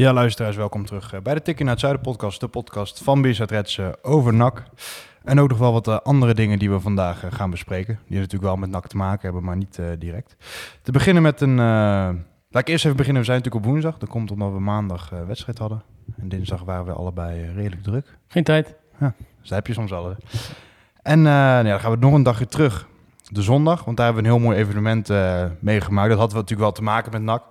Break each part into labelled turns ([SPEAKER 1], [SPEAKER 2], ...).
[SPEAKER 1] Ja, luisteraars, welkom terug eh, bij de Tikkie naar het Zuiden podcast. De podcast van Bizet Redsen over NAC. En ook nog wel wat eh, andere dingen die we vandaag eh, gaan bespreken. Die natuurlijk wel met NAC te maken hebben, maar niet direct. Te beginnen met een... laat ik eerst even beginnen. We zijn natuurlijk op woensdag. Dat komt omdat we maandag wedstrijd hadden. En dinsdag waren we allebei redelijk druk.
[SPEAKER 2] Geen tijd.
[SPEAKER 1] Dus dat heb je soms al. hè. En nou ja, dan gaan we nog een dagje terug. De zondag, want daar hebben we een heel mooi evenement meegemaakt. Dat had natuurlijk wel te maken met NAC.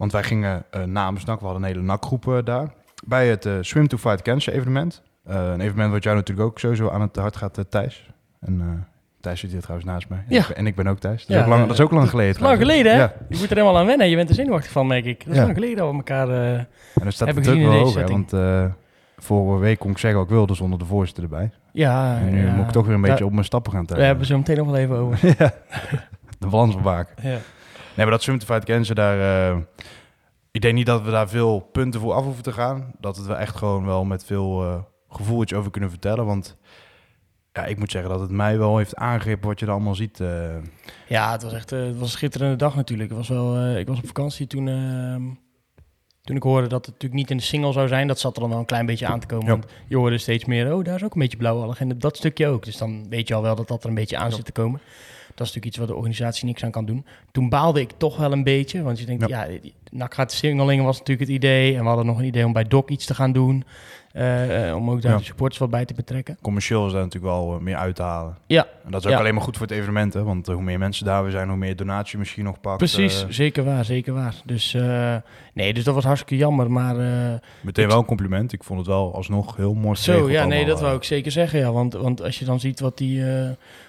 [SPEAKER 1] Want wij gingen eh, namens NAC, we hadden een hele NAC-groep eh, daar. Bij het eh, Swim to Fight Cancer evenement. Een evenement wat jou natuurlijk ook sowieso aan het hart gaat, Thijs. En Thijs zit hier trouwens naast mij. En
[SPEAKER 2] Ja.
[SPEAKER 1] ik ben- En ik ben ook Thijs. Dat is, ook, lang, dat is ook lang geleden
[SPEAKER 2] Lang geleden, hè?
[SPEAKER 1] Ja.
[SPEAKER 2] Je moet er helemaal aan wennen. Je bent er zenuwachtig van, merk ik. Dat is lang geleden dat we elkaar... eh,
[SPEAKER 1] En dan staat
[SPEAKER 2] ik
[SPEAKER 1] druk wel hè, want eh, vorige week kon ik zeggen wat ik wilde zonder de voorzitter erbij.
[SPEAKER 2] ja,
[SPEAKER 1] En nu moet ik toch weer een beetje
[SPEAKER 2] Daar-
[SPEAKER 1] op mijn stappen gaan
[SPEAKER 2] We
[SPEAKER 1] tellen.
[SPEAKER 2] hebben zo meteen nog wel even over.
[SPEAKER 1] de balans bewaken.
[SPEAKER 2] ja.
[SPEAKER 1] Nee, maar dat Swim Fight Cancer, daar... eh, ik denk niet dat we daar veel punten voor af hoeven te gaan. Dat het we echt gewoon wel met veel eh, gevoel iets over kunnen vertellen. Want ja, ik moet zeggen dat het mij wel heeft aangegrepen wat je er allemaal ziet. eh.
[SPEAKER 2] ja, het was echt het was een schitterende dag natuurlijk. Het was wel, ik was op vakantie toen, ehm, toen ik hoorde dat het natuurlijk niet in de single zou zijn. Dat zat er dan wel een klein beetje aan te komen.
[SPEAKER 1] Ja.
[SPEAKER 2] Want je hoorde steeds meer, oh, daar is ook een beetje blauwallig. En dat stukje ook. Dus dan weet je al wel dat dat er een beetje aan
[SPEAKER 1] Ja.
[SPEAKER 2] zit te komen. Dat is natuurlijk iets waar de organisatie niks aan kan doen. Toen baalde ik toch wel een beetje. Want je denkt, ja, die- NAC gaat was natuurlijk het idee. En we hadden nog een idee om bij Doc iets te gaan doen. Eh, eh, om ook daar
[SPEAKER 1] Ja.
[SPEAKER 2] de supporters wat bij te betrekken.
[SPEAKER 1] commercieel is daar natuurlijk wel eh, meer uit te halen.
[SPEAKER 2] Ja.
[SPEAKER 1] En dat is ook
[SPEAKER 2] Ja.
[SPEAKER 1] alleen maar goed voor het evenement. Hè? Want hoe meer mensen daar weer zijn, hoe meer donatie misschien nog pakt.
[SPEAKER 2] Precies, zeker waar, zeker waar. Dus nee, dus dat was hartstikke jammer. Maar
[SPEAKER 1] meteen wel een compliment. Ik vond het wel alsnog heel mooi
[SPEAKER 2] zo, ja, nee, dat wou ik zeker zeggen. Ja, want, want als je dan ziet wat, die,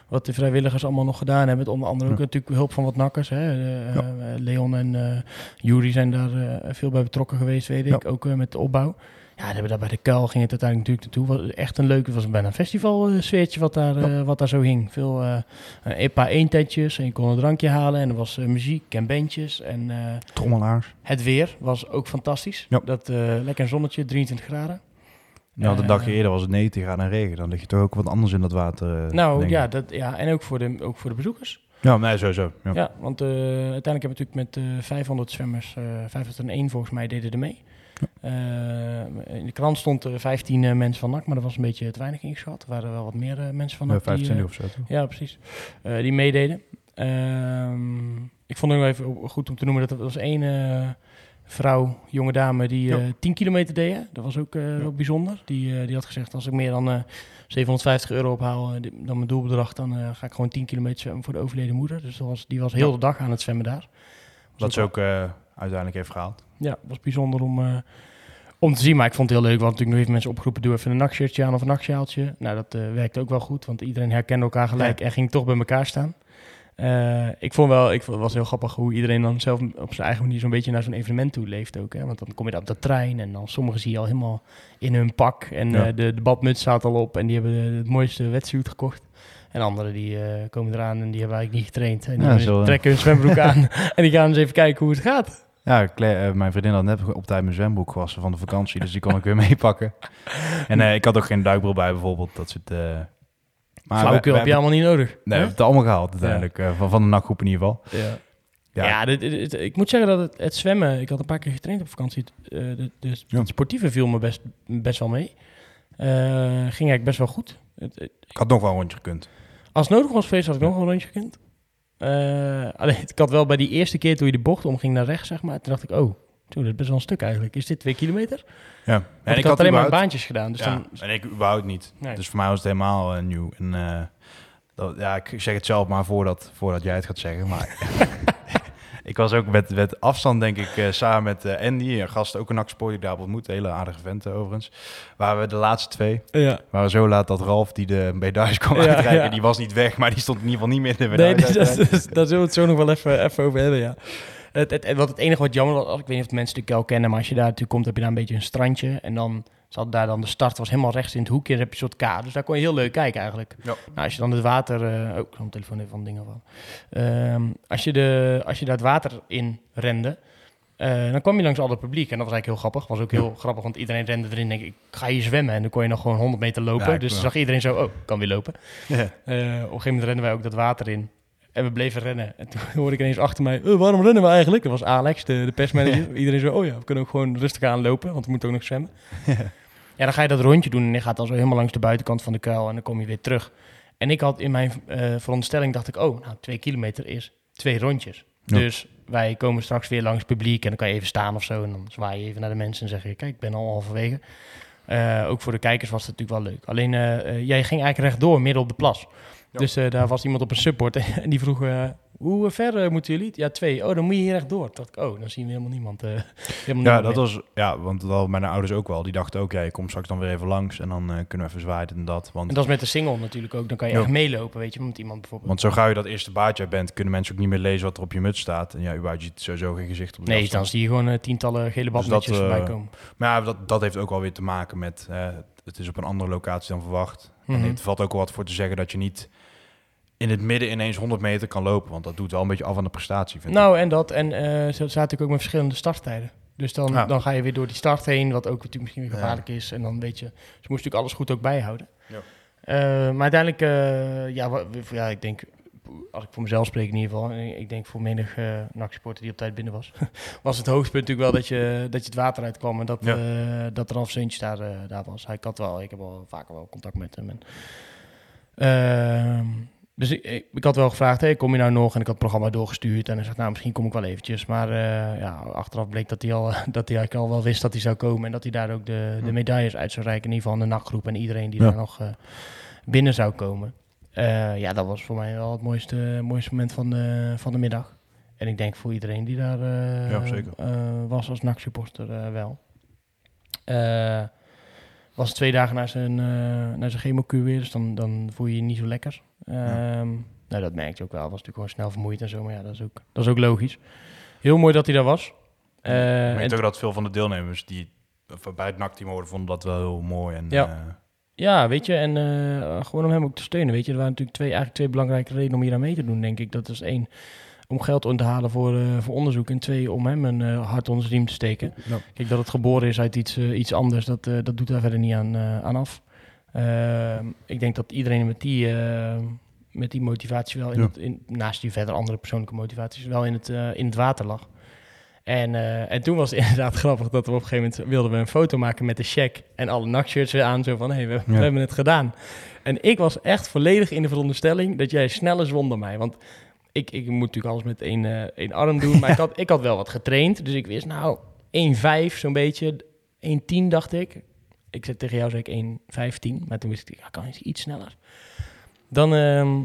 [SPEAKER 2] wat de vrijwilligers allemaal nog gedaan hebben, met onder andere ook natuurlijk hulp van wat nakkers. Hè.
[SPEAKER 1] Ja.
[SPEAKER 2] Leon en eh Jury zijn daar veel bij betrokken geweest, weet ik.
[SPEAKER 1] Ja.
[SPEAKER 2] Ook met de opbouw. Ja, hebben daar bij de kuil ging het uiteindelijk natuurlijk naartoe. Was echt een leuke, het was bijna een festival eh, sfeertje wat daar, eh, wat daar zo hing. Veel eh een paar eententjes en je kon een drankje halen en er was eh, muziek en bandjes en eh,
[SPEAKER 1] Trommelaars.
[SPEAKER 2] het weer was ook fantastisch.
[SPEAKER 1] Ja.
[SPEAKER 2] Dat eh, lekker zonnetje, 23 graden.
[SPEAKER 1] Een
[SPEAKER 2] Eh,
[SPEAKER 1] dagje eerder was het 19 graden en regen. Dan lig je toch ook wat anders in dat water. eh,
[SPEAKER 2] Nou ja, dat, ja, en ook voor de, ook voor de bezoekers.
[SPEAKER 1] Ja, nee, sowieso. Ja.
[SPEAKER 2] Ja, want eh, uiteindelijk hebben we natuurlijk met eh 500 zwemmers, eh 501 volgens mij, deden er mee. Eh, in de krant stond er 15 eh, mensen van NAC, maar dat was een beetje te weinig ingeschat. Er waren wel wat meer eh, mensen van
[SPEAKER 1] Ja,
[SPEAKER 2] NAC die,
[SPEAKER 1] 25
[SPEAKER 2] eh,
[SPEAKER 1] of zo.
[SPEAKER 2] Ja, precies. Die meededen. Ehm, ik vond het nog even goed om te noemen dat er was één vrouw, jonge dame, die
[SPEAKER 1] Ja.
[SPEAKER 2] eh 10 kilometer deed. hè. Dat was ook wel bijzonder. Die, die had gezegd, als ik meer dan eh 750 euro ophaal, dan mijn doelbedrag, dan ga ik gewoon 10 kilometer zwemmen voor de overleden moeder. Dus dat was, die was heel
[SPEAKER 1] Ja.
[SPEAKER 2] de dag aan het zwemmen daar. Was
[SPEAKER 1] Dat ze ook uiteindelijk heeft gehaald.
[SPEAKER 2] Ja, was bijzonder om, eh, om te zien. Maar ik vond het heel leuk, want natuurlijk nog even mensen opgeroepen... doe even een nachtshirtje aan of een nachtsjaaltje. Nou, dat eh, werkte ook wel goed, want iedereen herkende elkaar gelijk... en ging toch bij elkaar staan. Eh, ik vond wel, ik vond, het was heel grappig hoe iedereen dan zelf op zijn eigen manier... zo'n beetje naar zo'n evenement toe leeft ook. Hè? Want dan kom je daar op de trein en dan sommigen zie je al helemaal in hun pak... en
[SPEAKER 1] Ja.
[SPEAKER 2] de, de badmuts staat al op en die hebben het mooiste wetsuit gekocht... En anderen die komen eraan en die hebben eigenlijk niet getraind. En die
[SPEAKER 1] Ja,
[SPEAKER 2] hebben-
[SPEAKER 1] zo,
[SPEAKER 2] trekken hun zwembroek aan en die gaan eens even kijken hoe het gaat.
[SPEAKER 1] Ja, Claire, eh, mijn vriendin had net op tijd mijn zwembroek gewassen van de vakantie. Dus die kon ik weer meepakken. En eh, ik had ook geen duikbril bij bijvoorbeeld. Dat soort... eh maar
[SPEAKER 2] Flauwekul heb je allemaal niet nodig.
[SPEAKER 1] Nee, we hebben het allemaal gehaald uiteindelijk. van, van de nakgroep in ieder geval.
[SPEAKER 2] Ja,
[SPEAKER 1] Ja.
[SPEAKER 2] ja dit- dit- dit- ik moet zeggen dat het, het zwemmen... Ik had een paar keer getraind op vakantie.
[SPEAKER 1] Ja.
[SPEAKER 2] Het sportieve viel me best, best wel mee. Ging eigenlijk best wel goed.
[SPEAKER 1] Ik had nog wel een rondje gekund.
[SPEAKER 2] als het nodig was geweest, had ik nog wel een rondje gekund. Eh, alleen, ik had wel bij die eerste keer toen je de bocht omging naar rechts, zeg maar. Toen dacht ik, oh, toen, dat is best wel een stuk eigenlijk. Is dit twee kilometer?
[SPEAKER 1] Ja.
[SPEAKER 2] Want ik, had alleen maar baantjes gedaan. Dus
[SPEAKER 1] ja,
[SPEAKER 2] dan,
[SPEAKER 1] en ik überhaupt niet.
[SPEAKER 2] Nee.
[SPEAKER 1] Dus voor mij was het helemaal eh, nieuw. En eh, dat, ja, ik zeg het zelf maar voordat, voordat jij het gaat zeggen. Maar ik was ook met, met afstand, denk ik, eh, samen met eh, Andy, een gast, ook een actiepoort die daar ontmoet. Hele aardige vent eh, overigens. Waren we de laatste twee.
[SPEAKER 2] ja.
[SPEAKER 1] waren zo laat dat Ralf, die de medailles kwam
[SPEAKER 2] Ja,
[SPEAKER 1] uitreiken,
[SPEAKER 2] ja.
[SPEAKER 1] die was niet weg, maar die stond in ieder geval niet meer in de
[SPEAKER 2] Nee,
[SPEAKER 1] medailles.
[SPEAKER 2] dat, daar zullen we het zo nog wel even, even over hebben, ja. Het, wat het enige wat jammer was, ik weet niet of de mensen natuurlijk wel kennen, maar als je daar natuurlijk komt, heb je daar een beetje een strandje. En dan zat daar dan de start, was helemaal rechts in het hoekje. En dan heb je een soort K. Dus daar kon je heel leuk kijken eigenlijk.
[SPEAKER 1] Ja.
[SPEAKER 2] Nou, als je dan het water... oh, ik zal mijn telefoon even van dingen van. Ehm, als, je de, als je daar het water in rende, eh, dan kwam je langs al het publiek. En dat was eigenlijk heel grappig. was ook heel grappig, want iedereen rende erin. Denk ik, ik ga hier zwemmen. En dan kon je nog gewoon 100 meter lopen.
[SPEAKER 1] Ja,
[SPEAKER 2] dus zag iedereen zo, oh, ik kan weer lopen.
[SPEAKER 1] Ja.
[SPEAKER 2] Eh, op een gegeven moment renden wij ook dat water in. En we bleven rennen. En toen hoorde ik ineens achter mij, "Eh, waarom rennen we eigenlijk? Dat was Alex, de, de persmanager. Iedereen zo, oh ja, we kunnen ook gewoon rustig aanlopen, want we moeten ook nog zwemmen. ja, dan ga je dat rondje doen en je gaat dan zo helemaal langs de buitenkant van de kuil en dan kom je weer terug. En ik had in mijn eh, veronderstelling, dacht ik, oh, nou, twee kilometer is twee rondjes.
[SPEAKER 1] Ja.
[SPEAKER 2] Dus wij komen straks weer langs het publiek en dan kan je even staan of zo. En dan zwaai je even naar de mensen en zeg je, kijk, ik ben al halverwege. Eh, ook voor de kijkers was het natuurlijk wel leuk. Alleen, jij ging eigenlijk rechtdoor, midden op de plas.
[SPEAKER 1] Ja.
[SPEAKER 2] Dus eh, daar was iemand op een support en die vroeg, eh, hoe ver eh, moeten jullie? Ja, twee. Oh, dan moet je hier rechtdoor. Toen dacht ik, oh, dan zien we helemaal niemand. helemaal
[SPEAKER 1] Ja,
[SPEAKER 2] niemand
[SPEAKER 1] dat
[SPEAKER 2] meer.
[SPEAKER 1] was, ja, want dat hadden mijn ouders ook wel. Die dachten ook, ja, je komt straks dan weer even langs en dan kunnen we even zwaaien en dat. Want,
[SPEAKER 2] En dat is met de single natuurlijk ook. Dan kan je
[SPEAKER 1] Ja.
[SPEAKER 2] echt meelopen, weet je, met iemand bijvoorbeeld.
[SPEAKER 1] want zo gauw je dat eerste baardje bent, kunnen mensen ook niet meer lezen wat er op je muts staat. En ja, überhaupt je ziet sowieso geen gezicht op de
[SPEAKER 2] Nee, dan zie je gewoon tientallen gele
[SPEAKER 1] Dus eh,
[SPEAKER 2] voorbij komen.
[SPEAKER 1] Maar ja, dat, dat heeft ook wel weer te maken met, het is op een andere locatie dan verwacht.
[SPEAKER 2] Mhm.
[SPEAKER 1] En het valt ook wel wat voor te zeggen dat je niet in het midden ineens 100 meter kan lopen. Want dat doet wel een beetje af aan de prestatie, vind ik.
[SPEAKER 2] Nou, en dat. En eh ze zaten natuurlijk ook met verschillende starttijden. Dus dan,
[SPEAKER 1] Ja.
[SPEAKER 2] dan ga je weer door die start heen, wat ook natuurlijk misschien weer
[SPEAKER 1] Ja.
[SPEAKER 2] gevaarlijk is. En dan weet je, ze moesten natuurlijk alles goed ook bijhouden.
[SPEAKER 1] Ja.
[SPEAKER 2] Eh, maar uiteindelijk, eh, ja, ja, ik denk, als ik voor mezelf spreek in ieder geval, ik denk voor menig uh, die op tijd binnen was, was het hoogtepunt natuurlijk wel dat je, dat je het water uitkwam en dat,
[SPEAKER 1] Ja.
[SPEAKER 2] dat Ralf Seuntjes daar, daar was. Hij had wel, ik heb wel vaker wel contact met hem. En, Ehm, dus ik, ik, ik had wel gevraagd, hey, kom je nou nog? En ik had het programma doorgestuurd. En hij zegt, nou, misschien kom ik wel eventjes. Maar eh, ja, achteraf bleek dat hij, al, dat hij eigenlijk al wel wist dat hij zou komen. En dat hij daar ook de, de medailles uit zou reiken. In ieder geval aan de nachtgroep en iedereen die
[SPEAKER 1] Ja.
[SPEAKER 2] daar nog eh, binnen zou komen. Eh, ja, dat was voor mij wel het mooiste, mooiste moment van de, van de middag. En ik denk voor iedereen die daar
[SPEAKER 1] Ja,
[SPEAKER 2] was als NAC-supporter eh, wel. Was twee dagen na zijn, eh na zijn chemokuur weer, dus dan, dan voel je je niet zo lekker. Ehm, Nou, dat merk je ook wel. Was natuurlijk gewoon snel vermoeid en zo, maar ja, dat is ook, dat is ook logisch. Heel mooi dat hij daar was. Eh,
[SPEAKER 1] ik weet ook dat veel van de deelnemers die bij het NAC-team hoorden, vonden dat wel heel mooi. En,
[SPEAKER 2] Ja.
[SPEAKER 1] eh,
[SPEAKER 2] Ja, weet je, en eh, gewoon om hem ook te steunen, weet je. Er waren natuurlijk twee, eigenlijk twee belangrijke redenen om hier aan mee te doen, denk ik. Dat is één, om geld in te halen voor, eh, voor onderzoek. En twee, om hem een eh, hart onder zijn riem te steken.
[SPEAKER 1] Ja.
[SPEAKER 2] Kijk, dat het geboren is uit iets, iets anders, dat, eh, dat doet daar verder niet aan, eh, aan af. Ehm, ik denk dat iedereen met die, eh, met die motivatie wel, in
[SPEAKER 1] Ja.
[SPEAKER 2] het, in, naast die verder andere persoonlijke motivaties, wel in het, eh, in het water lag. En, eh, en toen was het inderdaad grappig dat we op een gegeven moment wilden we een foto maken met de check en alle nachtshirts weer aan. Zo van, hé, hey, we, hebben het gedaan. En ik was echt volledig in de veronderstelling dat jij sneller zwom dan mij. Want ik, ik moet natuurlijk alles met één, eh, één arm doen. Maar ik had, ik had wel wat getraind. Dus ik wist, nou, 1,5 zo'n beetje. 1,10 dacht ik. Ik zei tegen jou, zei ik 1,15. Maar toen wist ik, ja, kan iets, iets sneller. Dan, ehm,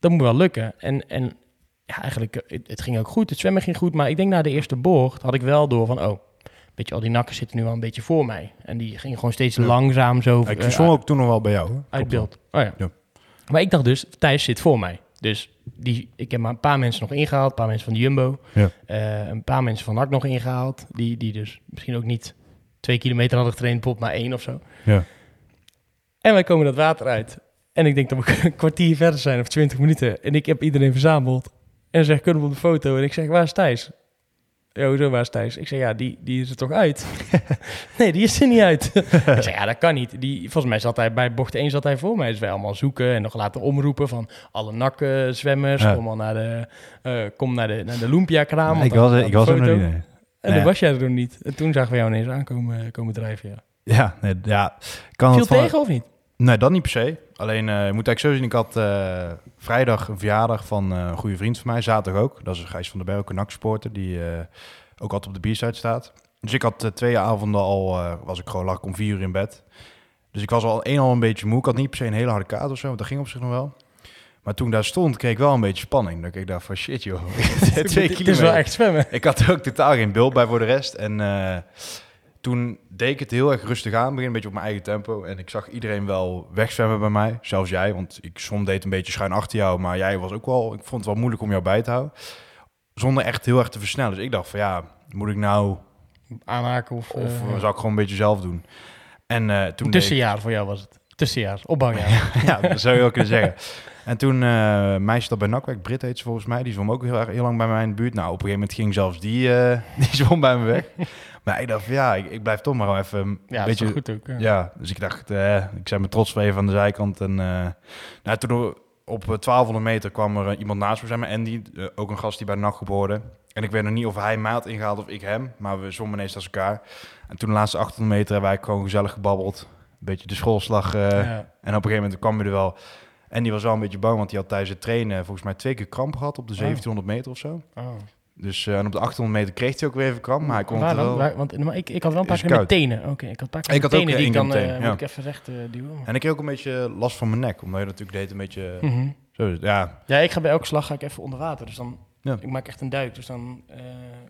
[SPEAKER 2] dat moet wel lukken. En, en ja, eigenlijk, eh, het, het ging ook goed. Het zwemmen ging goed. Maar ik denk na de eerste bocht had ik wel door van, oh, weet je, al die nakken zitten nu wel een beetje voor mij. En die gingen gewoon steeds
[SPEAKER 1] Ja.
[SPEAKER 2] langzaam zo.
[SPEAKER 1] ik
[SPEAKER 2] eh,
[SPEAKER 1] zwom ook toen nog wel bij jou. hè?
[SPEAKER 2] uit beeld. Oh ja.
[SPEAKER 1] Ja.
[SPEAKER 2] Maar ik dacht dus, Thijs zit voor mij. Dus die, ik heb maar een paar mensen nog ingehaald. Een paar mensen van de Jumbo.
[SPEAKER 1] Ja.
[SPEAKER 2] Eh, een paar mensen van NAC nog ingehaald. Die, die dus misschien ook niet twee kilometer hadden getraind, pot maar één of zo.
[SPEAKER 1] Ja.
[SPEAKER 2] En wij komen dat water uit. En ik denk dat we een kwartier verder zijn of twintig minuten. En ik heb iedereen verzameld. En zeg, kunnen we op de foto? En ik zeg, waar is Thijs? Ja, hoezo, waar is Thijs? Ik zeg, ja, die, die is er toch uit? nee, die is er niet uit. ik zeg, ja, dat kan niet. Die, volgens mij zat hij bij bocht 1 zat hij voor mij. Dus wij allemaal zoeken en nog laten omroepen van alle nakkenzwemmers.
[SPEAKER 1] Ja.
[SPEAKER 2] Kom al naar de, eh, kom naar de, naar de Lumpia-kraam.
[SPEAKER 3] ik was, ik was er nog niet.
[SPEAKER 2] En
[SPEAKER 3] Nee.
[SPEAKER 2] toen was jij er nog niet. En toen zagen we jou ineens aankomen komen drijven, ja.
[SPEAKER 3] Ja, nee, ja. Kan
[SPEAKER 2] Viel
[SPEAKER 3] van,
[SPEAKER 2] tegen of niet?
[SPEAKER 1] Nee, dat niet per se. Alleen, eh, je moet eigenlijk zo zien, ik had eh, vrijdag een verjaardag van eh, een goede vriend van mij, zaterdag ook. Dat is Gijs van der Berg, een NAC-supporter, die eh, ook altijd op de B-side staat. Dus ik had eh, twee avonden al, eh, was ik gewoon, lag om vier uur in bed. Dus ik was al één al een beetje moe. Ik had niet per se een hele harde kaart of zo, want dat ging op zich nog wel. Maar toen daar stond, kreeg ik wel een beetje spanning. Dat ik dacht van shit joh, twee
[SPEAKER 2] Het is wel
[SPEAKER 1] kilometer.
[SPEAKER 2] echt zwemmen.
[SPEAKER 1] Ik had er ook totaal geen beeld bij voor de rest. En eh, toen deed ik het heel erg rustig aan. Begin een beetje op mijn eigen tempo. En ik zag iedereen wel wegzwemmen bij mij. Zelfs jij, want ik som deed een beetje schuin achter jou. Maar jij was ook wel... Ik vond het wel moeilijk om jou bij te houden. zonder echt heel erg te versnellen. Dus ik dacht van ja, moet ik nou...
[SPEAKER 2] Aanhaken of...
[SPEAKER 1] Of
[SPEAKER 2] eh,
[SPEAKER 1] zou ik gewoon een beetje zelf doen? En eh, toen deed ik-
[SPEAKER 2] tussenjaar voor jou was het. Tussenjaar, opbouwjaar.
[SPEAKER 1] ja, dat zou je wel kunnen zeggen. En toen, eh meisje dat bij NAC werkt, Brit heet ze volgens mij, die zwom ook heel, erg, heel lang bij mij in de buurt. Nou, op een gegeven moment ging zelfs die, eh, die zwom bij me weg. maar ik dacht ja, ik, ik blijf toch maar even een
[SPEAKER 2] ja,
[SPEAKER 1] beetje...
[SPEAKER 2] goed ook. Ja.
[SPEAKER 1] Ja, dus ik dacht, eh, ik zei me trots even aan de zijkant. En nou, toen op eh, 1200 meter kwam er iemand naast me, zijn, maar Andy, ook een gast die bij nachtgroep hoorde. En ik weet nog niet of hij mij had ingehaald of ik hem, maar we zwommen ineens als elkaar. En toen de laatste 800 meter hebben wij gewoon gezellig gebabbeld. Een beetje de schoolslag.
[SPEAKER 2] Ja.
[SPEAKER 1] En op een gegeven moment kwam hij er wel. En die was wel een beetje bang, want die had tijdens het trainen volgens mij twee keer kramp gehad op de 1700 meter of zo.
[SPEAKER 2] Oh.
[SPEAKER 1] Dus eh, en op de 800 meter kreeg hij ook weer even kramp, maar hij kon wel.
[SPEAKER 2] Waar- want maar ik, ik had wel een paar keer
[SPEAKER 1] koud.
[SPEAKER 2] tenen. Oké, ik had een paar keer
[SPEAKER 1] Ik had ook,
[SPEAKER 2] tenen die
[SPEAKER 1] eh,
[SPEAKER 2] ik
[SPEAKER 1] één
[SPEAKER 2] dan eh, moet ik even recht eh, duwen.
[SPEAKER 1] En ik kreeg ook een beetje last van mijn nek, omdat je natuurlijk deed een beetje.
[SPEAKER 2] Mhm.
[SPEAKER 1] Zo, ja,
[SPEAKER 2] Ja, ik ga bij elke slag ga ik even onder water. Dus dan,
[SPEAKER 1] Ja.
[SPEAKER 2] ik maak echt een duik. Dus dan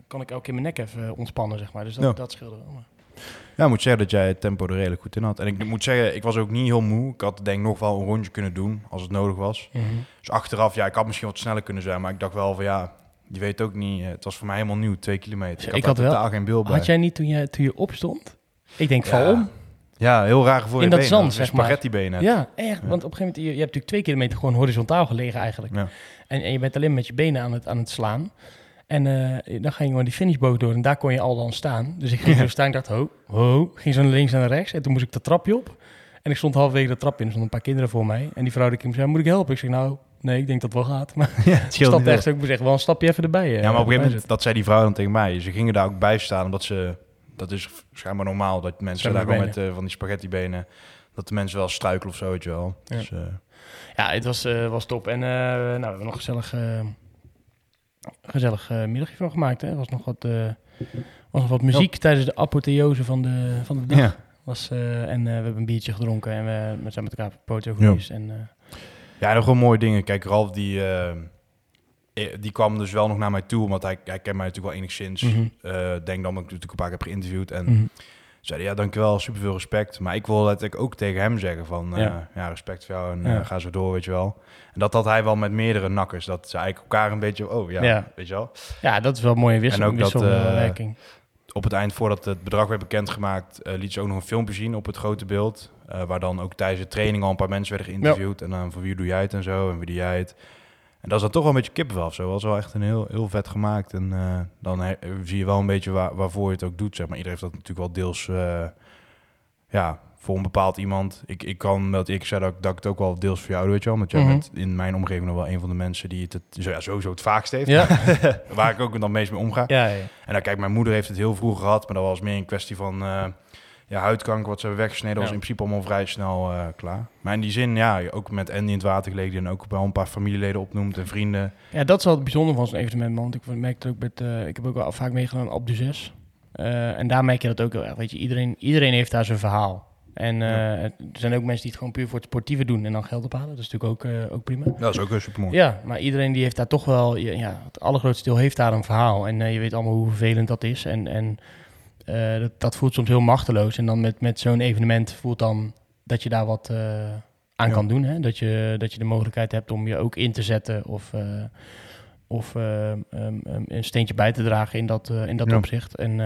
[SPEAKER 2] kan ik elke keer mijn nek even ontspannen, zeg maar. Dus dat,
[SPEAKER 1] Ja.
[SPEAKER 2] dat scheelde wel. Maar.
[SPEAKER 1] Ja, ik moet zeggen dat jij het tempo er redelijk goed in had. En ik moet zeggen, ik was ook niet heel moe. Ik had denk ik nog wel een rondje kunnen doen als het nodig was. Dus achteraf, ja, ik had misschien wat sneller kunnen zijn. Maar ik dacht wel van ja, je weet ook niet. eh, Het was voor mij helemaal nieuw, twee kilometer. Ik,
[SPEAKER 2] Ik
[SPEAKER 1] had,
[SPEAKER 2] wel-
[SPEAKER 1] geen beeld bij.
[SPEAKER 2] Had jij niet toen je, toen je opstond? Ik denk,
[SPEAKER 1] Ja.
[SPEAKER 2] val om.
[SPEAKER 1] Ja, heel raar gevoel
[SPEAKER 2] In
[SPEAKER 1] je
[SPEAKER 2] dat
[SPEAKER 1] benen,
[SPEAKER 2] zand, zeg maar.
[SPEAKER 1] spaghetti benen.
[SPEAKER 2] Ja, echt. Want op een gegeven moment, je, je hebt natuurlijk twee kilometer gewoon horizontaal gelegen eigenlijk.
[SPEAKER 1] Ja.
[SPEAKER 2] En, en je bent alleen met je benen aan het, aan het slaan. En eh, dan ga je gewoon die finishboog door en daar kon je al dan staan. Dus ik ging zo staan, ik dacht, ho, ho. Ging zo naar links en naar rechts. En toen moest ik dat trapje op. En ik stond halverwege dat trapje en er stonden een paar kinderen voor mij. En die vrouw die zei, moet ik helpen? Ik zeg, nou, nee, ik denk dat het wel gaat. Maar
[SPEAKER 1] Ja,
[SPEAKER 2] ik
[SPEAKER 1] niet
[SPEAKER 2] echt ik moest echt wel een stapje even erbij. eh,
[SPEAKER 1] Ja, maar op een gegeven moment, dat zei die vrouw dan tegen mij. Ze gingen daar ook bij staan, omdat ze... Dat is schijnbaar normaal, dat mensen daar
[SPEAKER 2] met
[SPEAKER 1] gewoon met eh, van die spaghetti benen... Dat de mensen wel struikelen of zo, weet je wel.
[SPEAKER 2] Ja.
[SPEAKER 1] Dus,
[SPEAKER 2] Ja, het was, was top. En nou, we hebben nog gezellig, gezellig eh, middagje van gemaakt. Hè. Er was nog wat, eh, was nog wat muziek tijdens de apotheose van de, van de dag.
[SPEAKER 1] ja.
[SPEAKER 2] Was, eh, en we hebben een biertje gedronken en we, we zijn met elkaar foto geweest. En, eh,
[SPEAKER 1] Ja, nog wel mooie dingen. Kijk, Ralf die, die kwam dus wel nog naar mij toe, want hij, hij kent mij natuurlijk wel enigszins. Eh, denk dan dat ik natuurlijk een paar keer heb geïnterviewd. En
[SPEAKER 2] mhm.
[SPEAKER 1] Hij, ja, dankjewel, superveel respect. Maar ik wil dat ik ook tegen hem zeggen van, eh,
[SPEAKER 2] Ja.
[SPEAKER 1] ja. respect voor jou en
[SPEAKER 2] Ja.
[SPEAKER 1] eh, ga zo door, weet je wel. En dat had hij wel met meerdere nakkers. Dat ze eigenlijk elkaar een beetje, oh ja,
[SPEAKER 2] Ja.
[SPEAKER 1] weet je wel.
[SPEAKER 2] Ja, dat is wel een mooie wissel,
[SPEAKER 1] En ook dat,
[SPEAKER 2] wisselwerking.
[SPEAKER 1] Op het eind, voordat het bedrag werd bekendgemaakt, eh liet ze ook nog een filmpje zien op het grote beeld. eh, waar dan ook tijdens de training al een paar mensen werden geïnterviewd. En dan van wie doe jij het en zo, en wie doe jij het. En dat is dan toch wel een beetje kippenvel of zo. Dat was wel echt een heel, heel vet gemaakt. En eh, dan he- zie je wel een beetje waar, waarvoor je het ook doet. Zeg maar. Iedereen heeft dat natuurlijk wel deels... eh, ja, voor een bepaald iemand. Ik, ik kan dat ik zei dat, ik- dat ik het ook wel deels voor jou doe, weet je wel. Want jij
[SPEAKER 2] Mhm.
[SPEAKER 1] bent in mijn omgeving nog wel een van de mensen die het, het zo- ja, sowieso het vaakst heeft.
[SPEAKER 2] Ja.
[SPEAKER 1] waar ik ook dan meest mee omga.
[SPEAKER 2] ja, ja.
[SPEAKER 1] En dan kijk, mijn moeder heeft het heel vroeg gehad, maar dat was meer een kwestie van eh, ja, huidkanker, wat ze hebben weggesneden, was in principe allemaal vrij snel eh, klaar. Maar in die zin, ja, ook met Andy in het water gelegen en ook wel een paar familieleden opnoemt en vrienden.
[SPEAKER 2] Ja, dat is wel het bijzondere van zo'n evenement. man. Want ik merk het ook met, eh, ik heb ook wel vaak meegedaan op de zes. Eh, en daar merk je dat ook heel erg. Weet je, iedereen, iedereen heeft daar zijn verhaal. En
[SPEAKER 1] Ja.
[SPEAKER 2] er zijn ook mensen die het gewoon puur voor het sportieve doen en dan geld ophalen. Dat is natuurlijk ook, ook prima.
[SPEAKER 1] Dat is ook super mooi.
[SPEAKER 2] Ja, maar iedereen die heeft daar toch wel, ja, het allergrootste deel heeft daar een verhaal. En je weet allemaal hoe vervelend dat is. En, en eh, dat, dat voelt soms heel machteloos. En dan met, met zo'n evenement voelt dan dat je daar wat eh, aan
[SPEAKER 1] Ja.
[SPEAKER 2] kan doen. Hè? Dat, je, dat je de mogelijkheid hebt om je ook in te zetten of, eh, of ehm, ehm, een steentje bij te dragen in dat, in dat
[SPEAKER 1] Ja.
[SPEAKER 2] opzicht. En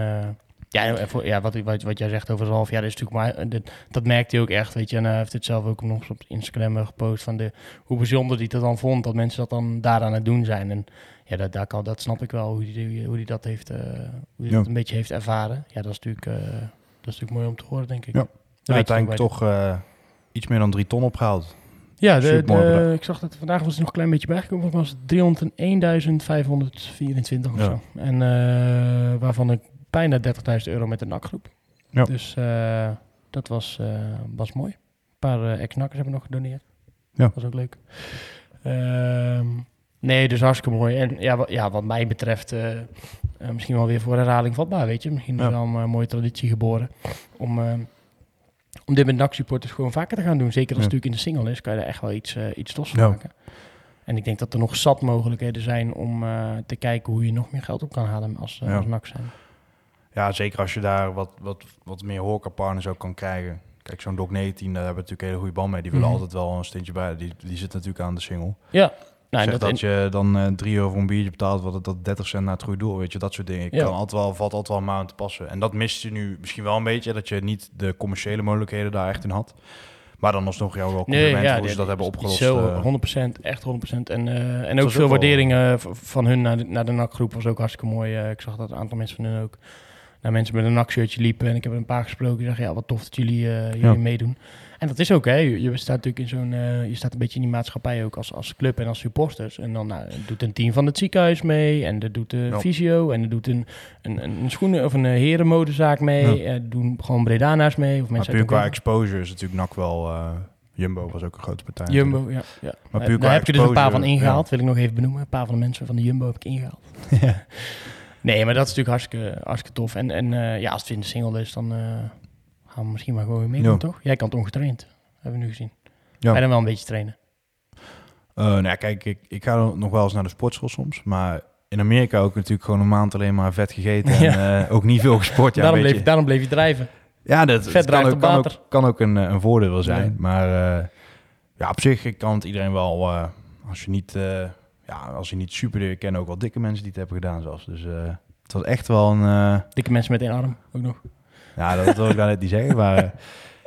[SPEAKER 2] ja, voor, ja wat, wat, wat jij zegt over het half jaar, dat is natuurlijk maar, dat, dat merkt hij ook echt, weet je. En hij heeft het zelf ook nog eens op Instagram gepost van de, hoe bijzonder hij dat dan vond, dat mensen dat dan daar aan het doen zijn. En ja, dat, daar kan, dat snap ik wel, hoe hij hoe die dat heeft, eh, hoe die
[SPEAKER 1] Ja.
[SPEAKER 2] dat een beetje heeft ervaren. Ja, dat is natuurlijk, eh, dat is natuurlijk mooi om te horen, denk ik.
[SPEAKER 1] Ja. Uiteindelijk toch eh, iets meer dan drie ton opgehaald.
[SPEAKER 2] ja, de, de- ik zag dat vandaag was er nog een klein beetje bijgekomen. Was het 301.524 of
[SPEAKER 1] Ja.
[SPEAKER 2] zo. En eh, waarvan ik bijna 30.000 euro met de nakgroep.
[SPEAKER 1] Ja.
[SPEAKER 2] Dus eh, dat was, eh, was mooi. Een paar eh, ex-nakkers hebben nog gedoneerd.
[SPEAKER 1] Ja.
[SPEAKER 2] Dat was ook leuk. Ehm, nee, dus hartstikke mooi. En ja, wat, ja, wat mij betreft eh, eh, misschien wel weer voor herhaling vatbaar, weet je. Misschien is
[SPEAKER 1] Ja.
[SPEAKER 2] wel een eh, mooie traditie geboren om... om dit met NAC-supporters gewoon vaker te gaan doen. Zeker als
[SPEAKER 1] Ja.
[SPEAKER 2] het natuurlijk in de single is, kan je daar echt wel iets, iets tofs van
[SPEAKER 1] Ja.
[SPEAKER 2] maken. En ik denk dat er nog zat mogelijkheden zijn om te kijken hoe je nog meer geld op kan halen als,
[SPEAKER 1] Ja.
[SPEAKER 2] als NAC zijn.
[SPEAKER 1] Ja, zeker als je daar wat, wat, wat meer horecapartners ook kan krijgen. Kijk, zo'n Dog 19, daar hebben we natuurlijk een hele goede band mee. Die willen
[SPEAKER 2] Mhm.
[SPEAKER 1] altijd wel een steentje bij. Die, die zit natuurlijk aan de single.
[SPEAKER 2] Ja, Nou,
[SPEAKER 1] zeg
[SPEAKER 2] dat-
[SPEAKER 1] dat, je dan eh 3 euro voor een biertje betaalt, wat het dat 30 cent naar het goede doel, weet je, dat soort dingen. Ik
[SPEAKER 2] Ja.
[SPEAKER 1] kan altijd wel, valt altijd wel maar aan te passen. En dat mist je nu misschien wel een beetje, dat je niet de commerciële mogelijkheden daar echt in had. Maar dan alsnog jou wel complimenten hoe
[SPEAKER 2] die-
[SPEAKER 1] ze dat hebben opgelost.
[SPEAKER 2] Zo,
[SPEAKER 1] eh.
[SPEAKER 2] 100%, echt 100%. En, eh, en
[SPEAKER 1] was
[SPEAKER 2] ook veel waarderingen van hun naar de, naar de NAC-groep was ook hartstikke mooi. Eh, ik zag dat een aantal mensen van hun ook naar mensen met een NAC-shirtje liepen. En ik heb er een paar gesproken die zeggen, ja, wat tof dat jullie, eh, jullie
[SPEAKER 1] Ja.
[SPEAKER 2] meedoen. En dat is ook, hè. Je, je staat natuurlijk in zo'n... eh, je staat een beetje in die maatschappij ook als, als club en als supporters. En dan nou, doet een team van het ziekenhuis mee. En er doet de
[SPEAKER 1] Ja.
[SPEAKER 2] fysio. En er doet een, een, een, schoenen- of een eh, herenmodezaak mee. Eh, doen gewoon Bredana's mee. Of
[SPEAKER 1] Maar
[SPEAKER 2] mensen
[SPEAKER 1] puur
[SPEAKER 2] uit
[SPEAKER 1] qua exposure is natuurlijk NAC wel... Jumbo was ook een grote partij.
[SPEAKER 2] Jumbo, ja. ja.
[SPEAKER 1] Maar puur
[SPEAKER 2] daar heb je dus een paar van ingehaald, wil ik nog even benoemen. Een paar van de mensen van de Jumbo heb ik ingehaald. Nee, maar dat is natuurlijk hartstikke, hartstikke tof. En, en ja, als het in de single is, dan gaan misschien maar gewoon weer meedoen,
[SPEAKER 1] Ja.
[SPEAKER 2] toch? Jij kan het ongetraind, hebben we nu gezien.
[SPEAKER 1] Ja.
[SPEAKER 2] Je dan wel een beetje trainen?
[SPEAKER 1] Eh, nou ja, kijk, ik, ik ga nog wel eens naar de sportschool soms, maar in Amerika ook natuurlijk gewoon een maand alleen maar vet gegeten en eh, ook niet veel gesport. Ja,
[SPEAKER 2] daarom, bleef,
[SPEAKER 1] beetje-
[SPEAKER 2] daarom bleef je drijven.
[SPEAKER 1] Ja, dat,
[SPEAKER 2] Vet
[SPEAKER 1] kan, ook, kan, ook, kan ook een, eh, een voordeel wel zijn. Maar ja, op zich ik kan het iedereen wel, als je niet, ja, als je niet super leert kennen, ook wel dikke mensen die het hebben gedaan zelfs. Dus het was echt wel een,
[SPEAKER 2] Dikke mensen met één arm, ook nog.
[SPEAKER 1] Ja, dat wil ik daar net niet zeggen. Maar eh,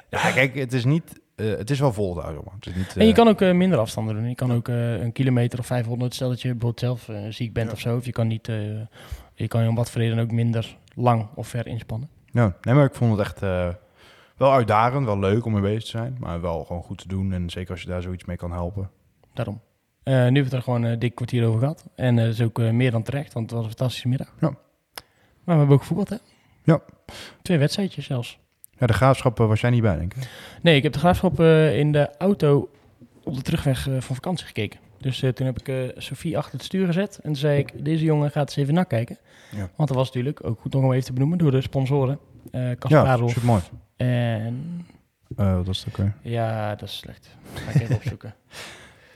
[SPEAKER 1] ja, kijk, het is niet, eh, het is wel vol. Het is niet,
[SPEAKER 2] En je
[SPEAKER 1] eh,
[SPEAKER 2] kan ook eh, minder afstanden doen. Je kan ook eh, een kilometer of 500, stel dat je bijvoorbeeld zelf ziek bent
[SPEAKER 1] Ja.
[SPEAKER 2] of zo. Of je kan niet, eh, je kan je om wat voor reden ook minder lang of ver inspannen.
[SPEAKER 1] Ja, nee, maar ik vond het echt eh, wel uitdagend, wel leuk om mee bezig te zijn, maar wel gewoon goed te doen. En zeker als je daar zoiets mee kan helpen.
[SPEAKER 2] Daarom. Eh, nu hebben we het er gewoon een dik kwartier over gehad. En dat is ook meer dan terecht, want het was een fantastische middag.
[SPEAKER 1] Ja.
[SPEAKER 2] Maar we hebben ook gevoetbald, hè?
[SPEAKER 1] Ja.
[SPEAKER 2] Twee wedstrijdjes zelfs.
[SPEAKER 1] Ja, de graafschap eh, was jij niet bij, denk ik.
[SPEAKER 2] Nee, ik heb de graafschap eh, in de auto op de terugweg eh, van vakantie gekeken. Dus toen heb ik eh Sophie achter het stuur gezet. En zei ik, deze jongen gaat eens even nakijken.
[SPEAKER 1] Ja.
[SPEAKER 2] Want dat was natuurlijk ook goed nog om even te benoemen door de sponsoren. Kasper
[SPEAKER 1] Ja, super mooi.
[SPEAKER 2] en...
[SPEAKER 1] Uh, het ook weer?
[SPEAKER 2] Ja, dat is slecht. Ga ik even opzoeken.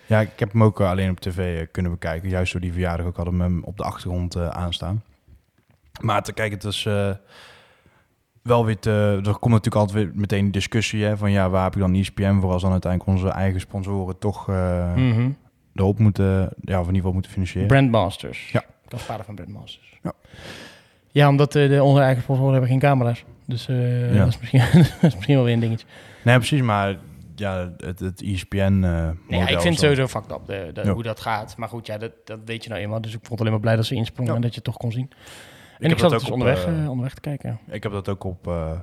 [SPEAKER 1] Ja, ik heb hem ook alleen op tv kunnen bekijken. Juist door die verjaardag ook hadden we hem op de achtergrond aanstaan. Maar te kijken, het was eh, wel weer te... Er komt natuurlijk altijd weer meteen die discussie hè, van ja, waar heb je dan ESPN voor als dan uiteindelijk onze eigen sponsoren toch eh
[SPEAKER 2] Mhm.
[SPEAKER 1] erop moeten, ja, of in ieder geval moeten financieren.
[SPEAKER 2] Brandmasters.
[SPEAKER 1] Ja.
[SPEAKER 2] Kasper van Brandmasters.
[SPEAKER 1] Ja.
[SPEAKER 2] Ja, omdat eh, de, onze eigen sponsoren hebben geen camera's. Dus
[SPEAKER 1] Ja.
[SPEAKER 2] dat, is misschien, dat is misschien wel weer een dingetje.
[SPEAKER 1] Nee, precies, maar ja, het, het ESPN
[SPEAKER 2] Nee, ja, ik vind
[SPEAKER 1] is
[SPEAKER 2] sowieso fucked up, de, de,
[SPEAKER 1] Ja.
[SPEAKER 2] hoe dat gaat. Maar goed, ja, dat, dat weet je nou eenmaal. Dus ik vond het alleen maar blij dat ze insprongen en dat je het toch kon zien. En ik, zat dus onderweg,
[SPEAKER 1] eh,
[SPEAKER 2] eh, onderweg te kijken.
[SPEAKER 1] Ik heb dat ook op, eh,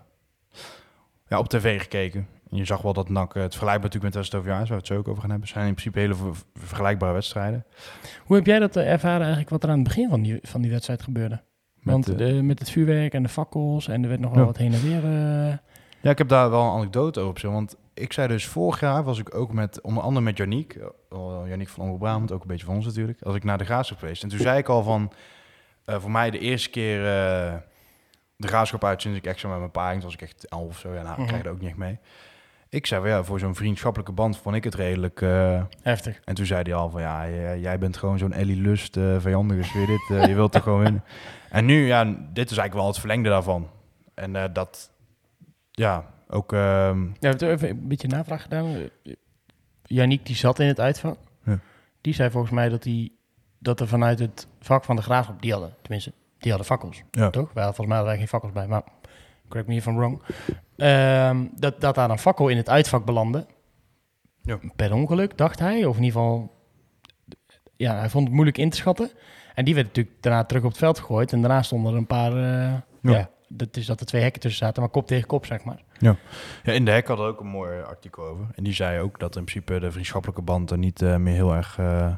[SPEAKER 1] ja, op tv gekeken. En je zag wel dat NAC, het vergelijkbaar natuurlijk met Westoverjaars, waar we het zo ook over gaan hebben, zijn in principe hele ver- vergelijkbare wedstrijden.
[SPEAKER 2] Hoe heb jij dat ervaren eigenlijk, wat er aan het begin van die, van die wedstrijd gebeurde?
[SPEAKER 1] Met,
[SPEAKER 2] Want de, met het vuurwerk en de fakkels en er werd nog wel
[SPEAKER 1] Ja.
[SPEAKER 2] wat heen en weer.
[SPEAKER 1] Ja, ik heb daar wel een anekdote over. Want ik zei dus vorig jaar was ik ook met, onder andere met Janiek, Janiek van Omroep Brabant, ook een beetje van ons natuurlijk, als ik naar de Graafschap geweest. En toen zei ik al van, eh, voor mij de eerste keer eh, de Graafschap uit sinds ik echt zo met mijn pa ging, was ik echt elf of zo, ja, nou, ik
[SPEAKER 2] Mhm.
[SPEAKER 1] krijg er ook niet echt mee. Ik zei van ja, voor zo'n vriendschappelijke band vond ik het redelijk... eh,
[SPEAKER 2] heftig.
[SPEAKER 1] En toen zei hij al van ja, jij, jij bent gewoon zo'n Ellie Lust, vijandige sfeer dit. eh, je wilt toch gewoon winnen. En nu, ja, dit is eigenlijk wel het verlengde daarvan. En dat, ja, ook... ehm,
[SPEAKER 2] Ja, we hebben even een beetje navraag gedaan. Yannick die zat in het uitvak.
[SPEAKER 1] Ja.
[SPEAKER 2] Die zei volgens mij dat, die, dat er vanuit het vak van de graafschap, die hadden, tenminste, die hadden fakkels.
[SPEAKER 1] Ja.
[SPEAKER 2] Toch? Wij, volgens mij hadden wij geen fakkels bij, maar correct me if I'm wrong. Ehm, dat, dat daar een fakkel in het uitvak belandde.
[SPEAKER 1] Ja.
[SPEAKER 2] Per ongeluk, dacht hij. Of in ieder geval, ja, hij vond het moeilijk in te schatten. En die werd natuurlijk daarna terug op het veld gegooid. En daarna stonden er een paar, eh, ja. dat is dat er twee hekken tussen zaten, maar kop tegen kop, zeg maar.
[SPEAKER 1] Ja, in de hek had er ook een mooi artikel over. En die zei ook dat in principe de vriendschappelijke band er niet eh, meer heel erg eh,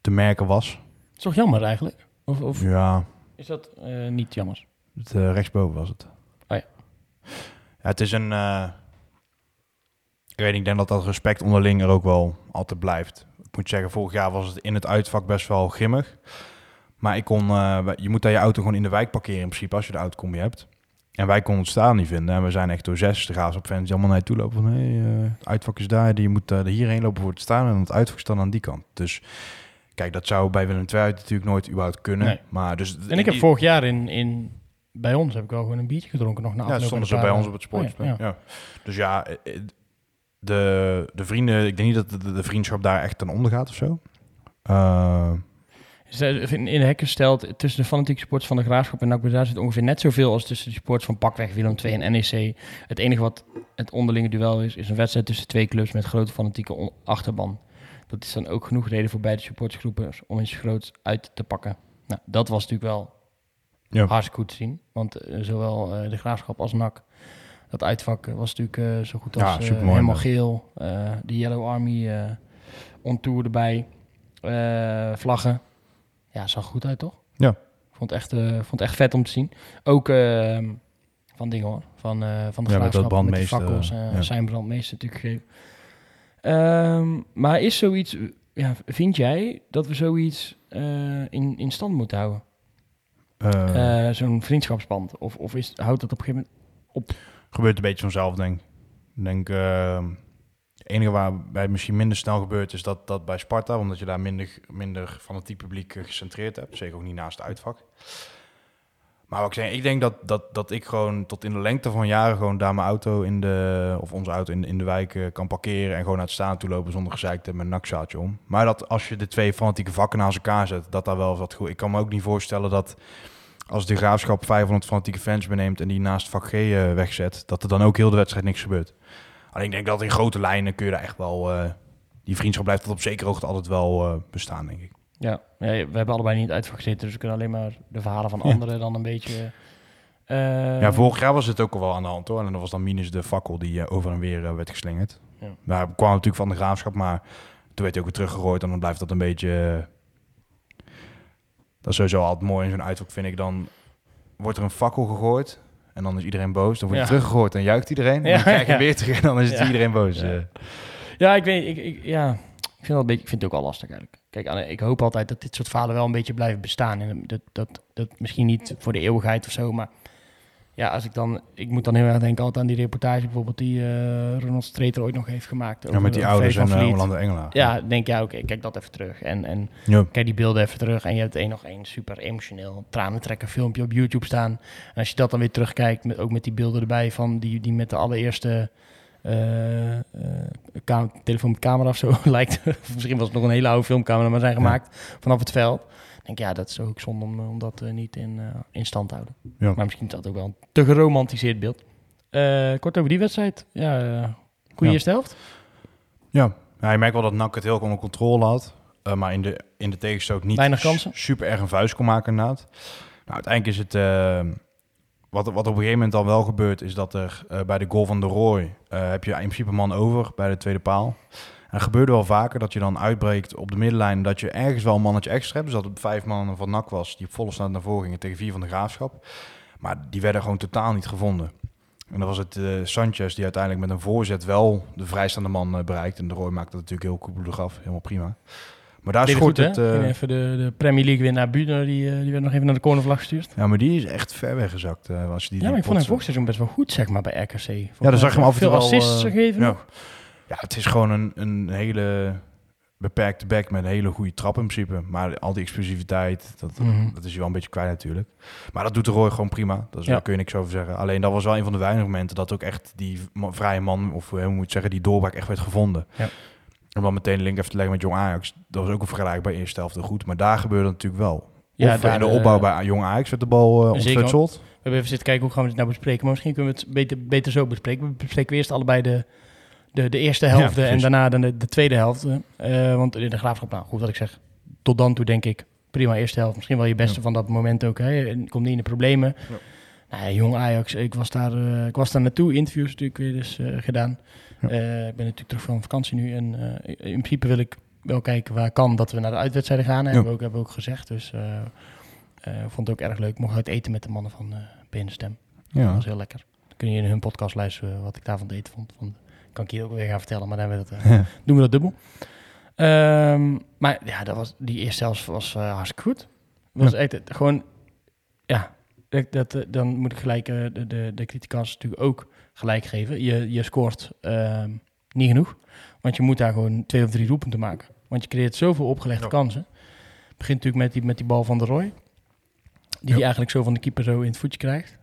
[SPEAKER 1] te merken was.
[SPEAKER 2] Is toch jammer eigenlijk? Of, of
[SPEAKER 1] Ja,
[SPEAKER 2] is dat eh, niet jammer?
[SPEAKER 1] het, eh, rechtsboven was het.
[SPEAKER 2] Oh ja.
[SPEAKER 1] Ja, het is een... eh, ik weet ik denk dat dat respect onderling er ook wel altijd blijft. Ik moet zeggen, vorig jaar was het in het uitvak best wel grimmig. Maar ik kon, je moet daar je auto gewoon in de wijk parkeren in principe als je de autocombi hebt. En wij konden het staan niet vinden. En we zijn echt door zes de gaas op fans die allemaal naar je toe lopen van... hey, het uitvak is daar, je moet er hierheen lopen voor het staan... en het uitvak staat aan die kant. Dus kijk, dat zou bij Willem II natuurlijk nooit überhaupt kunnen.
[SPEAKER 2] Nee.
[SPEAKER 1] Maar dus,
[SPEAKER 2] En ik heb vorig jaar in, in, bij ons heb ik wel gewoon een biertje gedronken nog na
[SPEAKER 1] Ja,
[SPEAKER 2] afloop
[SPEAKER 1] stonden
[SPEAKER 2] met
[SPEAKER 1] ze bij ons op het.
[SPEAKER 2] Oh
[SPEAKER 1] ja,
[SPEAKER 2] ja, ja.
[SPEAKER 1] Dus ja, eh, eh, de, de vrienden... Ik denk niet dat de, de vriendschap daar echt ten onder gaat of zo. Eh,
[SPEAKER 2] in in de hekken stelt tussen de fanatieke sports van de Graafschap en NAC zit ongeveer net zoveel als tussen de sports van Pakweg, Willem II en NEC. Het enige wat het onderlinge duel is, is een wedstrijd tussen twee clubs met grote fanatieke achterban. Dat is dan ook genoeg reden voor beide supportersgroepen om iets groots uit te pakken. Nou, dat was natuurlijk wel
[SPEAKER 1] Ja.
[SPEAKER 2] hartstikke goed te zien. Want eh, zowel eh, de Graafschap als NAC, dat uitvak eh, was natuurlijk zo goed als
[SPEAKER 1] Ja,
[SPEAKER 2] helemaal geel. De Yellow Army eh on tour erbij. Vlaggen. Ja, zag goed uit, toch?
[SPEAKER 1] Ja.
[SPEAKER 2] Ik vond het echt, vond echt vet om te zien. Ook eh, van dingen hoor. Van, van de
[SPEAKER 1] Ja,
[SPEAKER 2] Graafschap, met, die
[SPEAKER 1] brandmeester,
[SPEAKER 2] fakkels.
[SPEAKER 1] ja.
[SPEAKER 2] Zijn brandmeester natuurlijk gegeven. Ehm, maar is zoiets... Ja, vind jij dat we zoiets eh, in, in stand moeten houden?
[SPEAKER 1] eh,
[SPEAKER 2] Eh, Zo'n vriendschapsband? Of, of is, houdt dat op een gegeven moment...
[SPEAKER 1] gebeurt een beetje vanzelf, denk ik. Denk, eh, het enige waarbij het misschien minder snel gebeurt, is dat, dat bij Sparta, omdat je daar minder, minder van het publiek gecentreerd hebt. Zeker ook niet naast het uitvak. Maar wat ik zeg, ik denk dat, dat, dat ik gewoon tot in de lengte van jaren gewoon daar mijn auto in de, of onze auto in, in de wijk eh, kan parkeren en gewoon naar het staan toe lopen zonder gezeik te hebben met een om. Maar dat als je de twee fanatieke vakken naast elkaar zet, dat daar wel wat goed. Ik kan me ook niet voorstellen dat als de graafschap 500 fanatieke fans beneemt en die naast vak G eh, wegzet, dat er dan ook heel de wedstrijd niks gebeurt. Alleen ik denk dat in grote lijnen kun je daar echt wel, eh, die vriendschap blijft tot op zekere hoogte altijd wel bestaan, denk ik.
[SPEAKER 2] Ja, ja, we hebben allebei niet uitvak gezeten, dus we kunnen alleen maar de verhalen van
[SPEAKER 1] Ja.
[SPEAKER 2] anderen dan een beetje... eh,
[SPEAKER 1] ja, vorig jaar was het ook al wel aan de hand hoor. En dat was dan minus de fakkel die eh, over en weer eh, werd geslingerd.
[SPEAKER 2] Ja.
[SPEAKER 1] Daar kwam natuurlijk van de graafschap, maar toen werd hij ook weer teruggegooid. En dan blijft dat een beetje... dat is sowieso altijd mooi in zo'n uitvak, vind ik. Dan wordt er een fakkel gegooid en dan is iedereen boos. Dan wordt hij
[SPEAKER 2] Ja.
[SPEAKER 1] teruggegooid en juicht iedereen. En dan krijg je weer terug en dan is het iedereen boos.
[SPEAKER 2] Ja. Ja, ik weet, ik, ik, ja, ik vind, dat een beetje, ik vind het ook al lastig eigenlijk. Kijk, Anne, ik hoop altijd dat dit soort verhalen wel een beetje blijven bestaan. En dat, dat, dat misschien niet voor de eeuwigheid of zo, maar ja, als ik dan, ik moet dan heel erg denken altijd aan die reportage bijvoorbeeld die eh, Ronald Streeter ooit nog heeft gemaakt.
[SPEAKER 1] ja,
[SPEAKER 2] over-
[SPEAKER 1] met die ouders en
[SPEAKER 2] van
[SPEAKER 1] uh,
[SPEAKER 2] Vliet.
[SPEAKER 1] Hollande Engelaar.
[SPEAKER 2] Ja, denk ja, oké, kijk dat even terug. En, en kijk die beelden even terug. En je hebt één nog één super emotioneel tranentrekker filmpje op YouTube staan. En als je dat dan weer terugkijkt, met, ook met die beelden erbij van die, die met de allereerste eh, eh, telefoon met camera of zo lijkt. Misschien was het nog een hele oude filmcamera, maar zijn gemaakt vanaf het veld. Ik denk ja, dat is ook zonde om, om dat eh, niet in, eh, in stand te houden.
[SPEAKER 1] Ja.
[SPEAKER 2] Maar misschien is dat ook wel een te geromantiseerd beeld. Eh, kort over die wedstrijd. Ja, eh goede eerste helft.
[SPEAKER 1] Ja. ja, je merkt wel dat NAC het heel onder controle had. eh, maar in de, in de tegenstoot niet
[SPEAKER 2] Weinig kansen.
[SPEAKER 1] su- super erg een vuist kon maken inderdaad. Nou, uiteindelijk is het... eh, wat, wat op een gegeven moment dan wel gebeurt... is dat er eh, bij de goal van de Roy... eh, heb je in principe een man over bij de tweede paal. En gebeurde wel vaker dat je dan uitbreekt op de middenlijn... dat je ergens wel een mannetje extra hebt. Dus dat het vijf mannen van NAC was... die volle snelheid naar voren gingen tegen vier van de Graafschap. Maar die werden gewoon totaal niet gevonden. En dan was het eh, Sanchez die uiteindelijk met een voorzet wel de vrijstaande man bereikt. En de Roy maakte dat natuurlijk heel koelbloedig af. Helemaal prima. Maar daar
[SPEAKER 2] het
[SPEAKER 1] schort
[SPEAKER 2] goed,
[SPEAKER 1] het...
[SPEAKER 2] hè?
[SPEAKER 1] eh,
[SPEAKER 2] Even de, de Premier League winnaar Buurner, die, eh, die werd nog even naar de cornervlag gestuurd.
[SPEAKER 1] ja, maar die is echt ver weggezakt. eh, als je die
[SPEAKER 2] Ja, maar ik vond hem vorig seizoen best wel goed, zeg maar, bij RKC.
[SPEAKER 1] Ja, dan zag je hem af en toe
[SPEAKER 2] Veel assists gegeven
[SPEAKER 1] ja. het is gewoon een, een hele beperkte back met een hele goede trap in principe. Maar al die explosiviteit, dat,
[SPEAKER 2] Mhm.
[SPEAKER 1] dat is hij wel een beetje kwijt natuurlijk. Maar dat doet de Roy gewoon prima. Dus
[SPEAKER 2] Ja.
[SPEAKER 1] Daar kun je niks over zeggen. Alleen dat was wel een van de weinige momenten dat ook echt die vrije man, of hoe moet je zeggen, die doorbraak echt werd gevonden.
[SPEAKER 2] Ja.
[SPEAKER 1] En dan meteen de link even te leggen met Jong Ajax. Dat was ook een vergelijkbaar eerste helft goed. Maar daar gebeurde natuurlijk wel.
[SPEAKER 2] Ja,
[SPEAKER 1] of
[SPEAKER 2] daar,
[SPEAKER 1] in de
[SPEAKER 2] eh,
[SPEAKER 1] opbouw bij Jong Ajax werd de bal uh, ontfutseld.
[SPEAKER 2] We hebben even zitten kijken hoe gaan we dit nou bespreken. Maar misschien kunnen we het beter, beter zo bespreken. We bespreken eerst allebei de, de, de eerste helft
[SPEAKER 1] precies.
[SPEAKER 2] en daarna de, de tweede helft. Eh, want in de graafschap, nou goed wat ik zeg. Tot dan toe denk ik, prima eerste helft. Misschien wel je beste
[SPEAKER 1] Ja.
[SPEAKER 2] van dat moment ook. Hè. Je komt niet in de problemen.
[SPEAKER 1] Ja.
[SPEAKER 2] Nou jong Ajax, ik was daar, eh, ik was daar naartoe. Interviews natuurlijk weer dus eh, gedaan.
[SPEAKER 1] Ja.
[SPEAKER 2] Eh, ik ben natuurlijk terug van vakantie nu. En eh, in principe wil ik wel kijken waar kan dat we naar de uitwedstrijden gaan.
[SPEAKER 1] Ja.
[SPEAKER 2] Hebben, we ook, hebben we ook gezegd. Dus eh vond het ook erg leuk. Mocht uit eten met de mannen van uh, Stem. Dat was heel lekker. Dan kun je in hun podcast luisteren wat ik daarvan eten vond. Van, kan ik hier ook weer gaan vertellen, maar dan hebben we dat, doen we dat dubbel. Ehm, maar ja, dat was, die eerste helft was hartstikke goed. was echt gewoon, ja, dat, dat, dan moet ik gelijk eh, de, de, de natuurlijk ook gelijk geven. Je, je scoort ehm, niet genoeg, want je moet daar gewoon twee of drie doelpunten maken. Want je creëert zoveel opgelegde
[SPEAKER 1] Ja.
[SPEAKER 2] kansen. Het begint natuurlijk met die, met die bal van de Roy. Die hij eigenlijk zo van de keeper zo in het voetje krijgt.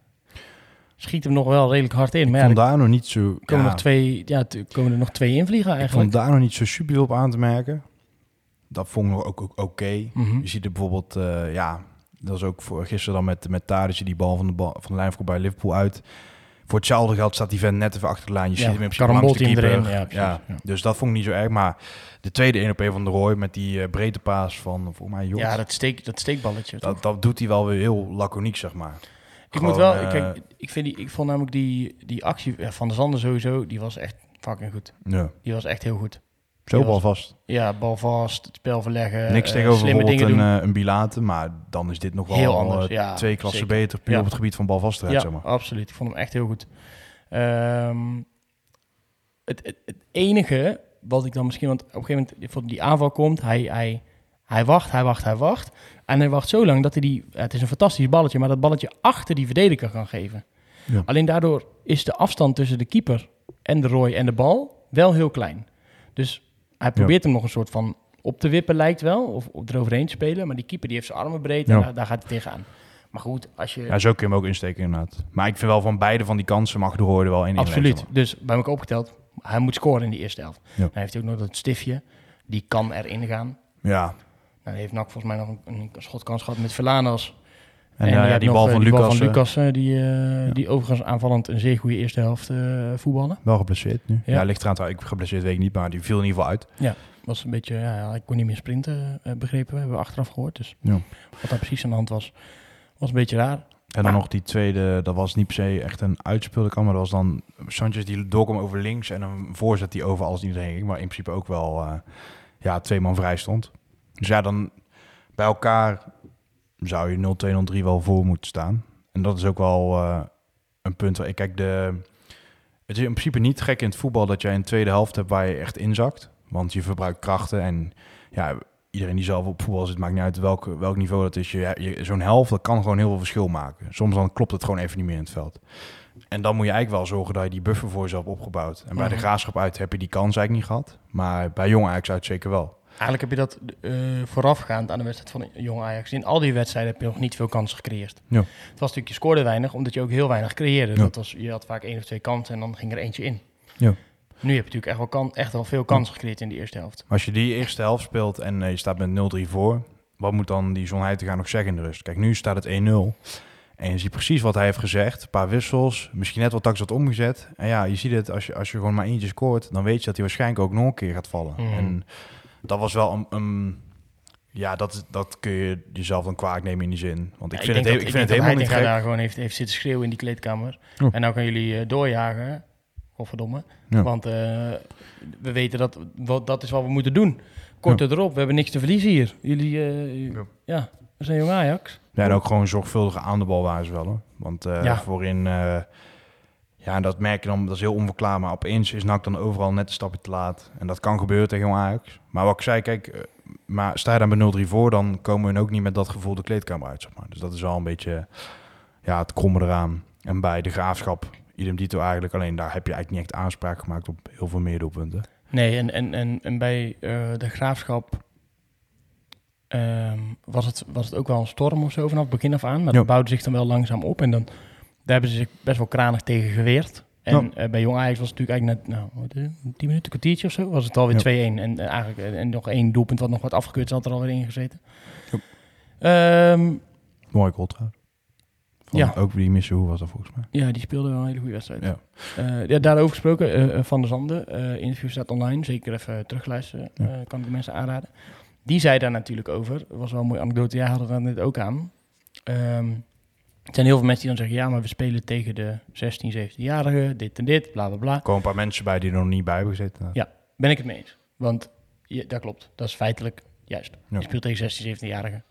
[SPEAKER 2] Schiet hem nog wel redelijk hard in.
[SPEAKER 1] Ik
[SPEAKER 2] Maar ja,
[SPEAKER 1] vond daar nog niet zo...
[SPEAKER 2] komen,
[SPEAKER 1] ja,
[SPEAKER 2] nog twee, ja, komen er nog twee invliegen
[SPEAKER 1] Ik
[SPEAKER 2] eigenlijk.
[SPEAKER 1] vond daar nog niet zo super op aan te merken. Dat vond ik ook ook oké.
[SPEAKER 2] Mhm.
[SPEAKER 1] Je ziet er bijvoorbeeld, eh, ja, dat is ook voor gisteren dan met, met Tadic, die bal van de, bal, van de lijn voorbij Liverpool uit. Voor hetzelfde geld staat die vent net even achter de lijn. Je ziet hem in principe langs de keeper.
[SPEAKER 2] erin, ja.
[SPEAKER 1] Dus dat vond ik niet zo erg. Maar de tweede 1 op 1 van de Roy met die eh, breedte paas van, volgens mij.
[SPEAKER 2] Ja, dat, steek, dat steekballetje.
[SPEAKER 1] dat, dat doet hij wel weer heel laconiek, zeg maar.
[SPEAKER 2] ik
[SPEAKER 1] gewoon,
[SPEAKER 2] moet wel,
[SPEAKER 1] eh,
[SPEAKER 2] kijk, ik, vind die, ik vond namelijk die, die actie ja, van de Zanden sowieso, die was echt fucking goed.
[SPEAKER 1] Ja.
[SPEAKER 2] Die was echt heel goed.
[SPEAKER 1] Zo
[SPEAKER 2] Die
[SPEAKER 1] bal
[SPEAKER 2] was-
[SPEAKER 1] vast.
[SPEAKER 2] Ja, bal vast, het spel verleggen,
[SPEAKER 1] Niks
[SPEAKER 2] eh,
[SPEAKER 1] tegenover
[SPEAKER 2] slimme dingen
[SPEAKER 1] een,
[SPEAKER 2] doen.
[SPEAKER 1] eh, een Bilate, maar dan is dit nog wel
[SPEAKER 2] Heel anders,
[SPEAKER 1] eh,
[SPEAKER 2] ja,
[SPEAKER 1] twee klassen
[SPEAKER 2] zeker.
[SPEAKER 1] beter, puur
[SPEAKER 2] Ja.
[SPEAKER 1] op het gebied van balvastheid,
[SPEAKER 2] ja,
[SPEAKER 1] zeg maar.
[SPEAKER 2] absoluut. Ik vond hem echt heel goed. Ehm, het, het, het enige wat ik dan misschien, want op een gegeven moment, voor die aanval komt, hij, hij, hij wacht, hij wacht, hij wacht. En hij wacht zo lang dat hij die, het is een fantastisch balletje, maar dat balletje achter die verdediger kan geven. Alleen daardoor is de afstand tussen de keeper en de Roy en de bal wel heel klein. Dus hij probeert hem nog een soort van op te wippen, lijkt wel, of, of eroverheen te spelen. Maar die keeper die heeft zijn armen breed en
[SPEAKER 1] Ja.
[SPEAKER 2] daar, daar gaat hij tegenaan. Maar goed, als je...
[SPEAKER 1] Ja, zo kun je hem ook insteken inderdaad. Maar ik vind wel van beide van die kansen mag de er wel in
[SPEAKER 2] Absoluut. Dus bij elkaar opgeteld, hij moet scoren in die eerste helft.
[SPEAKER 1] Ja.
[SPEAKER 2] Dan heeft hij ook nog dat stiftje, die kan erin gaan.
[SPEAKER 1] Ja,
[SPEAKER 2] Nou, dan heeft NAC volgens mij nog een, een schotkans gehad met Verlanas.
[SPEAKER 1] En, eh,
[SPEAKER 2] hebt
[SPEAKER 1] die
[SPEAKER 2] nog,
[SPEAKER 1] bal
[SPEAKER 2] eh,
[SPEAKER 1] van
[SPEAKER 2] die
[SPEAKER 1] Lucas,
[SPEAKER 2] bal van
[SPEAKER 1] eh,
[SPEAKER 2] Lucas, eh, die, eh, die overigens aanvallend een zeer goede eerste helft eh, voetballen.
[SPEAKER 1] wel geblesseerd nu.
[SPEAKER 2] Ja.
[SPEAKER 1] Ja, ligt eraan, ik geblesseerd weet ik niet, maar die viel in ieder geval uit.
[SPEAKER 2] Was een beetje, ja, ja, ik kon niet meer sprinten, eh, begrepen we. Hebben we achteraf gehoord. Dus
[SPEAKER 1] Ja.
[SPEAKER 2] wat daar precies aan de hand was, was een beetje raar.
[SPEAKER 1] En dan nog die tweede, dat was niet per se echt een uitspeel, kan, maar dat was dan Sanchez die doorkwam over links en een voorzet die over alles en iedereen ging, maar in principe ook wel eh, ja, twee man vrij stond. Dus ja, dan bij elkaar zou je 0-2, 0-3 wel voor moeten staan. En dat is ook wel eh, een punt waar ik kijk, de, het is in principe niet gek in het voetbal dat jij een tweede helft hebt waar je echt inzakt, want je verbruikt krachten en ja, iedereen die zelf op voetbal zit, maakt niet uit welk, welk niveau dat is. Je, je, Zo'n helft, dat kan gewoon heel veel verschil maken. Soms dan klopt het gewoon even niet meer in het veld. En dan moet je eigenlijk wel zorgen dat je die buffer voor jezelf hebt opgebouwd. En bij de
[SPEAKER 2] Mhm.
[SPEAKER 1] graafschap uit heb je die kans eigenlijk niet gehad. Maar bij jong Ajax uit zeker wel.
[SPEAKER 2] Eigenlijk heb je dat eh, voorafgaand aan de wedstrijd van Jong Ajax. In al die wedstrijden heb je nog niet veel kansen gecreëerd.
[SPEAKER 1] Ja.
[SPEAKER 2] Het was natuurlijk, je scoorde weinig, omdat je ook heel weinig creëerde.
[SPEAKER 1] Ja.
[SPEAKER 2] Dat was, je had vaak één of twee kansen en dan ging er eentje in.
[SPEAKER 1] Ja.
[SPEAKER 2] Nu heb je natuurlijk echt wel, kan, echt wel veel kansen gecreëerd in de eerste helft.
[SPEAKER 1] Maar als je die eerste helft speelt en eh, je staat met 0-3 voor... wat moet dan die John Heitinga nog zeggen in de rust? Kijk, nu staat het 1-0. En je ziet precies wat hij heeft gezegd. Een paar wissels, misschien net wat tactisch wat omgezet. En ja, je ziet het, als je, als je gewoon maar eentje scoort... dan weet je dat hij waarschijnlijk ook nog een keer gaat vallen.
[SPEAKER 2] Mhm.
[SPEAKER 1] En dat was wel een... een ja, dat, dat kun je jezelf dan kwalijk nemen in die zin. Want ik
[SPEAKER 2] Ja,
[SPEAKER 1] vind, het, he-
[SPEAKER 2] dat-
[SPEAKER 1] ik
[SPEAKER 2] ik
[SPEAKER 1] vind het
[SPEAKER 2] denk
[SPEAKER 1] helemaal niet gek.
[SPEAKER 2] daar gewoon heeft, heeft zitten schreeuwen in die kleedkamer.
[SPEAKER 1] Ja.
[SPEAKER 2] En nou gaan jullie eh, doorjagen. Godverdomme.
[SPEAKER 1] Ja.
[SPEAKER 2] Want eh, we weten dat, wat, dat is wat we moeten doen. Kort erop, we hebben niks te verliezen hier. Jullie, eh,
[SPEAKER 1] Ja.
[SPEAKER 2] we zijn jong Ajax.
[SPEAKER 1] Ja, en ook gewoon zorgvuldig aan de bal waren ze wel. Hoor. Want voorin, ja, en dat merk je dan, dat is heel onverklaarbaar. Opeens is NAC dan overal net een stapje te laat. En dat kan gebeuren tegen Ajax. Maar wat ik zei, kijk, eh, maar sta je dan bij 0-3 voor, dan komen we ook niet met dat gevoel de kleedkamer uit. Zeg maar. Dus dat is wel een beetje ja, het kromme eraan. En bij de graafschap, idem dito eigenlijk, alleen daar heb je eigenlijk niet echt aanspraak gemaakt op heel veel meer doelpunten.
[SPEAKER 2] Nee, en, en, en, en bij eh, de graafschap ehm, was, het, was het ook wel een storm of zo vanaf het begin af aan. Maar dat bouwde zich dan wel langzaam op. En dan daar hebben ze zich best wel kranig tegen geweerd. En eh, bij Jong Ajax was het natuurlijk eigenlijk net, nou, wat, eh, 10 minuten, kwartiertje of zo, was het alweer
[SPEAKER 1] Ja.
[SPEAKER 2] 2-1. En eh, eigenlijk eh, en nog één doelpunt wat nog wat afgekeurd zat er alweer in gezeten.
[SPEAKER 1] Ja.
[SPEAKER 2] Ehm,
[SPEAKER 1] Mooi goal trouwens.
[SPEAKER 2] Ja.
[SPEAKER 1] Ook die missen, hoe was dat volgens mij?
[SPEAKER 2] ja, die speelde wel een hele goede wedstrijd.
[SPEAKER 1] Ja.
[SPEAKER 2] Ja, daarover gesproken, Van der Zanden, eh interview staat online, zeker even terugluisteren,
[SPEAKER 1] Ja.
[SPEAKER 2] kan ik de mensen aanraden. Die zei daar natuurlijk over, was wel een mooie anekdote, jij had het net ook aan. Ehm, er zijn heel veel mensen die dan zeggen, ja, maar we spelen tegen de 16, 17-jarigen, dit en dit, bla bla bla.
[SPEAKER 1] Er komen een paar mensen bij die er nog niet bij hebben gezeten.
[SPEAKER 2] Ja. Ben ik het mee eens. Want je, dat klopt, dat is feitelijk juist.
[SPEAKER 1] Ja.
[SPEAKER 2] Je speelt tegen 16, 17-jarigen.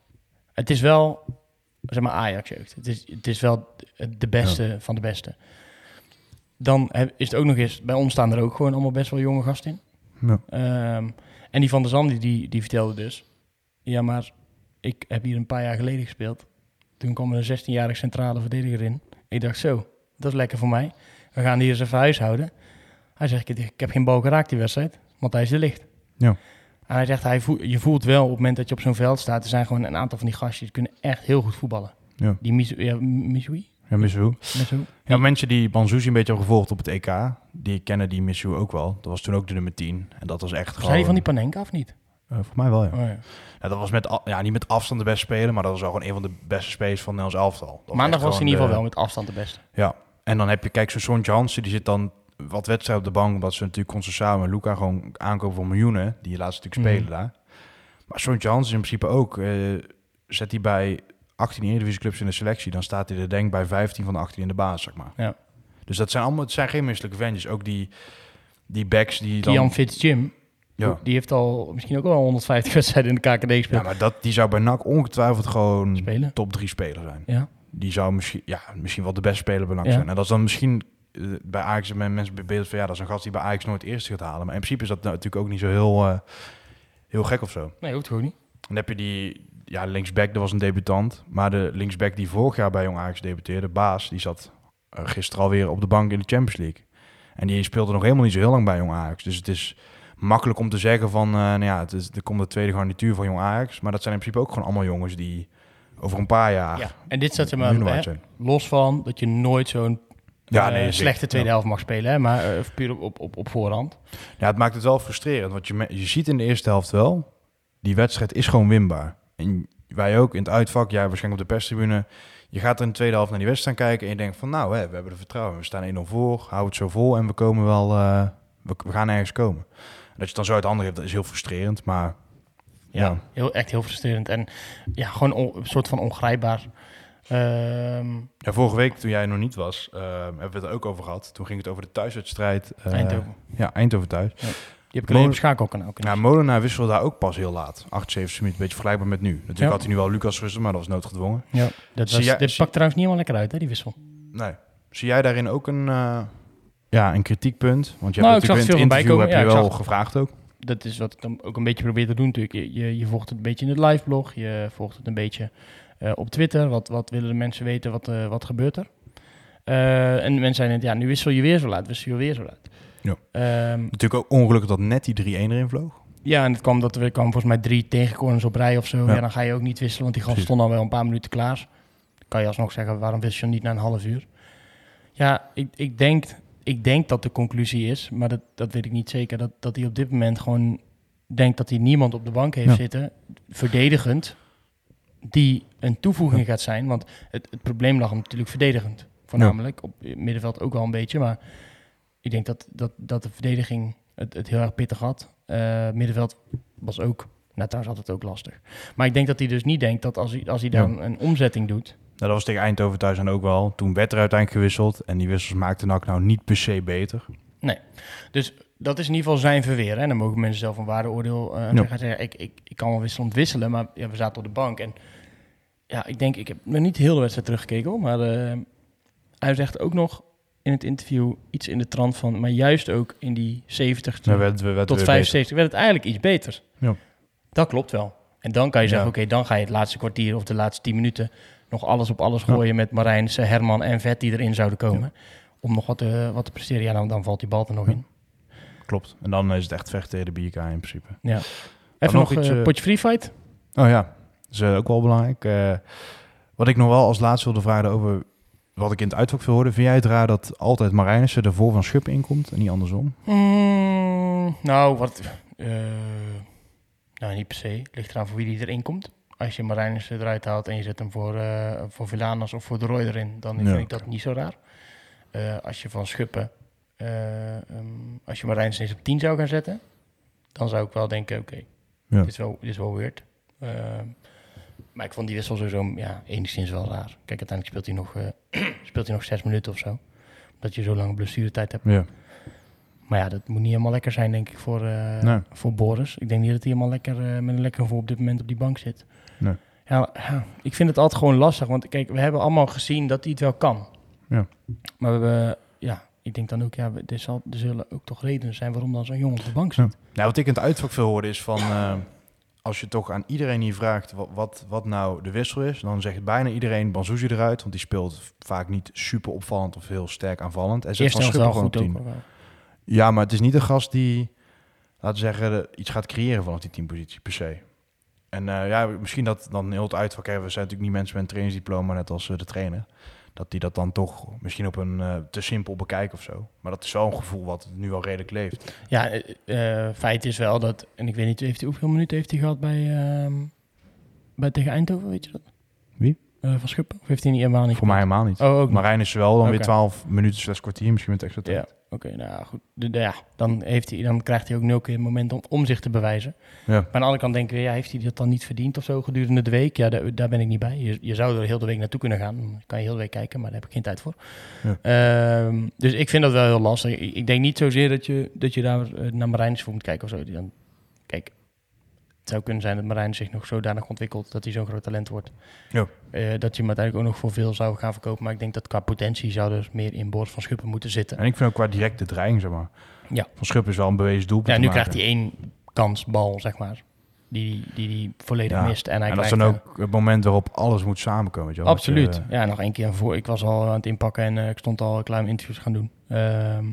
[SPEAKER 2] Het is wel, zeg maar Ajax-jeugd. Het is, het is wel de beste van de beste. Dan is het ook nog eens, bij ons staan er ook gewoon allemaal best wel jonge gasten in.
[SPEAKER 1] Ja.
[SPEAKER 2] Ehm, en die van der Zand, die, die vertelde dus... Ja, maar ik heb hier een paar jaar geleden gespeeld. Toen kwam er een 16-jarig centrale verdediger in. Ik dacht, zo, dat is lekker voor mij. We gaan hier eens even huishouden. Hij zegt, ik, heb geen bal geraakt die wedstrijd, want hij is de licht.
[SPEAKER 1] Ja.
[SPEAKER 2] En hij zegt, hij voelt, je voelt wel op het moment dat je op zo'n veld staat... er zijn gewoon een aantal van die gastjes die kunnen echt heel goed voetballen.
[SPEAKER 1] Ja.
[SPEAKER 2] Die Misu, ja, Misui?
[SPEAKER 1] Ja? Ja, mensen die Banzuzi een beetje hebben gevolgd op het EK, die kennen die Missu ook wel. Dat was toen ook de nummer 10. En dat was echt
[SPEAKER 2] Was
[SPEAKER 1] gewoon...
[SPEAKER 2] van die Panenka of niet?
[SPEAKER 1] Voor mij wel, ja.
[SPEAKER 2] Oh, ja.
[SPEAKER 1] Ja, dat was met, ja, niet met afstand de beste speler, maar dat was wel gewoon een van de beste spelers van Nederlands elftal. Dat
[SPEAKER 2] Maandag was hij in ieder geval wel met afstand de beste.
[SPEAKER 1] Ja, en dan heb je, kijk, zo'n Sontje Hansen, die zit dan wat wedstrijden op de bank, omdat ze natuurlijk constant samen Luca gewoon aankopen voor miljoenen, die laatst natuurlijk
[SPEAKER 2] Mhm.
[SPEAKER 1] spelen daar. Maar Sontje Hansen in principe ook, eh, zet hij bij 18 Eredivisieclubs in de selectie, dan staat hij er denk bij 15 van de 18 in de baas, zeg maar.
[SPEAKER 2] Ja.
[SPEAKER 1] Dus dat zijn allemaal, het zijn geen misselijke ventjes. Ook die, die backs die dan...
[SPEAKER 2] Kian Fitzjim,
[SPEAKER 1] ja.
[SPEAKER 2] die heeft al misschien ook wel 150 wedstrijden in de KKD
[SPEAKER 1] ja,
[SPEAKER 2] gespeeld.
[SPEAKER 1] maar dat, die zou bij NAC ongetwijfeld gewoon
[SPEAKER 2] Spelen.
[SPEAKER 1] top 3 speler zijn.
[SPEAKER 2] Ja.
[SPEAKER 1] Die zou misschien, ja, misschien wel de beste speler bij NAC
[SPEAKER 2] Ja.
[SPEAKER 1] zijn. En dat is dan misschien eh, bij Ajax met mensen bebeeld van ja, dat is een gast die bij Ajax nooit eerst gaat halen. Maar in principe is dat nou natuurlijk ook niet zo heel, eh, heel gek of zo.
[SPEAKER 2] Nee, hoeft gewoon niet.
[SPEAKER 1] Dan heb je die, ja, linksback, dat was een debutant. Maar de linksback die vorig jaar bij Jong Ajax debuteerde, Baas, die zat eh, gisteren alweer op de bank in de Champions League. En die speelde nog helemaal niet zo heel lang bij Jong Ajax. Dus het is makkelijk om te zeggen van, eh, nou ja, het is, er komt de tweede garnituur van Jong Ajax. Maar dat zijn in principe ook gewoon allemaal jongens die over een paar jaar
[SPEAKER 2] Ja. En dit staat zeg maar, hè, los van dat je nooit zo'n
[SPEAKER 1] Ja,
[SPEAKER 2] eh,
[SPEAKER 1] nee,
[SPEAKER 2] slechte tweede helft mag spelen, hè, maar eh, puur op, op, op, op voorhand.
[SPEAKER 1] Ja, het maakt het wel frustrerend. Want je, je ziet in de eerste helft wel, die wedstrijd is gewoon winbaar. En wij ook in het uitvak, jij waarschijnlijk op de perstribune. Je gaat er in de tweede helft naar die wedstrijd kijken en je denkt van nou, hè, we hebben er vertrouwen. We staan 1-0 voor, hou het zo vol en we komen wel, we, we gaan ergens komen. Dat je het dan zo uit de handen hebt, dat is heel frustrerend. Maar
[SPEAKER 2] Ja,
[SPEAKER 1] Ja.
[SPEAKER 2] Heel, echt heel frustrerend. En ja, gewoon on- een soort van ongrijpbaar. Ehm,
[SPEAKER 1] ja, vorige week toen jij er nog niet was, eh, hebben we het er ook over gehad. Toen ging het over de thuiswedstrijd. eh,
[SPEAKER 2] Eindhoven.
[SPEAKER 1] Ja, Eindhoven thuis.
[SPEAKER 2] Die heb ik alleen op schakelkanaal
[SPEAKER 1] Ja, Molenaar wisselde daar ook pas heel laat. 78 minuten, een beetje vergelijkbaar met nu. Natuurlijk
[SPEAKER 2] Ja.
[SPEAKER 1] had hij nu wel Lucas rustig, maar dat was noodgedwongen.
[SPEAKER 2] Ja, dat was,
[SPEAKER 1] jij-
[SPEAKER 2] dit pakt trouwens niet helemaal lekker uit, hè, die wissel.
[SPEAKER 1] Nee. Zie jij daarin ook een, eh, ja, een kritiekpunt? Want je
[SPEAKER 2] Nou,
[SPEAKER 1] hebt natuurlijk in het interview heb je
[SPEAKER 2] Ja,
[SPEAKER 1] wel
[SPEAKER 2] zag-
[SPEAKER 1] gevraagd ook.
[SPEAKER 2] Dat is wat ik dan ook een beetje probeer te doen natuurlijk. Je, je, je volgt het een beetje in het liveblog. Je volgt het een beetje eh, op Twitter. Wat, wat willen de mensen weten? Wat, eh, wat gebeurt er? Eh, en mensen zeiden, ja, nu wissel je weer zo laat. Wissel je weer zo laat.
[SPEAKER 1] Ja.
[SPEAKER 2] Ehm,
[SPEAKER 1] Natuurlijk ook ongelukkig dat net die 3-1 erin vloog.
[SPEAKER 2] Ja, en het kwam dat er kwam volgens mij drie tegencorners op rij of zo. Ja.
[SPEAKER 1] Ja.
[SPEAKER 2] dan ga je ook niet wisselen, want die gast
[SPEAKER 1] Precies.
[SPEAKER 2] stond al wel een paar minuten klaar. Dan kan je alsnog zeggen, waarom wissel je niet na een half uur? Ja, ik, ik, denk, ik denk dat de conclusie is, maar dat, dat weet ik niet zeker, dat, dat hij op dit moment gewoon denkt dat hij niemand op de bank heeft
[SPEAKER 1] Ja.
[SPEAKER 2] zitten, verdedigend, die een toevoeging gaat zijn. Want het, het probleem lag hem natuurlijk verdedigend, voornamelijk. Op het middenveld ook wel een beetje, maar ik denk dat, dat, dat de verdediging het, het heel erg pittig had. Eh, middenveld was ook, nou trouwens had het ook lastig. Maar ik denk dat hij dus niet denkt dat als hij, als hij dan een omzetting doet,
[SPEAKER 1] dat was tegen Eindhoven thuis en ook wel. Toen werd er uiteindelijk gewisseld. En die wissels maakten NAC nou niet per se beter.
[SPEAKER 2] Dus dat is in ieder geval zijn verweer. En dan mogen mensen zelf een waardeoordeel
[SPEAKER 1] Ja.
[SPEAKER 2] zeggen. Ik, ik, ik kan wel wisselend wisselen, maar ja, we zaten op de bank. En ja, ik denk, ik heb nog niet heel de wedstrijd teruggekeken, hoor, maar eh, hij zegt ook nog in het interview iets in de trant van, maar juist ook in die 70
[SPEAKER 1] We werden, we werden
[SPEAKER 2] tot
[SPEAKER 1] weer
[SPEAKER 2] 75 werd het eigenlijk iets beter.
[SPEAKER 1] Ja.
[SPEAKER 2] Dat klopt wel. En dan kan je zeggen,
[SPEAKER 1] Ja.
[SPEAKER 2] oké, dan ga je het laatste kwartier of de laatste 10 minuten nog alles op alles
[SPEAKER 1] Ja.
[SPEAKER 2] gooien met Marijnse, Herman en Vet die erin zouden komen. Om nog wat te, wat te presteren. Ja, dan, dan valt die bal er nog in.
[SPEAKER 1] Klopt. En dan is het echt vechten tegen de bierka in principe.
[SPEAKER 2] Ja. Even
[SPEAKER 1] nog
[SPEAKER 2] nog
[SPEAKER 1] iets,
[SPEAKER 2] een
[SPEAKER 1] eh,
[SPEAKER 2] potje free fight.
[SPEAKER 1] Oh ja, dat is eh, ook wel belangrijk. Eh, wat ik nog wel als laatste wilde vragen over wat ik in het uitvak veel hoorde. Vind jij het raar dat altijd Marijnissen er voor van Schuppen inkomt en niet andersom?
[SPEAKER 2] Mm, nou, wat... eh, nou, niet per se. Ligt eraan voor wie die erin komt. Als je Marijnissen eruit haalt en je zet hem voor, eh voor Villanas of voor de Roy erin, dan
[SPEAKER 1] Ja.
[SPEAKER 2] vind ik dat niet zo raar. Eh, als je van Schuppen, eh, ehm, als je Marijnissen eens op 10 zou gaan zetten, dan zou ik wel denken, oké,
[SPEAKER 1] Ja.
[SPEAKER 2] dit, is wel, dit is wel weird. Eh, maar ik vond die wissel sowieso ja, enigszins wel raar. Kijk, uiteindelijk speelt hij nog, speelt hij nog zes minuten of zo. Dat je zo lange blessuretijd hebt.
[SPEAKER 1] Ja.
[SPEAKER 2] Maar ja, dat moet niet helemaal lekker zijn, denk ik, voor,
[SPEAKER 1] Nee.
[SPEAKER 2] voor Boris. Ik denk niet dat hij helemaal lekker met een lekker gevoel op dit moment op die bank zit.
[SPEAKER 1] Nee.
[SPEAKER 2] Ja, ik vind het altijd gewoon lastig. Want kijk, we hebben allemaal gezien dat hij het wel kan.
[SPEAKER 1] Ja.
[SPEAKER 2] Maar we hebben, ja, ik denk dan ook, ja, er, zal, er zullen ook toch redenen zijn waarom dan zo'n jongen op de bank zit.
[SPEAKER 1] Nou, wat ik in het uitvak veel hoorde is van... eh, als je toch aan iedereen hier vraagt wat, wat, wat nou de wissel is... dan zegt bijna iedereen Banzuzi eruit. Want die speelt vaak niet super opvallend of heel sterk aanvallend. En zet van Schuppen
[SPEAKER 2] wel
[SPEAKER 1] gewoon
[SPEAKER 2] goed
[SPEAKER 1] 10.
[SPEAKER 2] ook. wel.
[SPEAKER 1] Ja, maar het is niet een gast die, laten we zeggen, iets gaat creëren vanaf die teampositie per se. En eh, ja, misschien dat dan heel het uitvak hebben. We zijn natuurlijk niet mensen met een trainingsdiploma, net als eh, de trainer. dat die dat dan toch misschien op een eh, te simpel bekijken of zo. Maar dat is wel een gevoel wat nu al redelijk leeft.
[SPEAKER 2] Ja, feit is wel dat, en ik weet niet, heeft hij, hoeveel minuten heeft hij gehad bij, ehm, bij tegen Eindhoven, weet je dat?
[SPEAKER 1] Wie?
[SPEAKER 2] Eh, van Schuppen? Of heeft hij niet helemaal niet
[SPEAKER 1] Voor mij helemaal niet.
[SPEAKER 2] Oh, ook.
[SPEAKER 1] Marijn is wel dan weer
[SPEAKER 2] Oké.
[SPEAKER 1] 12 minuten, slechts kwartier, misschien met extra tijd.
[SPEAKER 2] Ja, oké, nou ja, goed. De, de- ja, dan, heeft hij, dan krijgt hij ook nul keer een moment om, om zich te bewijzen.
[SPEAKER 1] Ja.
[SPEAKER 2] Maar aan de andere kant denk ik weer, ja, heeft hij dat dan niet verdiend of zo gedurende de week? Ja, daar, daar ben ik niet bij. Je, je zou er heel de week naartoe kunnen gaan. Dan kan je heel de week kijken, maar daar heb ik geen tijd voor.
[SPEAKER 1] Ja.
[SPEAKER 2] Ehm, dus ik vind dat wel heel lastig. Ik, ik denk niet zozeer dat je, dat je daar eh, naar Marijn voor moet kijken of zo. Dan, kijk, het zou kunnen zijn dat Marijn zich nog zodanig ontwikkelt dat hij zo'n groot talent wordt.
[SPEAKER 1] Ja.
[SPEAKER 2] Eh, dat je hem uiteindelijk ook nog voor veel zou gaan verkopen. Maar ik denk dat qua potentie zou er meer in boord van Schuppen moeten zitten.
[SPEAKER 1] En ik vind ook qua directe dreiging, zeg maar.
[SPEAKER 2] Ja.
[SPEAKER 1] Van Schuppen is wel een bewezen doelpunt
[SPEAKER 2] Ja, nu krijgt hij één kansbal, zeg maar. Die die, die volledig
[SPEAKER 1] Ja.
[SPEAKER 2] mist. En, hij
[SPEAKER 1] En dat is dan
[SPEAKER 2] eh,
[SPEAKER 1] ook het moment waarop alles moet samenkomen. Weet je wel?
[SPEAKER 2] Absoluut.
[SPEAKER 1] je-
[SPEAKER 2] Ja, nog één keer voor. Ik was al aan het inpakken en eh, ik stond al klaar om interviews te gaan doen. Ehm,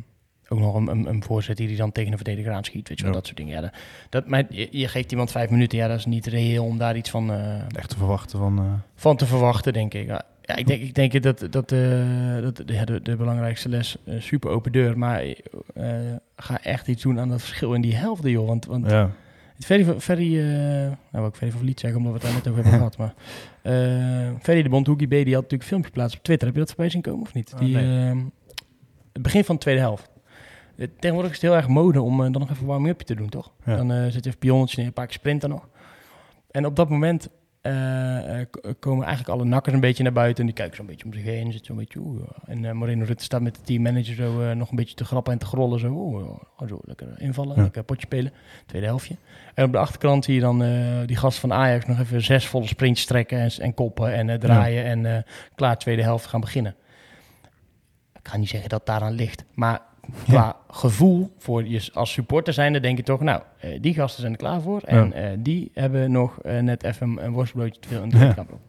[SPEAKER 2] ook nog een, een, een voorzet die dan tegen een verdediger aanschiet. Weet je wel,
[SPEAKER 1] Ja.
[SPEAKER 2] dat soort dingen. Ja, dat, dat, maar je, je geeft iemand vijf minuten. Ja, dat is niet reëel om daar iets van, eh,
[SPEAKER 1] echt te verwachten van... eh,
[SPEAKER 2] van te verwachten, denk ik. Ja, ja, ik denk, ik denk dat, dat, eh, dat ja, de, de belangrijkste les, eh, super open deur. Maar ga echt iets doen aan dat verschil in die helft, joh. Want, want
[SPEAKER 1] ja.
[SPEAKER 2] het Ferry, Ferry eh, nou wil ik Ferry van Vliet zeggen, omdat we het daar net over hebben gehad. Maar Ferry de Bond, Hoekie B, die had natuurlijk filmpjes geplaatst op Twitter. Heb je dat voorbij zien komen of niet?
[SPEAKER 1] Oh,
[SPEAKER 2] die,
[SPEAKER 1] nee.
[SPEAKER 2] het begin van de tweede helft. Eh, Tegenwoordig is het heel erg mode om eh, dan nog even een warming-upje te doen, toch?
[SPEAKER 1] Ja.
[SPEAKER 2] Dan eh, zit je even pionnetje neer, een paar keer sprinten nog. En op dat moment komen eigenlijk alle nakkers een beetje naar buiten. En die kijken zo'n beetje om zich heen. Zit zo'n beetje, oeh. En eh, Moreno Rutte staat met de teammanager zo nog een beetje te grappen en te grollen. Zo, oeh, ja, zo lekker invallen,
[SPEAKER 1] Ja.
[SPEAKER 2] lekker potje spelen. Tweede helftje. En op de achterkant zie je dan die gast van Ajax nog even zes volle sprints trekken en, en koppen en draaien. En klaar, tweede helft gaan beginnen. Ik ga niet zeggen dat daaraan ligt. Maar qua gevoel voor je als supporter zijnde denk je toch, nou, eh, die gasten zijn er klaar voor. En eh, die hebben nog eh, net even een, een worstbroodje te veel in de
[SPEAKER 1] Ja.
[SPEAKER 2] kleedkamer op.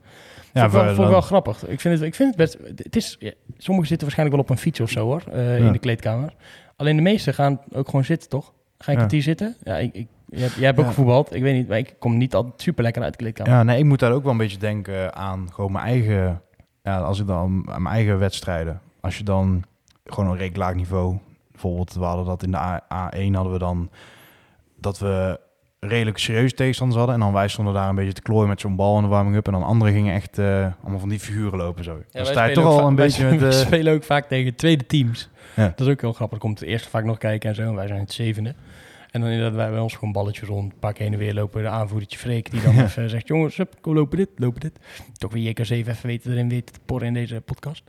[SPEAKER 1] Ja,
[SPEAKER 2] vond, ik wel, wel grappig. Ik vind het, ik vind het best... Het is, ja, sommigen zitten waarschijnlijk wel op een fiets of zo hoor, in de kleedkamer. Alleen de meesten gaan ook gewoon zitten, toch? Ga ik het hier zitten? Ja, ik, ik, jij, hebt- jij hebt ook gevoetbald. Ik weet niet, maar ik kom niet altijd super lekker uit de kleedkamer.
[SPEAKER 1] Ja, nee, ik moet daar ook wel een beetje denken aan gewoon mijn eigen, ja, als ik dan aan mijn eigen wedstrijden. Als je dan gewoon een laag niveau, bijvoorbeeld we hadden dat in de A, A1 hadden we dan dat we redelijk serieuze tegenstanders hadden en dan wij stonden daar een beetje te klooien met zo'n bal in de warming-up en dan anderen gingen echt eh, allemaal van die figuren lopen zo.
[SPEAKER 2] Ja,
[SPEAKER 1] dan sta je toch al een beetje met...
[SPEAKER 2] spelen-
[SPEAKER 1] eh,
[SPEAKER 2] We spelen ook vaak tegen tweede teams.
[SPEAKER 1] Ja.
[SPEAKER 2] Dat is ook heel grappig. Komt eerst vaak nog kijken en zo. En wij zijn het zevende. En dan inderdaad wij bij ons gewoon balletjes rond. Een paar keer heen en weer lopen. De aanvoerdertje Freek die dan even zegt... Jongens, hup, kom lopen dit, lopen dit. Toch weer JK7 even weten erin weten te porren in deze podcast.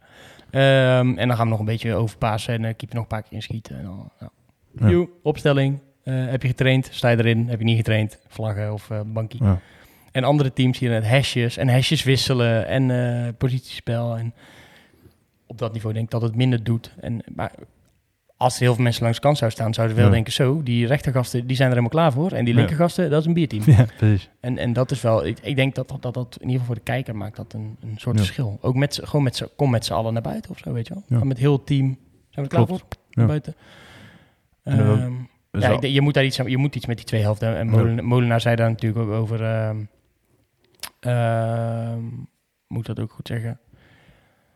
[SPEAKER 2] Ehm, en dan gaan we nog een beetje overpassen. En uh, keep je nog een paar keer inschieten. En dan, ja.
[SPEAKER 1] Ja.
[SPEAKER 2] Joe, opstelling. Eh, heb je getraind? Sta je erin? Heb je niet getraind? Vlaggen of eh bankie.
[SPEAKER 1] ja.
[SPEAKER 2] En andere teams hier net hashjes en hashjes wisselen en eh, positiespel. En op dat niveau denk ik dat het minder doet. En, maar als er heel veel mensen langs de kant zouden staan, zouden ze wel
[SPEAKER 1] Ja.
[SPEAKER 2] denken... zo, die rechtergasten die zijn er helemaal klaar voor. En die linkergasten, dat is een bierteam.
[SPEAKER 1] ja, precies.
[SPEAKER 2] En, en dat is wel... Ik, ik denk dat dat, dat dat in ieder geval voor de kijker maakt dat een, een soort
[SPEAKER 1] Ja.
[SPEAKER 2] verschil. Ook met, gewoon met z'n- kom met z'n allen naar buiten of zo, weet je wel.
[SPEAKER 1] Ja.
[SPEAKER 2] Met heel het team. Zijn we er klaar
[SPEAKER 1] Klopt.
[SPEAKER 2] voor? Naar buiten. Ehm, ja, ik je moet daar iets je moet iets met die twee helften. En. Molenaar, zei daar natuurlijk ook over. ehm ehm, moet dat ook goed zeggen?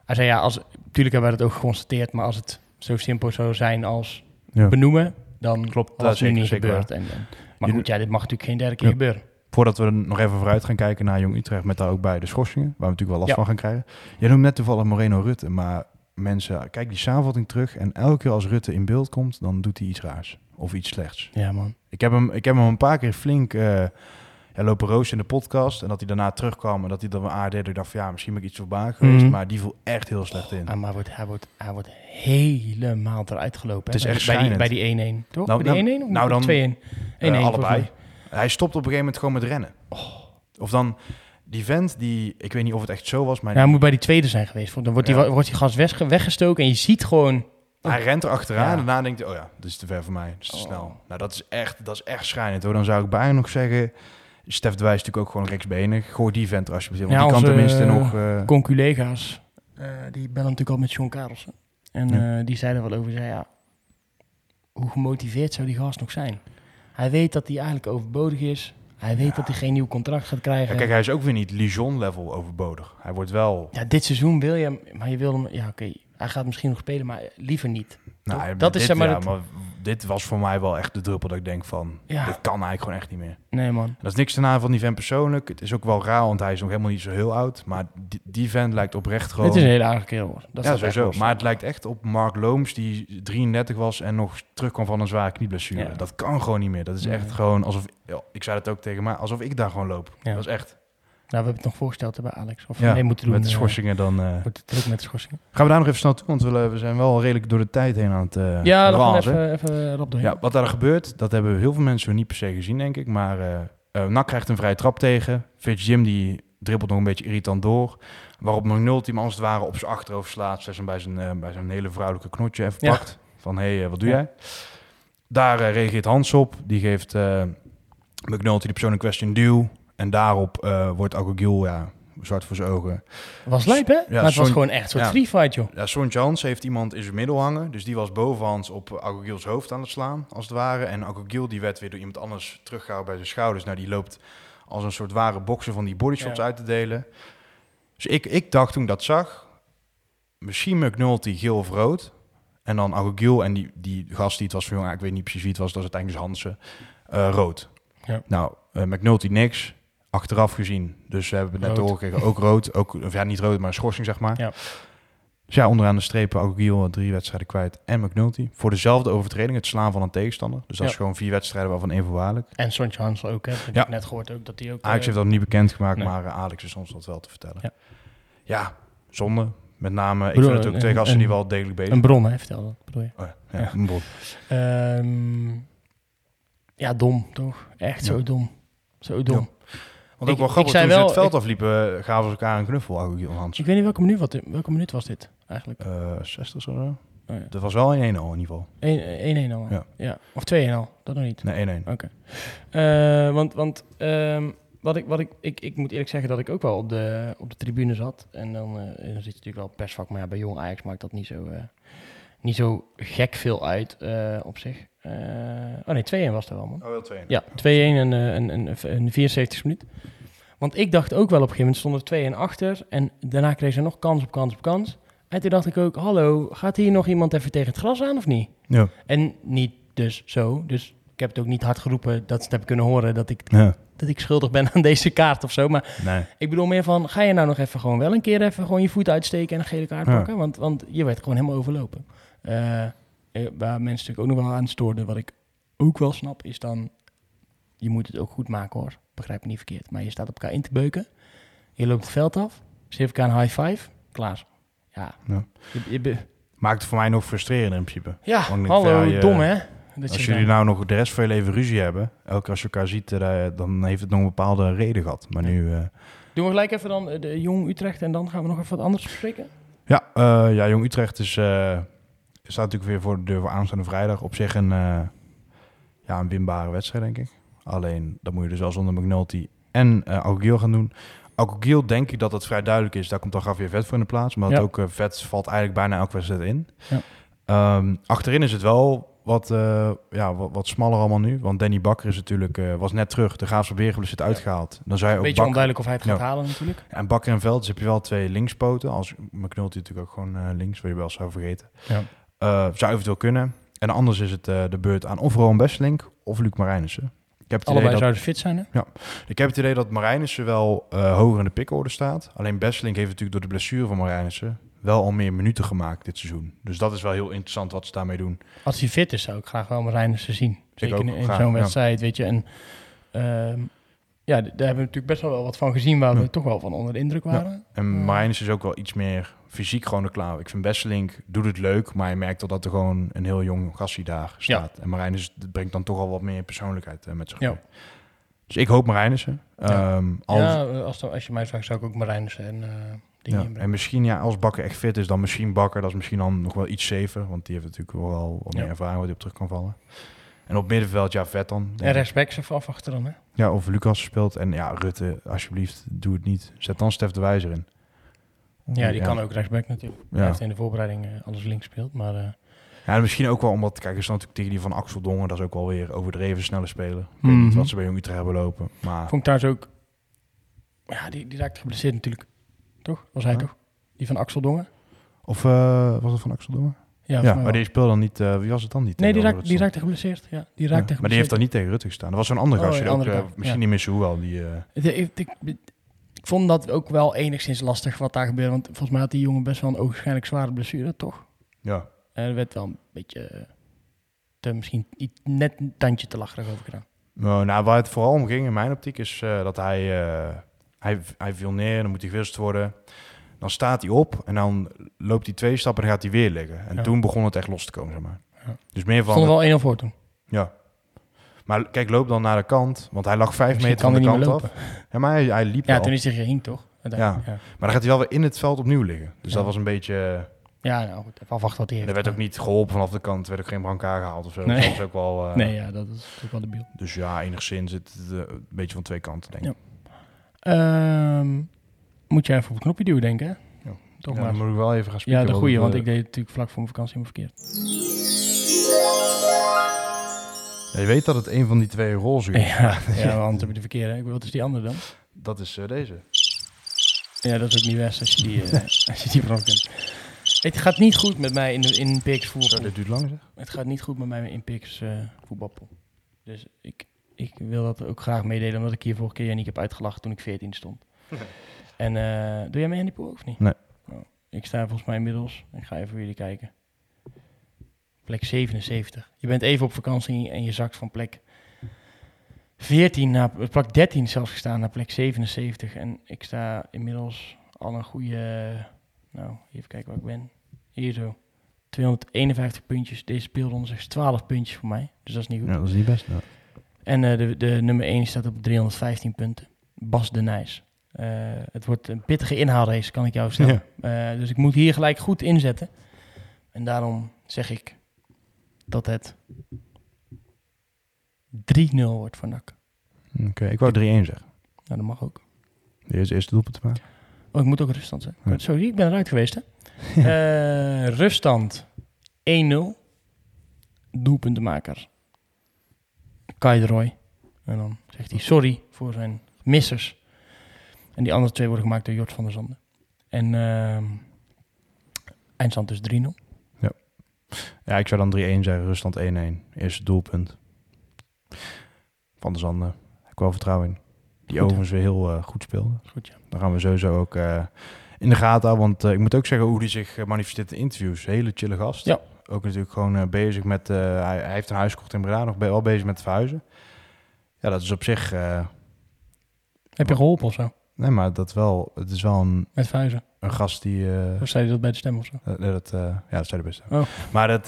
[SPEAKER 2] Hij zei ja, als, natuurlijk hebben we dat ook geconstateerd, maar als het zo simpel zou zijn als
[SPEAKER 1] ja.
[SPEAKER 2] benoemen, dan
[SPEAKER 1] Klopt,
[SPEAKER 2] was
[SPEAKER 1] dat
[SPEAKER 2] nu
[SPEAKER 1] zeker,
[SPEAKER 2] niet
[SPEAKER 1] zeker
[SPEAKER 2] gebeurd. En, en- maar goed, ja, dit mag natuurlijk geen derde keer
[SPEAKER 1] Ja.
[SPEAKER 2] gebeuren.
[SPEAKER 1] Voordat we nog even vooruit gaan kijken naar Jong Utrecht, met daar ook bij de schorsingen, waar we natuurlijk wel last
[SPEAKER 2] Ja.
[SPEAKER 1] van gaan krijgen. Jij noemt net toevallig Moreno Rutte, maar mensen, kijk die samenvatting terug en elke keer als Rutte in beeld komt, dan doet hij iets raars of iets slechts.
[SPEAKER 2] Ja, man.
[SPEAKER 1] Ik heb hem, ik heb hem een paar keer flink eh ja, lopen roosten in de podcast en dat hij daarna terugkwam en dat hij dan aardeed. Ik dacht van ja, misschien ben ik iets verbaasd geweest,
[SPEAKER 2] Mhm.
[SPEAKER 1] maar die voelt echt heel slecht in.
[SPEAKER 2] Ah, maar hij wordt, hij, wordt, hij wordt helemaal eruit gelopen.
[SPEAKER 1] Het is
[SPEAKER 2] hè,
[SPEAKER 1] echt
[SPEAKER 2] bij, die, bij die 1-1, toch?
[SPEAKER 1] Nou,
[SPEAKER 2] bij die
[SPEAKER 1] nou-
[SPEAKER 2] 1-1 of
[SPEAKER 1] nou dan-
[SPEAKER 2] 2-1? 1-1
[SPEAKER 1] Eh,
[SPEAKER 2] volgens
[SPEAKER 1] allebei. Hij stopt op een gegeven moment gewoon met rennen.
[SPEAKER 2] Oh.
[SPEAKER 1] Of dan die vent die, ik weet niet of het echt zo was, maar
[SPEAKER 2] Ja, hij moet bij die tweede zijn geweest. Dan wordt, die,
[SPEAKER 1] Ja.
[SPEAKER 2] wordt die gas weg- weggestoken en je ziet gewoon...
[SPEAKER 1] Hij rent er achteraan
[SPEAKER 2] Ja.
[SPEAKER 1] en daarna denkt hij, oh ja, dit is te ver voor mij, dit is te
[SPEAKER 2] Oh.
[SPEAKER 1] snel. Nou, dat is echt, dat is echt schrijnend hoor. Dan zou ik bijna nog zeggen, Stef de Wijs is natuurlijk ook gewoon rechtsbenig. Gooi die vent er alsjeblieft in, want
[SPEAKER 2] Ja,
[SPEAKER 1] die kan tenminste nog... eh,
[SPEAKER 2] Conculega's, eh die bellen natuurlijk al met John Karelsen. En
[SPEAKER 1] Ja.
[SPEAKER 2] eh, die zeiden wel over, zei, ja, hoe gemotiveerd zou die gast nog zijn? Hij weet dat hij eigenlijk overbodig is. Hij weet dat hij geen nieuw contract gaat
[SPEAKER 1] Ja,
[SPEAKER 2] krijgen.
[SPEAKER 1] kijk, hij is ook weer niet Lijon-level overbodig. Hij wordt wel...
[SPEAKER 2] Ja, dit seizoen wil je hem, maar je wil hem... Ja, oké, hij gaat misschien nog spelen, maar liever niet.
[SPEAKER 1] Nou,
[SPEAKER 2] dat is zeg maar
[SPEAKER 1] ja,
[SPEAKER 2] het-
[SPEAKER 1] maar dit was voor mij wel echt de druppel dat ik denk van...
[SPEAKER 2] Ja.
[SPEAKER 1] Dit kan eigenlijk gewoon echt niet meer.
[SPEAKER 2] Nee, man.
[SPEAKER 1] Dat is niks ten van die vent persoonlijk. Het is ook wel raar, want hij is nog helemaal niet zo heel oud. Maar die, die vent lijkt oprecht gewoon...
[SPEAKER 2] Het is een hele aardige kerel, hoor. Dat
[SPEAKER 1] ja,
[SPEAKER 2] echt
[SPEAKER 1] sowieso. Maar het lijkt echt op Mark Looms, die 33 was en nog terugkwam van een zware knieblessure.
[SPEAKER 2] Ja.
[SPEAKER 1] Dat kan gewoon niet meer. Dat is echt
[SPEAKER 2] Nee.
[SPEAKER 1] gewoon alsof... Ja, ik zei het ook tegen mij, alsof ik daar gewoon loop.
[SPEAKER 2] Ja.
[SPEAKER 1] Dat is echt.
[SPEAKER 2] Nou, we hebben het nog voorgesteld bij Alex. Of we
[SPEAKER 1] Ja,
[SPEAKER 2] mee moeten doen.
[SPEAKER 1] met de
[SPEAKER 2] eh,
[SPEAKER 1] schorsingen dan... eh,
[SPEAKER 2] wordt het druk met de schorsingen.
[SPEAKER 1] Gaan we daar nog even snel toe, want we, we zijn wel redelijk door de tijd heen aan het uh,
[SPEAKER 2] Ja, we even, even erop doorheen.
[SPEAKER 1] Ja, wat daar gebeurt, dat hebben heel veel mensen niet per se gezien, denk ik. Maar eh uh, Nak krijgt een vrije trap tegen. Fitz Jim die dribbelt nog een beetje irritant door. Waarop McNulty hem als het ware op zijn achterhoofd slaat. Zet hem bij zijn, uh, bij zijn hele vrouwelijke knotje even
[SPEAKER 2] Ja.
[SPEAKER 1] pakt. Van, hé, hey, wat doe
[SPEAKER 2] Ja.
[SPEAKER 1] jij? Daar eh, reageert Hans op. Die geeft eh, McNulty de persoon in kwestie een duw. En daarop eh, wordt Agogil, ja, zwart voor zijn ogen.
[SPEAKER 2] was lijp, hè? maar het was
[SPEAKER 1] Son-
[SPEAKER 2] gewoon echt een soort
[SPEAKER 1] ja.
[SPEAKER 2] free fight, joh.
[SPEAKER 1] Ja, Sontje Hans heeft iemand in zijn middel hangen. Dus die was bovenhands op Agogils hoofd aan het slaan, als het ware. En Agogil die werd weer door iemand anders teruggehouden bij zijn schouders. Nou, die loopt als een soort ware bokser van die bodyshots
[SPEAKER 2] Ja.
[SPEAKER 1] uit te delen. Dus ik, ik dacht toen ik dat zag, misschien McNulty geel of rood. En dan Agogil en die, die gast die het was van, jongen, ik weet niet precies wie het was, dat is uiteindelijk dus Hansen, eh, rood.
[SPEAKER 2] Ja.
[SPEAKER 1] Nou, eh, McNulty niks. Achteraf gezien, dus we hebben het net doorgekregen, ook rood. Ook, of ja, niet rood, maar een schorsing, zeg maar.
[SPEAKER 2] Ja.
[SPEAKER 1] Dus ja, onderaan de strepen Agogil drie wedstrijden kwijt en McNulty. Voor dezelfde overtreding, het slaan van een tegenstander. Dus dat
[SPEAKER 2] Ja.
[SPEAKER 1] is gewoon vier wedstrijden waarvan één voorwaardelijk.
[SPEAKER 2] En Sontje Hansel ook, hè. Dat
[SPEAKER 1] Ja.
[SPEAKER 2] ik net gehoord ook, dat hij ook...
[SPEAKER 1] Ajax
[SPEAKER 2] eh,
[SPEAKER 1] heeft dat niet bekendgemaakt,
[SPEAKER 2] nee.
[SPEAKER 1] maar eh, Alex is ons dat wel te vertellen.
[SPEAKER 2] Ja.
[SPEAKER 1] Ja, zonde. Met name, ik
[SPEAKER 2] Bedoel,
[SPEAKER 1] vind het ook twee gasten die wel degelijk bezig
[SPEAKER 2] Een bron, hè, vertel dat, bedoel je.
[SPEAKER 1] Oh ja, ja, een bron.
[SPEAKER 2] Ehm, ja, dom, toch? Echt zo dom. Zo dom.
[SPEAKER 1] Want ook
[SPEAKER 2] Ik-
[SPEAKER 1] wel grappig, toen ze het veld
[SPEAKER 2] ik-
[SPEAKER 1] afliepen, gaven ze elkaar een knuffel, Agogil en Hans.
[SPEAKER 2] Ik weet niet welke minuut, wat, welke minuut was dit eigenlijk?
[SPEAKER 1] Eh 60 of zo.
[SPEAKER 2] Oh, ja.
[SPEAKER 1] Dat was wel 1-1 al in ieder geval.
[SPEAKER 2] 1-1 al.
[SPEAKER 1] Ja.
[SPEAKER 2] Ja. Of 2-1 al, dat nog niet.
[SPEAKER 1] Nee, 1-1.
[SPEAKER 2] Oké. Eh, want want ehm, wat ik, wat ik, ik, ik moet eerlijk zeggen dat ik ook wel op de, op de tribune zat. En dan, eh, dan zit je natuurlijk wel persvak. Maar ja, bij Jong Ajax maakt dat niet zo, eh, niet zo gek veel uit eh, op zich. Eh, oh nee, 2-1 was er wel, man.
[SPEAKER 1] Oh, wel 2
[SPEAKER 2] Ja, 2-1 en eh, een, een, een 74 minuut. Want ik dacht ook wel op een gegeven moment stonden er 2-1 achter. En daarna kreeg ze nog kans op kans op kans. En toen dacht ik ook, hallo, gaat hier nog iemand even tegen het gras aan of niet?
[SPEAKER 1] Ja.
[SPEAKER 2] En niet dus zo. Dus ik heb het ook niet hard geroepen dat ze het hebben kunnen horen dat ik,
[SPEAKER 1] ja.
[SPEAKER 2] dat ik schuldig ben aan deze kaart of zo. Maar
[SPEAKER 1] Nee.
[SPEAKER 2] ik bedoel meer van, ga je nou nog even gewoon wel een keer even gewoon je voet uitsteken en een gele kaart
[SPEAKER 1] Ja.
[SPEAKER 2] pakken? Want, want je werd gewoon helemaal overlopen. Eh, eh, waar mensen natuurlijk ook nog wel aan stoorden, wat ik ook wel snap, is dan, je moet het ook goed maken hoor. Begrijp me niet verkeerd. Maar je staat op elkaar in te beuken. Je loopt het veld af. Ze geven elkaar een high five. Klaar. Ja.
[SPEAKER 1] Ja.
[SPEAKER 2] Je, je be-
[SPEAKER 1] Maakt het voor mij nog frustrerender in principe.
[SPEAKER 2] ja, hallo,
[SPEAKER 1] je-
[SPEAKER 2] dom hè? Dat
[SPEAKER 1] Als jullie nou nog de rest van je leven ruzie hebben, elke keer als je elkaar ziet, eh, dan heeft het nog een bepaalde reden gehad. Maar nu, eh,
[SPEAKER 2] Doen we gelijk even dan eh, de Jong Utrecht en dan gaan we nog even wat anders bespreken.
[SPEAKER 1] ja, eh, ja, Jong Utrecht is, eh, staat natuurlijk weer voor de deur voor aanstaande vrijdag. Op zich een, eh, ja, een winbare wedstrijd, denk ik. Alleen, dat moet je dus wel zonder McNulty en uh, gaan doen. Agogiel denk ik dat het vrij duidelijk is. Daar komt dan Javier Vet voor in de plaats. Maar
[SPEAKER 2] Ja.
[SPEAKER 1] ook uh, Vet valt eigenlijk bijna elke wedstrijd in.
[SPEAKER 2] Ja.
[SPEAKER 1] Ehm, achterin is het wel wat, eh, ja, wat, wat smaller allemaal nu. Want Danny Bakker is natuurlijk, eh, was net terug. De Graafse Beergelus zit uitgehaald. Dan zou je
[SPEAKER 2] Een
[SPEAKER 1] ook
[SPEAKER 2] beetje
[SPEAKER 1] Bakker,
[SPEAKER 2] onduidelijk of hij het gaat halen natuurlijk.
[SPEAKER 1] en Bakker en Veld, dus heb je wel twee linkspoten. Als McNulty natuurlijk ook gewoon eh, links, wil je wel zou vergeten.
[SPEAKER 2] Ja.
[SPEAKER 1] Eh, zou eventueel kunnen. En anders is het eh, de beurt aan of Rowan Besselink of Luc Marijnissen. Ik heb het idee
[SPEAKER 2] Allebei
[SPEAKER 1] dat,
[SPEAKER 2] zouden fit zijn hè?
[SPEAKER 1] ik heb het idee dat Marijnissen wel eh, hoger in de pickorde staat. Alleen Besselink heeft natuurlijk door de blessure van Marijnissen wel al meer minuten gemaakt dit seizoen. Dus dat is wel heel interessant wat ze daarmee doen.
[SPEAKER 2] Als hij fit is, zou ik graag wel Marijnissen zien. Zeker in, zo'n
[SPEAKER 1] ja.
[SPEAKER 2] wedstrijd, weet je. En ehm, ja, daar hebben we natuurlijk best wel wat van gezien waar we
[SPEAKER 1] Ja.
[SPEAKER 2] toch wel van onder de indruk waren.
[SPEAKER 1] En
[SPEAKER 2] Ja.
[SPEAKER 1] Marijnissen is ook wel iets meer fysiek gewoon er klaar. Ik vind Besselink doet het leuk, maar je merkt toch dat er gewoon een heel jong gastie daar staat. En Marijnissen brengt dan toch al wat meer persoonlijkheid eh, met zich
[SPEAKER 2] Ja.
[SPEAKER 1] mee. Dus ik hoop Marijnissen.
[SPEAKER 2] Ja.
[SPEAKER 1] Ehm, als,
[SPEAKER 2] Ja, als, als je mij vraagt, zou ik ook Marijnissen en eh dingen
[SPEAKER 1] Ja, en misschien ja, als Bakker echt fit is, dan misschien Bakker. Dat is misschien dan nog wel iets safer, want die heeft natuurlijk wel wat meer
[SPEAKER 2] Ja.
[SPEAKER 1] ervaring waar hij op terug kan vallen. En op middenveld, ja, vet dan.
[SPEAKER 2] En rechtsbacks even afwachten dan, hè?
[SPEAKER 1] Ja, of Lucas speelt. En ja, Rutte, alsjeblieft, doe het niet. Zet dan Stef de Wijzer in.
[SPEAKER 2] Ja, die kan ook rechtsback natuurlijk. Hij
[SPEAKER 1] Ja.
[SPEAKER 2] heeft in de voorbereiding eh, alles links gespeeld, maar... eh,
[SPEAKER 1] Ja, en misschien ook wel omdat, kijk, is natuurlijk tegen die van Axel Dongen, dat is ook wel weer overdreven snelle speler. Ik weet
[SPEAKER 2] Mhm.
[SPEAKER 1] niet wat ze bij Jong Utrecht hebben lopen, maar
[SPEAKER 2] Vond ik trouwens ook... Ja, die, die raakte geblesseerd natuurlijk. Toch? Was hij
[SPEAKER 1] Ja.
[SPEAKER 2] toch? Die van Axel Dongen?
[SPEAKER 1] of eh, was het van Axel Dongen?
[SPEAKER 2] Ja,
[SPEAKER 1] Ja, maar die speelde dan niet, wie was het dan niet?
[SPEAKER 2] Nee, die, die raakte geblesseerd. Ja, die
[SPEAKER 1] Ja,
[SPEAKER 2] raakte
[SPEAKER 1] maar die heeft dan niet tegen Rutte gestaan. Dat was zo'n andere
[SPEAKER 2] Oh, ja, andere
[SPEAKER 1] eh,
[SPEAKER 2] kant,
[SPEAKER 1] misschien
[SPEAKER 2] ja.
[SPEAKER 1] niet meer zo wel. Die,
[SPEAKER 2] Het- ik, vond dat ook wel enigszins lastig wat daar gebeurde. Want volgens mij had die jongen best wel een ogenschijnlijk zware blessure, toch?
[SPEAKER 1] ja.
[SPEAKER 2] En er werd wel een beetje... eh, Te, misschien iets- net een tandje te lacherig over gedaan.
[SPEAKER 1] Nou, nou, waar het vooral om ging in mijn optiek is eh, dat hij, eh, hij, hij viel neer, dan moet hij gewisseld worden. Dan staat hij op en dan loopt hij twee stappen en gaat hij weer liggen. En
[SPEAKER 2] Ja.
[SPEAKER 1] toen begon het echt los te komen, zeg maar.
[SPEAKER 2] Ja.
[SPEAKER 1] Dus meer
[SPEAKER 2] Stond er
[SPEAKER 1] van,
[SPEAKER 2] wel 1-0 voor toen.
[SPEAKER 1] ja. Maar kijk, loop dan naar de kant, want hij lag vijf
[SPEAKER 2] Misschien
[SPEAKER 1] meter van de kant af. Ja, maar hij, hij liep
[SPEAKER 2] Ja, toen is hij geheen, toch? Ja.
[SPEAKER 1] Maar dan gaat hij wel weer in het veld opnieuw liggen. Dus
[SPEAKER 2] Ja.
[SPEAKER 1] dat was een beetje...
[SPEAKER 2] Ja, nou goed. Even afwachten wat hij heeft.
[SPEAKER 1] er werd ook niet geholpen vanaf de kant. Er werd ook geen brancard gehaald of zo.
[SPEAKER 2] Nee.
[SPEAKER 1] Dat was ook wel... eh,
[SPEAKER 2] Nee, ja, dat is natuurlijk wel debiel.
[SPEAKER 1] Dus ja, enigszins zit het eh, een beetje van twee kanten, denk ik.
[SPEAKER 2] Ja. Ehm, moet jij even op het knopje duwen, denk ik, hè?
[SPEAKER 1] Ja.
[SPEAKER 2] Toch maar.
[SPEAKER 1] dan moet ik wel even gaan spieken.
[SPEAKER 2] Ja, de goede, want
[SPEAKER 1] eh,
[SPEAKER 2] ik deed het natuurlijk vlak voor mijn vakantie helemaal verkeerd.
[SPEAKER 1] Ja, je weet dat het een van die twee roze is.
[SPEAKER 2] Ja, ja want heb je de verkeerde. Wat is die andere dan?
[SPEAKER 1] Dat is eh, deze.
[SPEAKER 2] Ja, dat is ook niet best als je die, eh als je die kunt. Het gaat niet goed met mij in, de, in Pix voetbal.
[SPEAKER 1] dit duurt lang zeg.
[SPEAKER 2] Het gaat niet goed met mij in Pix eh voetbalpool. Dus ik, ik wil dat ook graag meedelen, omdat ik hier vorige keer niet heb uitgelachen toen ik 14 stond. en doe jij mee aan die pool of niet?
[SPEAKER 1] Nee.
[SPEAKER 2] Oh, ik sta volgens mij inmiddels, ik ga even voor jullie kijken. Plek 77. Je bent even op vakantie en je zakt van plek 14 naar plek 13 zelfs gestaan naar plek 77. En ik sta inmiddels al een goede, nou even kijken waar ik ben. Hier zo. 251 puntjes. Deze speelronde is 12 puntjes voor mij. Dus dat is niet goed.
[SPEAKER 1] Ja, dat is niet best. Ja.
[SPEAKER 2] En eh, de, de nummer 1 staat op 315 punten. Bas de Nijs. Eh, het wordt een pittige inhaalrace, kan ik jou stellen. Eh, dus ik moet hier gelijk goed inzetten. En daarom zeg ik dat het 3-0 wordt voor NAC.
[SPEAKER 1] Oké, ik wou 3-1 zeggen.
[SPEAKER 2] Nou, dat mag ook.
[SPEAKER 1] Is het eerste doelpunt te maken.
[SPEAKER 2] Oh, ik moet ook ruststand zijn.
[SPEAKER 1] Ja.
[SPEAKER 2] Sorry, ik ben eruit geweest, hè. Eh, ruststand 1-0. Doelpuntenmaker Kai de Roy. En dan zegt hij sorry voor zijn missers. En die andere twee worden gemaakt door Jort van der Zanden. En ehm eindstand dus 3-0.
[SPEAKER 1] Ja, ik zou dan 3-1 zeggen. Ruststand 1-1. Eerste doelpunt. Van de Zanden. Heb ik wel vertrouwen in. Die
[SPEAKER 2] Goed,
[SPEAKER 1] overigens weer heel eh, goed speelde.
[SPEAKER 2] Goed, ja.
[SPEAKER 1] Dan gaan we sowieso ook eh, in de gaten houden. Want eh, ik moet ook zeggen hoe hij zich manifesteert in interviews. Hele chille gast.
[SPEAKER 2] Ja.
[SPEAKER 1] Ook natuurlijk gewoon bezig met... hij, hij heeft een huis gekocht in Breda. Nog wel bezig met verhuizen. Ja, dat is op zich...
[SPEAKER 2] Heb je geholpen of zo?
[SPEAKER 1] nee, maar dat wel... Het is wel een,
[SPEAKER 2] Met verhuizen?
[SPEAKER 1] Een gast die... eh,
[SPEAKER 2] Of zei je dat bij de stem of zo?
[SPEAKER 1] eh, nee, dat, eh, ja, dat zei de beste.
[SPEAKER 2] Oh.
[SPEAKER 1] Maar dat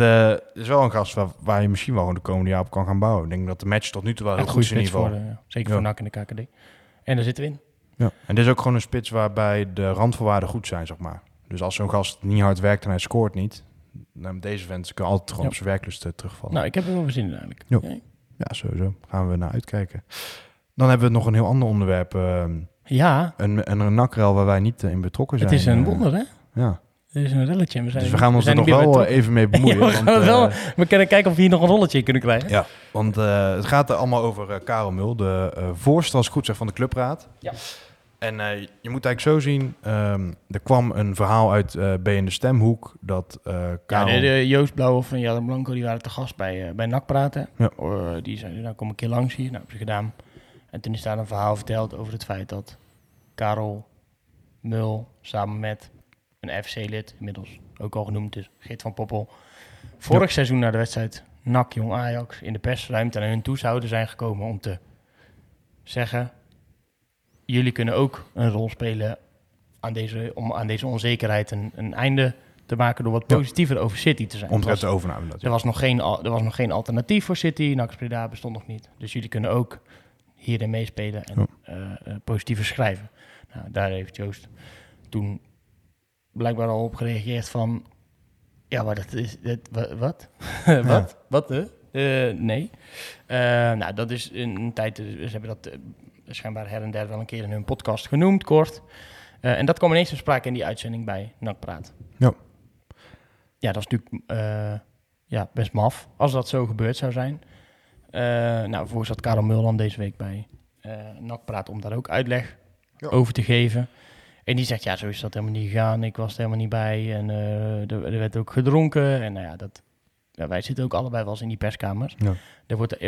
[SPEAKER 1] is wel een gast waar, waar je misschien wel gewoon de komende jaar op kan gaan bouwen. Ik denk dat de match tot nu toe wel heel goed is in ieder
[SPEAKER 2] voor
[SPEAKER 1] geval.
[SPEAKER 2] de, ja. Zeker
[SPEAKER 1] Ja.
[SPEAKER 2] voor NAC in de KKD. En daar zitten we in.
[SPEAKER 1] Ja. En dit is ook gewoon een spits waarbij de randvoorwaarden goed zijn, zeg maar. Dus als zo'n gast niet hard werkt en hij scoort niet, dan met deze vent kan altijd gewoon
[SPEAKER 2] Ja.
[SPEAKER 1] op zijn werklust terugvallen.
[SPEAKER 2] Nou, ik heb er wel zin in eigenlijk.
[SPEAKER 1] Ja, sowieso. Gaan we naar uitkijken. Dan hebben we nog een heel ander onderwerp.
[SPEAKER 2] Ja,
[SPEAKER 1] een, een, een nakrel waar wij niet eh, in betrokken zijn.
[SPEAKER 2] het is een
[SPEAKER 1] Eh,
[SPEAKER 2] wonder, hè?
[SPEAKER 1] ja.
[SPEAKER 2] Het is een relletje. We zijn
[SPEAKER 1] Dus we gaan ons er nog wel eh, even mee bemoeien.
[SPEAKER 2] Ja, we
[SPEAKER 1] want,
[SPEAKER 2] wel- We kunnen kijken of we hier nog een rolletje in kunnen krijgen.
[SPEAKER 1] Ja, want het gaat er allemaal over Karel Mul, de voorzitter, als ik goed zeg, van de clubraad.
[SPEAKER 2] Ja.
[SPEAKER 1] En je moet eigenlijk zo zien, ehm, er kwam een verhaal uit B in de Stemhoek dat eh
[SPEAKER 2] Ja,
[SPEAKER 1] Karel...
[SPEAKER 2] de, de Joost Blauw of Jan Blanco die waren te gast bij, bij NAC praten.
[SPEAKER 1] Ja.
[SPEAKER 2] Eh, die zeiden, nou kom een keer langs hier. Nou, hebben ze gedaan. En toen is daar een verhaal verteld over het feit dat Karel Mul samen met een FC-lid, inmiddels ook al genoemd is, Geert van Poppel, vorig seizoen naar de wedstrijd NAC Jong Ajax in de persruimte naar hun toe zouden zijn gekomen om te zeggen, jullie kunnen ook een rol spelen aan deze, om aan deze onzekerheid een, een einde te maken door wat
[SPEAKER 1] Ja.
[SPEAKER 2] positiever over City te zijn.
[SPEAKER 1] Omtrent
[SPEAKER 2] Het
[SPEAKER 1] de overname. Dat,
[SPEAKER 2] er, was nog geen, er was nog geen alternatief voor City. NAC Breda bestond nog niet. Dus jullie kunnen ook hierin meespelen en eh, eh, positiever schrijven. Nou, daar heeft Joost toen blijkbaar al op gereageerd van... Ja, maar dat is... Dat, wa- wat? wat? Wat? eh? Nee. Nou, dat is een, een tijd... eh, Ze hebben dat eh, schijnbaar her en der wel een keer in hun podcast genoemd, kort. En dat kwam ineens ter sprake in die uitzending bij NAC Praat.
[SPEAKER 1] Ja.
[SPEAKER 2] Ja, dat is natuurlijk... ja, best maf als dat zo gebeurd zou zijn. Eh, nou, vervolgens zat Karel Mulland deze week bij eh NAC Praat om daar ook uitleg
[SPEAKER 1] Ja.
[SPEAKER 2] over te geven. En die zegt, ja, zo is dat helemaal niet gegaan. Ik was er helemaal niet bij. En eh, er, er werd ook gedronken. En nou ja, dat, ja, wij zitten ook allebei wel eens in die perskamers.
[SPEAKER 1] Ja.
[SPEAKER 2] Er wordt,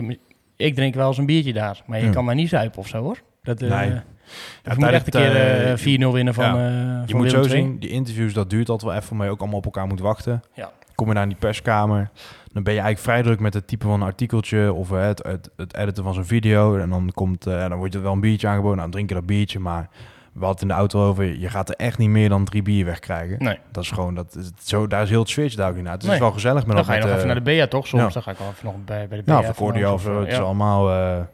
[SPEAKER 2] ik drink wel eens een biertje daar. Maar je
[SPEAKER 1] Ja.
[SPEAKER 2] kan maar niet zuipen of zo, hoor. Dat, eh
[SPEAKER 1] Nee.
[SPEAKER 2] je moet echt een keer
[SPEAKER 1] eh,
[SPEAKER 2] 4-0 winnen van,
[SPEAKER 1] ja.
[SPEAKER 2] eh
[SPEAKER 1] Je
[SPEAKER 2] van
[SPEAKER 1] moet
[SPEAKER 2] Willem
[SPEAKER 1] zo zien, die interviews, dat duurt altijd wel even, omdat je ook allemaal op elkaar moet wachten.
[SPEAKER 2] Ja.
[SPEAKER 1] Kom je naar die perskamer, dan ben je eigenlijk vrij druk met het typen van een artikeltje of eh, het, het, het editen van zo'n video. En dan, komt, eh, dan wordt je wel een biertje aangeboden, nou, dan drink je dat biertje, maar we hadden het in de auto over, je gaat er echt niet meer dan drie bier wegkrijgen.
[SPEAKER 2] Nee.
[SPEAKER 1] Dat is gewoon, dat, is- zo, daar is heel het sfeertje daar ook niet naar. Het is wel gezellig, maar
[SPEAKER 2] Dan ga je nog even
[SPEAKER 1] eh,
[SPEAKER 2] naar de BEA, toch? Soms
[SPEAKER 1] ja.
[SPEAKER 2] dan ga ik wel even nog bij, bij de BEA.
[SPEAKER 1] Ja,
[SPEAKER 2] even
[SPEAKER 1] voor of zo. Het is allemaal...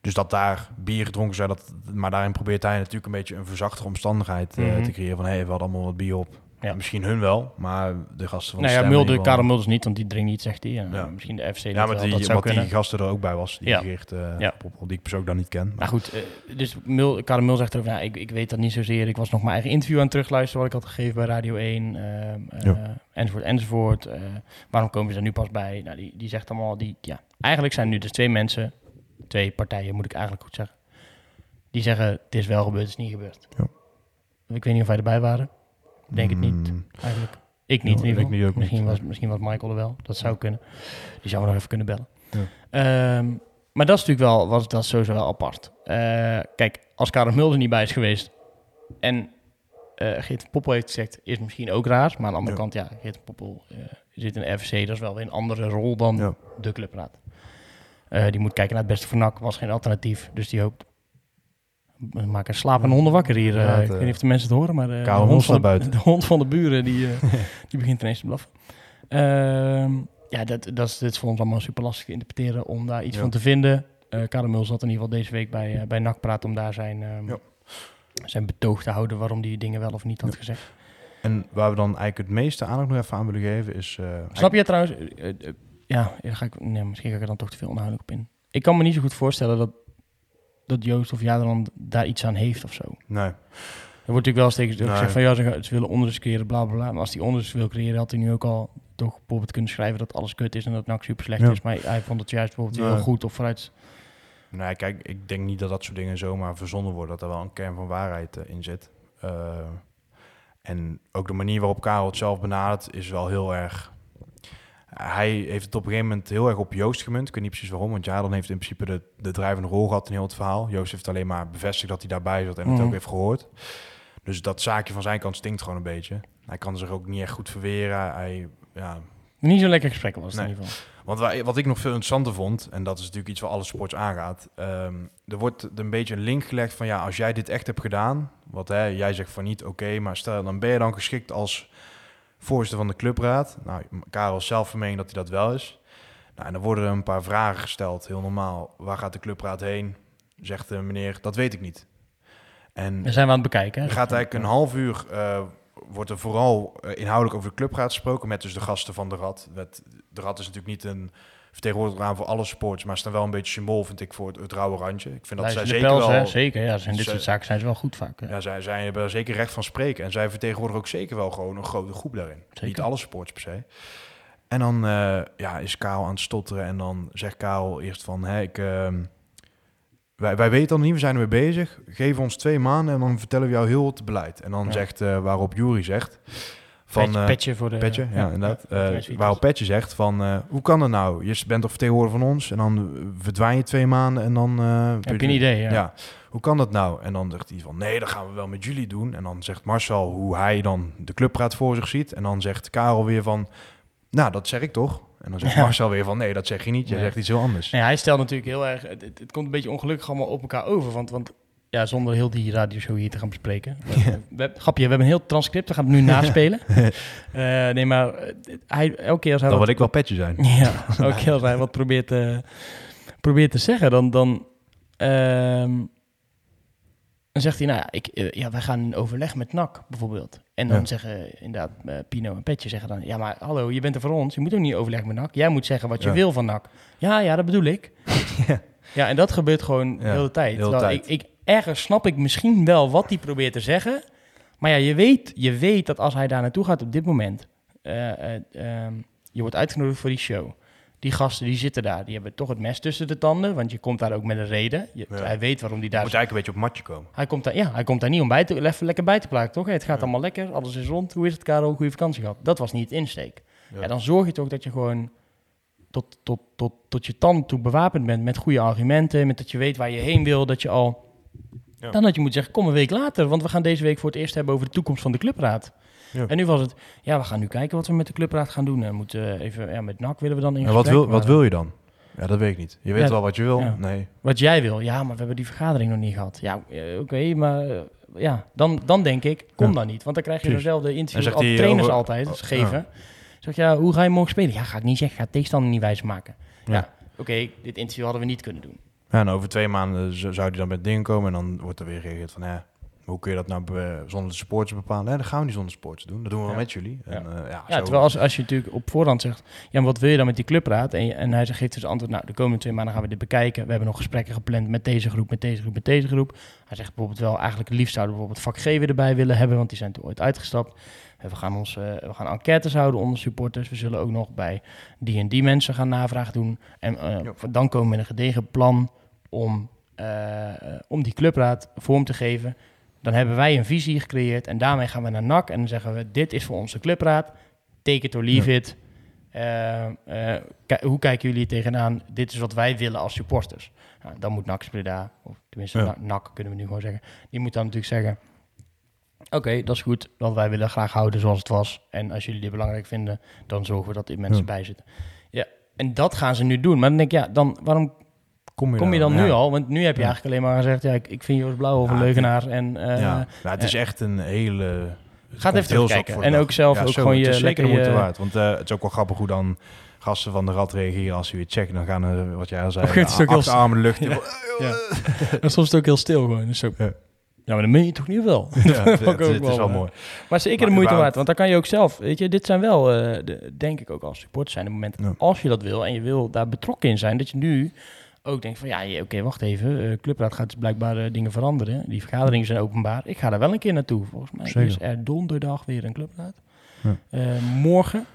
[SPEAKER 1] dus dat daar bier gedronken zijn, dat, maar daarin probeert hij natuurlijk een beetje een verzachtige omstandigheid
[SPEAKER 2] Mhm.
[SPEAKER 1] te creëren. Van, hé, hey, we hadden allemaal wat bier op.
[SPEAKER 2] Ja.
[SPEAKER 1] Misschien hun wel, maar de gasten van
[SPEAKER 2] Nou ja, Mulder,
[SPEAKER 1] ieder
[SPEAKER 2] Karel Mulders niet, want die drinkt niet, zegt hij.
[SPEAKER 1] Ja.
[SPEAKER 2] eh, misschien de FC
[SPEAKER 1] Ja, maar
[SPEAKER 2] wel,
[SPEAKER 1] die,
[SPEAKER 2] dat zou
[SPEAKER 1] die gasten er ook bij was, die
[SPEAKER 2] Ja.
[SPEAKER 1] Geert uh,
[SPEAKER 2] Ja.
[SPEAKER 1] die ik persoonlijk dan niet ken.
[SPEAKER 2] Maar
[SPEAKER 1] Maar,
[SPEAKER 2] goed, eh, dus Mul, Karel Mul zegt erover, nou, ik, ik weet dat niet zozeer. Ik was nog mijn eigen interview aan het terugluisteren wat ik had gegeven bij Radio 1. eh, eh. Enzovoort, enzovoort. Eh, waarom komen ze er nu pas bij? Nou, die, die zegt allemaal, die, ja, eigenlijk zijn nu dus twee mensen, twee partijen moet ik eigenlijk goed zeggen. Die zeggen, het is wel gebeurd, het is niet gebeurd.
[SPEAKER 1] Ja.
[SPEAKER 2] Ik weet niet of wij erbij waren. Denk het niet,
[SPEAKER 1] Mm,
[SPEAKER 2] eigenlijk. Ik niet
[SPEAKER 1] Ja, ik niet, ook
[SPEAKER 2] misschien,
[SPEAKER 1] niet.
[SPEAKER 2] was, misschien was Michael er wel, dat zou kunnen. Die zou we nog even kunnen bellen.
[SPEAKER 1] Ja.
[SPEAKER 2] Ehm, maar dat is natuurlijk wel, was, dat sowieso wel apart. Eh, kijk, als Karel Mulder niet bij is geweest en eh Geert van Poppel heeft gezegd, is misschien ook raar. Maar aan de andere
[SPEAKER 1] Ja.
[SPEAKER 2] kant, ja, Geert van Poppel eh, zit in de RVC, dat is wel weer een andere rol dan de clubraad. Die moet kijken naar het beste voor NAC, was geen alternatief. Dus die hoopt, we maken een slapende honden wakker hier. eh,
[SPEAKER 1] Ja, het,
[SPEAKER 2] ik weet
[SPEAKER 1] eh,
[SPEAKER 2] niet of de mensen het horen, maar eh, de, hond van de,
[SPEAKER 1] naar buiten.
[SPEAKER 2] de hond van de buren, die, eh, die begint ineens te blaffen. Ehm, ja, dat, dat is, dit is voor ons allemaal super lastig te interpreteren om daar iets
[SPEAKER 1] Ja.
[SPEAKER 2] van te vinden. Eh Karel Mul zat in ieder geval deze week bij, eh, bij NAC praat om daar zijn, ehm,
[SPEAKER 1] Ja.
[SPEAKER 2] zijn betoog te houden waarom die dingen wel of niet had
[SPEAKER 1] Ja.
[SPEAKER 2] gezegd.
[SPEAKER 1] En waar we dan eigenlijk het meeste aandacht nog even aan willen geven is... eh,
[SPEAKER 2] Snap je trouwens? eh, eh, ja, ga ik, nee, misschien ga ik er dan toch te veel onhoudelijk op in. Ik kan me niet zo goed voorstellen dat, dat Joost of Jaderland daar iets aan heeft of zo.
[SPEAKER 1] Nee,
[SPEAKER 2] Er wordt natuurlijk wel steeds
[SPEAKER 1] Nee.
[SPEAKER 2] gezegd van ja, ze, willen onderzoek creëren, bla bla bla. Maar als hij onderzoek wil creëren, had hij nu ook al toch bijvoorbeeld kunnen schrijven dat alles kut is en dat NAC super slecht
[SPEAKER 1] Ja.
[SPEAKER 2] is. Maar hij vond het juist bijvoorbeeld
[SPEAKER 1] Nee.
[SPEAKER 2] heel goed of vooruit.
[SPEAKER 1] nee, kijk, ik denk niet dat dat soort dingen zomaar verzonnen worden. Dat er wel een kern van waarheid eh, in zit. Eh, en ook de manier waarop Karel het zelf benadert is wel heel erg... Hij heeft het op een gegeven moment heel erg op Joost gemunt. Ik weet niet precies waarom, want Jadon heeft in principe de, de drijvende rol gehad in heel het verhaal. Joost heeft alleen maar bevestigd dat hij daarbij zat en het
[SPEAKER 2] Mhm.
[SPEAKER 1] ook heeft gehoord. Dus dat zaakje van zijn kant stinkt gewoon een beetje. Hij kan zich ook niet echt goed verweren. Hij, ja,
[SPEAKER 2] Niet zo'n lekker gesprek was het
[SPEAKER 1] Nee.
[SPEAKER 2] in ieder geval.
[SPEAKER 1] want wat ik nog veel interessanter vond, en dat is natuurlijk iets waar alle sports aangaat. ehm, er wordt een beetje een link gelegd van ja, als jij dit echt hebt gedaan, wat hè, jij zegt van niet, oké, maar stel dan ben je dan geschikt als voorzitter van de clubraad. Nou, Karel zelf mening dat hij dat wel is. Nou, en dan worden er een paar vragen gesteld, heel normaal. Waar gaat de clubraad heen? Zegt de meneer, dat weet ik niet. En
[SPEAKER 2] Daar zijn we aan het bekijken. Hè?
[SPEAKER 1] gaat eigenlijk een half uur, eh, wordt er vooral eh, inhoudelijk over de clubraad gesproken met dus de gasten van de Rad. Met, de Rad is natuurlijk niet een vertegenwoordiger aan voor alle sports, maar is dan wel een beetje symbool, vind ik, voor het, het rauwe randje. Ik vind dat zij zeker
[SPEAKER 2] pels,
[SPEAKER 1] wel...
[SPEAKER 2] hè? Zeker, ja. Zijn dit soort zaken zijn ze wel goed vaak.
[SPEAKER 1] Ja, zij, zij hebben er zeker recht van spreken. En zij vertegenwoordigen ook zeker wel gewoon een grote groep daarin.
[SPEAKER 2] Zeker.
[SPEAKER 1] Niet alle sports per se. En dan eh, ja, is Karel aan het stotteren. En dan zegt Karel eerst van... Hè, ik, ehm, wij, wij weten dan niet, we zijn ermee bezig. Geef ons twee maanden en dan vertellen we jou heel het beleid. En dan
[SPEAKER 2] Ja.
[SPEAKER 1] zegt, eh, waarop Jury zegt... Van,
[SPEAKER 2] petje,
[SPEAKER 1] eh,
[SPEAKER 2] petje voor de...
[SPEAKER 1] Petje, ja, inderdaad.
[SPEAKER 2] ja,
[SPEAKER 1] Eh,
[SPEAKER 2] Petje
[SPEAKER 1] waarop Petje zegt van, eh, hoe kan dat nou? Je bent toch vertegenwoordiger van ons en dan eh, verdwijn je twee maanden en dan... eh,
[SPEAKER 2] Heb je een idee, ja.
[SPEAKER 1] hoe kan dat nou? En dan zegt hij van, nee, dat gaan we wel met jullie doen. En dan zegt Marcel hoe hij dan de clubraad voor zich ziet. En dan zegt Karel weer van, nou, dat zeg ik toch? En dan zegt. Marcel weer van, nee, dat zeg je niet. Je
[SPEAKER 2] Nee.
[SPEAKER 1] zegt iets heel anders.
[SPEAKER 2] Nee, hij stelt natuurlijk heel erg... Het, het, het komt een beetje ongelukkig allemaal op elkaar over. Want, want ja, zonder heel die radioshow hier te gaan bespreken. We, we- grapje, we hebben een heel transcript. We gaan het nu naspelen. Eh, nee, maar eh, hij, elke keer als hij...
[SPEAKER 1] Dan
[SPEAKER 2] wat-
[SPEAKER 1] wil ik wel Petje zijn.
[SPEAKER 2] Ja, elke keer als hij wat probeert te, probeert te zeggen, dan... dan ehm, dan zegt hij, nou ja, ik, eh, ja, wij gaan in overleg met NAC bijvoorbeeld. En dan
[SPEAKER 1] Ja.
[SPEAKER 2] zeggen inderdaad Pino en Petje zeggen dan... Ja, maar hallo, je bent er voor ons. Je moet ook niet overleg met NAC. Jij moet zeggen wat je
[SPEAKER 1] Ja.
[SPEAKER 2] wil van NAC. Ja, ja, dat bedoel ik.
[SPEAKER 1] Ja.
[SPEAKER 2] Ja, en dat gebeurt gewoon
[SPEAKER 1] Ja,
[SPEAKER 2] de hele tijd.
[SPEAKER 1] heel de
[SPEAKER 2] Terwijl
[SPEAKER 1] tijd.
[SPEAKER 2] Ik, ik, ergens snap ik misschien wel wat hij probeert te zeggen. Maar ja, je weet, je weet dat als hij daar naartoe gaat op dit moment... eh, eh, ehm, je wordt uitgenodigd voor die show. Die gasten die zitten daar, die hebben toch het mes tussen de tanden, want je komt daar ook met een reden. Je,
[SPEAKER 1] Ja.
[SPEAKER 2] Hij weet waarom die
[SPEAKER 1] Je
[SPEAKER 2] daar
[SPEAKER 1] moet eigenlijk een beetje op matje komen.
[SPEAKER 2] hij komt daar, ja, hij komt daar niet om bij te, even lekker bij te plakken, toch? Hey, het gaat
[SPEAKER 1] Ja.
[SPEAKER 2] allemaal lekker, alles is rond. Hoe is het, Karel? Goede vakantie gehad. Dat was niet het insteek.
[SPEAKER 1] Ja.
[SPEAKER 2] Ja. dan zorg je toch dat je gewoon tot, tot, tot, tot je tand toe bewapend bent met goede argumenten, met dat je weet waar je heen wil, dat je al...
[SPEAKER 1] Ja.
[SPEAKER 2] Dan had je moeten zeggen, kom een week later, want we gaan deze week voor het eerst hebben over de toekomst van de clubraad.
[SPEAKER 1] Ja.
[SPEAKER 2] En nu was het, ja, we gaan nu kijken wat we met de clubraad gaan doen. En moeten even, ja, met NAC willen we dan in
[SPEAKER 1] En wat wil, wat wil je dan? Ja, dat weet ik niet. Je weet
[SPEAKER 2] Ja,
[SPEAKER 1] wel wat je wil.
[SPEAKER 2] ja.
[SPEAKER 1] Nee.
[SPEAKER 2] Wat jij wil. Ja, maar we hebben die vergadering nog niet gehad. Ja, eh, oké, maar eh, ja, dan, dan denk ik, kom
[SPEAKER 1] Ja.
[SPEAKER 2] dan niet. Want dan krijg je dezelfde
[SPEAKER 1] zegt
[SPEAKER 2] als
[SPEAKER 1] hij
[SPEAKER 2] trainers
[SPEAKER 1] over-
[SPEAKER 2] altijd
[SPEAKER 1] oh,
[SPEAKER 2] geven. Zeg ja, hoe ga je morgen spelen? Ja, ga ik niet zeggen. Ga tegenstander niet wijs maken. Ja,
[SPEAKER 1] Ja.
[SPEAKER 2] oké, dit interview hadden we niet kunnen doen.
[SPEAKER 1] Ja, en over twee maanden zou die dan met dingen komen en dan wordt er weer gereageerd van, ja, hoe kun je dat nou zonder de supporters bepalen? Nee, dat gaan we niet zonder supporters doen. Dat doen we wel
[SPEAKER 2] Ja.
[SPEAKER 1] met jullie. En, eh, ja,
[SPEAKER 2] Ja,
[SPEAKER 1] zo-
[SPEAKER 2] terwijl als, als je natuurlijk op voorhand zegt, ja, wat wil je dan met die clubraad? En, je- en hij zegt, geeft dus antwoord, nou, de komende twee maanden gaan we dit bekijken. We hebben nog gesprekken gepland met deze groep, met deze groep, met deze groep. Hij zegt bijvoorbeeld wel, eigenlijk liefst zouden we bijvoorbeeld vak G weer erbij willen hebben, want die zijn toen ooit uitgestapt. We gaan, ons, eh, we gaan enquêtes houden onder supporters. We zullen ook nog bij die en die mensen gaan navraag doen. En eh,
[SPEAKER 1] Ja.
[SPEAKER 2] dan komen we met een gedegen plan om, eh, om die clubraad vorm te geven. Dan hebben wij een visie gecreëerd en daarmee gaan we naar NAC en dan zeggen we, dit is voor onze clubraad. Take it or leave it. Hoe kijken jullie tegenaan? Dit is wat wij willen als supporters. Nou, dan moet NAC Breda, of tenminste
[SPEAKER 1] Ja.
[SPEAKER 2] NAC kunnen we nu gewoon zeggen, die moet dan natuurlijk zeggen, oké, dat is goed, want wij willen graag houden zoals het was. En als jullie dit belangrijk vinden, dan zorgen we dat er mensen
[SPEAKER 1] Ja.
[SPEAKER 2] bij zitten. Ja, en dat gaan ze nu doen. Maar dan denk ik, ja, dan, waarom
[SPEAKER 1] kom
[SPEAKER 2] kom je dan nu al? Want nu heb je
[SPEAKER 1] Ja.
[SPEAKER 2] eigenlijk alleen maar gezegd, ja, ik, ik vind Joost Blauw of een leugenaar. En eh,
[SPEAKER 1] ja. Ja, het is echt een hele... het
[SPEAKER 2] Gaat even
[SPEAKER 1] heel
[SPEAKER 2] kijken. En
[SPEAKER 1] dag.
[SPEAKER 2] ook zelf
[SPEAKER 1] Ja,
[SPEAKER 2] ook
[SPEAKER 1] zo,
[SPEAKER 2] gewoon je
[SPEAKER 1] is zeker de
[SPEAKER 2] lekker
[SPEAKER 1] moeite
[SPEAKER 2] je-
[SPEAKER 1] waard. Want eh, het is ook wel grappig hoe dan gasten van de rad reageren als ze weer checken. Dan gaan er, wat jij al zei,
[SPEAKER 2] is het ook heel
[SPEAKER 1] achterarmen de lucht.
[SPEAKER 2] Ja. En soms is het ook heel stil gewoon. Dus
[SPEAKER 1] Ja.
[SPEAKER 2] Ja, maar dan meen je toch niet wel?
[SPEAKER 1] Ja, het,
[SPEAKER 2] ook
[SPEAKER 1] het, is
[SPEAKER 2] wel,
[SPEAKER 1] wel
[SPEAKER 2] eh,
[SPEAKER 1] mooi.
[SPEAKER 2] Maar zeker
[SPEAKER 1] Maar
[SPEAKER 2] de moeite waard, want dan kan je ook zelf, weet je, dit zijn wel, eh, de, denk ik ook als supporter zijn de momenten,
[SPEAKER 1] Ja.
[SPEAKER 2] als je dat wil en je wil daar betrokken in zijn, dat je nu ook denkt van, ja, oké, wacht even, eh Clubraad gaat dus blijkbaar dingen veranderen, die vergaderingen zijn openbaar, ik ga daar wel een keer naartoe. Volgens mij
[SPEAKER 1] Zeker.
[SPEAKER 2] is er donderdag weer een Clubraad.
[SPEAKER 1] Ja.
[SPEAKER 2] Morgen.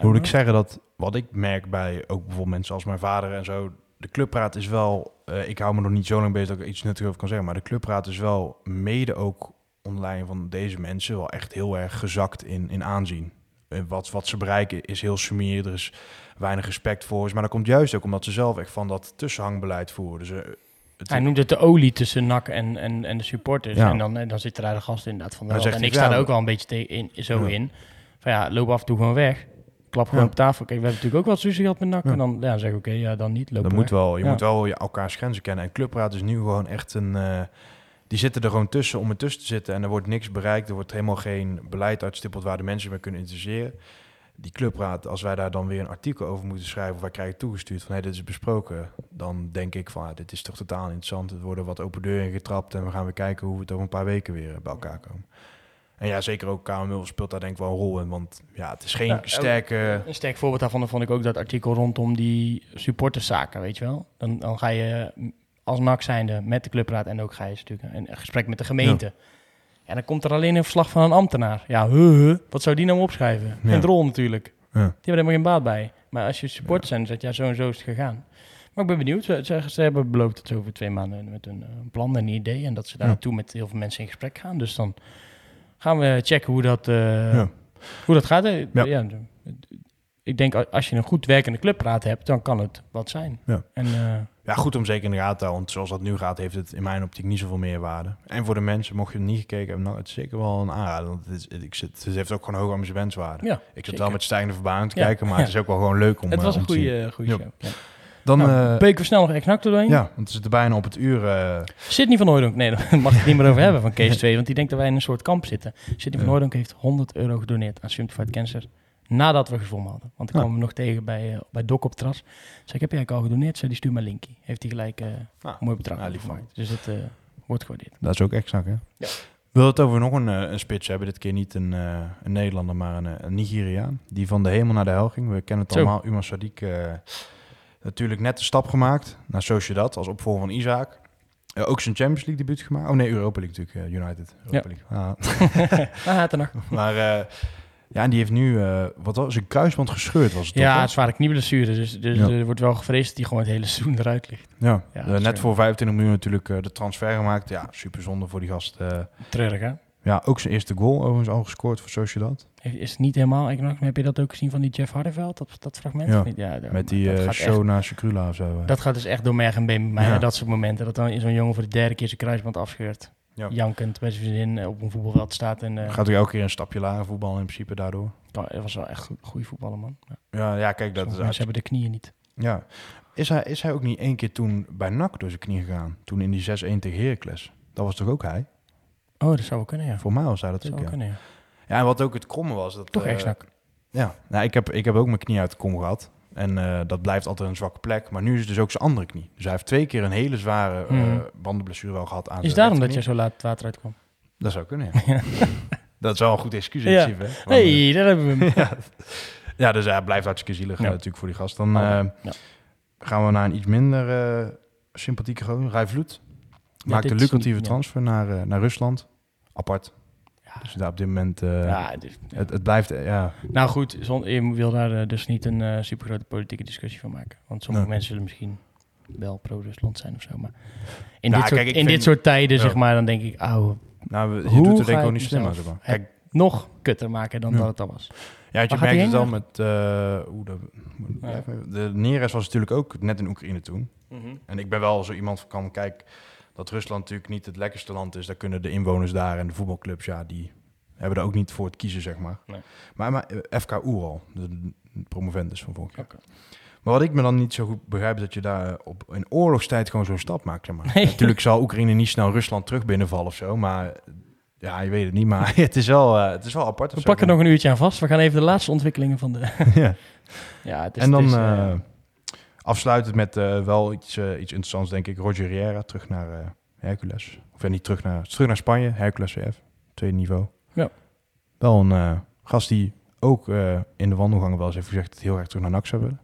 [SPEAKER 1] Moet ik zeggen dat wat ik merk bij ook bijvoorbeeld mensen als mijn vader en zo. De clubraad is wel, eh, ik hou me nog niet zo lang bezig dat ik er iets nuttigs over kan zeggen. Maar de clubraad is wel mede ook leiding van deze mensen wel echt heel erg gezakt in, in aanzien. En wat, wat ze bereiken is heel sumier, er is weinig respect voor ze. Maar dat komt juist ook omdat ze zelf echt van dat tussenhangbeleid voeren. Dus, eh, het,
[SPEAKER 2] Hij noemt het de olie tussen NAC en, en, en de supporters.
[SPEAKER 1] Ja.
[SPEAKER 2] En dan, eh, dan zitten daar de gasten inderdaad van. En ik sta er ook wel een beetje in, zo
[SPEAKER 1] Ja.
[SPEAKER 2] in. Van ja, loop af en toe gewoon weg. Klap gewoon
[SPEAKER 1] Ja.
[SPEAKER 2] op tafel. Kijk, we hebben natuurlijk ook wel sushi gehad met NAC.
[SPEAKER 1] Ja.
[SPEAKER 2] En dan ja, zeg ik, oké, ja, dan niet. Loop
[SPEAKER 1] dat
[SPEAKER 2] weg.
[SPEAKER 1] moet wel, je moet wel je elkaars grenzen kennen. En clubraad is nu gewoon echt een... eh, die zitten er gewoon tussen om ertussen te zitten. En er wordt niks bereikt. Er wordt helemaal geen beleid uitstippeld waar de mensen mee kunnen interesseren. Die clubraad, als wij daar dan weer een artikel over moeten schrijven... of wij krijgen toegestuurd van, hé, dit is besproken... dan denk ik van, ah, dit is toch totaal interessant. Er worden wat open deuren getrapt... en we gaan weer kijken hoe we het over een paar weken weer bij elkaar komen. En ja, zeker ook KML speelt daar denk ik wel een rol in. Want ja, het is geen
[SPEAKER 2] Ja,
[SPEAKER 1] sterke...
[SPEAKER 2] Een sterk voorbeeld daarvan vond ik ook dat artikel rondom die supporterszaken, weet je wel. Dan, dan ga je als NAC zijnde met de clubraad en ook ga je natuurlijk een, een gesprek met de gemeente. Ja. dan komt er alleen een verslag van een ambtenaar. Ja, huh, huh, wat zou die nou opschrijven?
[SPEAKER 1] Ja.
[SPEAKER 2] Geen drol natuurlijk.
[SPEAKER 1] Ja.
[SPEAKER 2] Die hebben er helemaal geen baat bij. Maar als je supporters zijn, dan ja, zo en zo is het gegaan. Maar ik ben benieuwd. Ze, ze, ze hebben beloofd dat ze over twee maanden met een, eh, plan en een idee... en dat ze daar
[SPEAKER 1] Ja.
[SPEAKER 2] naartoe met heel veel mensen in gesprek gaan. Dus dan gaan we checken hoe dat, eh,
[SPEAKER 1] Ja.
[SPEAKER 2] hoe dat gaat. hè.
[SPEAKER 1] Ja.
[SPEAKER 2] Ja, ik denk, als je een goed werkende clubraad hebt, dan kan het wat zijn.
[SPEAKER 1] Ja.
[SPEAKER 2] En, eh,
[SPEAKER 1] Ja, goed om zeker in de gaten te houden. Want zoals dat nu gaat, heeft het in mijn optiek niet zoveel meerwaarde. En voor de mensen, mocht je het niet gekeken hebben, nou, het is zeker wel een aanrader. Want het, is, het, ik zit, het heeft ook gewoon hoge amusementswaarde.
[SPEAKER 2] ja,
[SPEAKER 1] ik zit
[SPEAKER 2] zeker.
[SPEAKER 1] wel met stijgende verbazing te
[SPEAKER 2] Ja,
[SPEAKER 1] kijken, maar
[SPEAKER 2] ja.
[SPEAKER 1] het is ook wel gewoon leuk om
[SPEAKER 2] het
[SPEAKER 1] eh,
[SPEAKER 2] was een goede, goede
[SPEAKER 1] Ja.
[SPEAKER 2] show. Ja.
[SPEAKER 1] Dan,
[SPEAKER 2] Nou,
[SPEAKER 1] eh,
[SPEAKER 2] beuken we snel nog exact doorheen.
[SPEAKER 1] ja, want we zitten bijna op het uur. eh,
[SPEAKER 2] Sidney van Hooydonk, nee, daar mag ik het niet meer over hebben van Case 2, want die denkt dat wij in een soort kamp zitten. Sidney van
[SPEAKER 1] Ja.
[SPEAKER 2] Hooydonk heeft 100 euro gedoneerd aan Simplified Cancer nadat we gezwommen hadden. Want ik
[SPEAKER 1] Ja.
[SPEAKER 2] kwam hem nog tegen bij, eh, bij Doc op het terras. Zei, ik heb jij al gedoneerd? Zei, die stuur maar een linkje. Heeft hij gelijk eh,
[SPEAKER 1] Ah,
[SPEAKER 2] mooi bedrag
[SPEAKER 1] ja, lief
[SPEAKER 2] overgemaakt. Dus dat eh, wordt gewaardeerd.
[SPEAKER 1] dat is ook exact, hè?
[SPEAKER 2] Ja.
[SPEAKER 1] We willen het over nog een, eh, een spits hebben. Dit keer niet een, eh, een Nederlander, maar een, eh, een Nigeriaan. Die van de hemel naar de hel ging. We kennen het
[SPEAKER 2] Zo.
[SPEAKER 1] allemaal. Umar Sadiq eh, natuurlijk net de stap gemaakt naar Sociedad als opvolger van Isaac. Eh, ook zijn Champions League debuut gemaakt. Oh nee, Europa League natuurlijk. eh, United. Europa League. Ah.
[SPEAKER 2] Ah, nog.
[SPEAKER 1] Maar eh, Ja, en die heeft nu, wat was zijn kruisband gescheurd was het toch,
[SPEAKER 2] Ja,
[SPEAKER 1] hè?
[SPEAKER 2] een zware knieblessure. Dus, dus
[SPEAKER 1] Ja.
[SPEAKER 2] er wordt wel gevreesd dat hij gewoon het hele seizoen eruit ligt.
[SPEAKER 1] Ja,
[SPEAKER 2] Ja,
[SPEAKER 1] net voor 25 miljoen natuurlijk de transfer gemaakt. Ja, super zonde voor die gast.
[SPEAKER 2] Treurig, hè?
[SPEAKER 1] Ja, ook zijn eerste goal overigens al gescoord voor Sociedad.
[SPEAKER 2] Is het niet helemaal... Ik nog, heb je dat ook gezien van die Jeff Hardeveld, dat, dat fragment?
[SPEAKER 1] Ja,
[SPEAKER 2] ja
[SPEAKER 1] Met die eh,
[SPEAKER 2] gaat
[SPEAKER 1] show
[SPEAKER 2] echt-
[SPEAKER 1] naar Secrula of zo.
[SPEAKER 2] Dat gaat dus echt door merg en been bij
[SPEAKER 1] Ja.
[SPEAKER 2] dat soort momenten. Dat dan zo'n jongen voor de derde keer zijn kruisband afscheurt.
[SPEAKER 1] Ja.
[SPEAKER 2] Jankend bij zijn vriendin eh, op een voetbalveld staat. En, eh,
[SPEAKER 1] Gaat ook elke keer een stapje lager voetballen in principe daardoor.
[SPEAKER 2] dat was wel echt goed, goede voetballer, man. Ja,
[SPEAKER 1] Ja, ja kijk, dat
[SPEAKER 2] Sommige
[SPEAKER 1] is
[SPEAKER 2] mensen hebben de knieën niet.
[SPEAKER 1] Ja. Is hij, is hij ook niet één keer toen bij NAC door zijn knie gegaan? Toen in die 6-1 tegen Heracles. Dat was toch ook hij?
[SPEAKER 2] Oh, dat zou wel kunnen, ja.
[SPEAKER 1] Voor mij hij dat
[SPEAKER 2] Dat
[SPEAKER 1] ook,
[SPEAKER 2] zou
[SPEAKER 1] ja.
[SPEAKER 2] kunnen, ja.
[SPEAKER 1] Ja, en wat ook het kromme was... Dat,
[SPEAKER 2] Toch
[SPEAKER 1] eh. Ja, nou, ik, heb, ik heb ook mijn knie uit de kom gehad. En eh, dat blijft altijd een zwakke plek. Maar nu is het dus ook zijn andere knie. Dus hij heeft twee keer een hele zware eh,
[SPEAKER 2] Mhm.
[SPEAKER 1] bandenblessure wel gehad aan
[SPEAKER 2] Is daarom dat je zo laat het water uitkwam?
[SPEAKER 1] Dat zou kunnen, ja. dat is wel een goed excuus in principe. eh,
[SPEAKER 2] hey, daar hebben we hem.
[SPEAKER 1] ja. ja, dus hij blijft hartstikke zielig eh, natuurlijk voor die gast. Dan
[SPEAKER 2] Oh,
[SPEAKER 1] eh, gaan we naar een iets minder eh, sympathieke gozer. Rai Vloed. Maakt een lucratieve transfer naar, eh, naar Rusland. Apart.
[SPEAKER 2] Ja.
[SPEAKER 1] Dus daar op dit moment... eh,
[SPEAKER 2] Ja, het
[SPEAKER 1] het, het blijft... eh, ja,
[SPEAKER 2] Nou goed, zon- je wil daar dus niet een eh supergrote politieke discussie van maken. Want sommige mensen zullen misschien wel pro-Rusland zijn of zo. Maar in,
[SPEAKER 1] Nou,
[SPEAKER 2] dit, soort,
[SPEAKER 1] kijk,
[SPEAKER 2] in
[SPEAKER 1] vind-
[SPEAKER 2] dit soort tijden,
[SPEAKER 1] Ja.
[SPEAKER 2] zeg maar, dan denk ik, auw,
[SPEAKER 1] nou, je
[SPEAKER 2] Hoe
[SPEAKER 1] doet
[SPEAKER 2] ga
[SPEAKER 1] denk ik ook niet slim aan.
[SPEAKER 2] mezelf
[SPEAKER 1] Zeg maar.
[SPEAKER 2] het-
[SPEAKER 1] Kijk,
[SPEAKER 2] nog kutter maken dan dat het al was.
[SPEAKER 1] Ja, je merkt het al
[SPEAKER 2] heen
[SPEAKER 1] met... hoe
[SPEAKER 2] Ja.
[SPEAKER 1] De Neres was natuurlijk ook net in Oekraïne toen.
[SPEAKER 2] Mhm.
[SPEAKER 1] En ik ben wel zo iemand van, kan kijk, dat Rusland natuurlijk niet het lekkerste land is. Daar kunnen de inwoners daar en de voetbalclubs, ja, die hebben er ook niet voor het kiezen, zeg maar.
[SPEAKER 2] Nee.
[SPEAKER 1] Maar, maar eh, FK Oeral, de, promovendus van vorig jaar. Maar wat ik me dan niet zo goed begrijp, is dat je daar op, in oorlogstijd gewoon zo'n stap maakt, zeg maar.
[SPEAKER 2] Nee.
[SPEAKER 1] Natuurlijk zal Oekraïne niet snel Rusland terug binnenvallen of zo, maar... Ja, je weet het niet, maar het is wel, eh, het is wel apart.
[SPEAKER 2] We
[SPEAKER 1] zo.
[SPEAKER 2] pakken nog een uurtje aan vast. We gaan even de laatste ontwikkelingen van de...
[SPEAKER 1] ja.
[SPEAKER 2] ja, het is,
[SPEAKER 1] en dan
[SPEAKER 2] het is, eh,
[SPEAKER 1] eh, afsluitend met eh, wel iets, eh, iets interessants, denk ik. Roger Riera terug naar eh, Hercules. Of ja, niet terug naar, terug naar Spanje, Hercules CF, tweede niveau.
[SPEAKER 2] Ja.
[SPEAKER 1] Wel een gast die ook in de wandelgangen wel eens heeft gezegd dat hij heel erg terug naar NAC zou willen.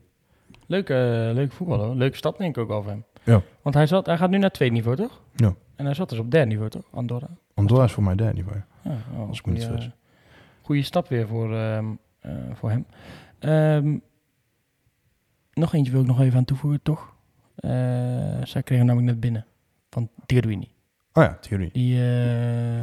[SPEAKER 2] leuke, eh, leuke voetballer. Leuke stap denk ik ook al van hem.
[SPEAKER 1] Ja.
[SPEAKER 2] Want hij, zat, hij gaat nu naar tweede niveau, toch?
[SPEAKER 1] Ja.
[SPEAKER 2] En hij zat dus op derde niveau, toch? Andorra.
[SPEAKER 1] Andorra is voor mij derde niveau.
[SPEAKER 2] Ja, oh,
[SPEAKER 1] Als ik me niet vergis.
[SPEAKER 2] goeie stap weer voor, ehm, eh, voor hem. Ehm, nog eentje wil ik nog even aan toevoegen, toch? Eh, zij kregen namelijk net binnen. Van Tirwini.
[SPEAKER 1] Oh ja, theorie.
[SPEAKER 2] Die, eh,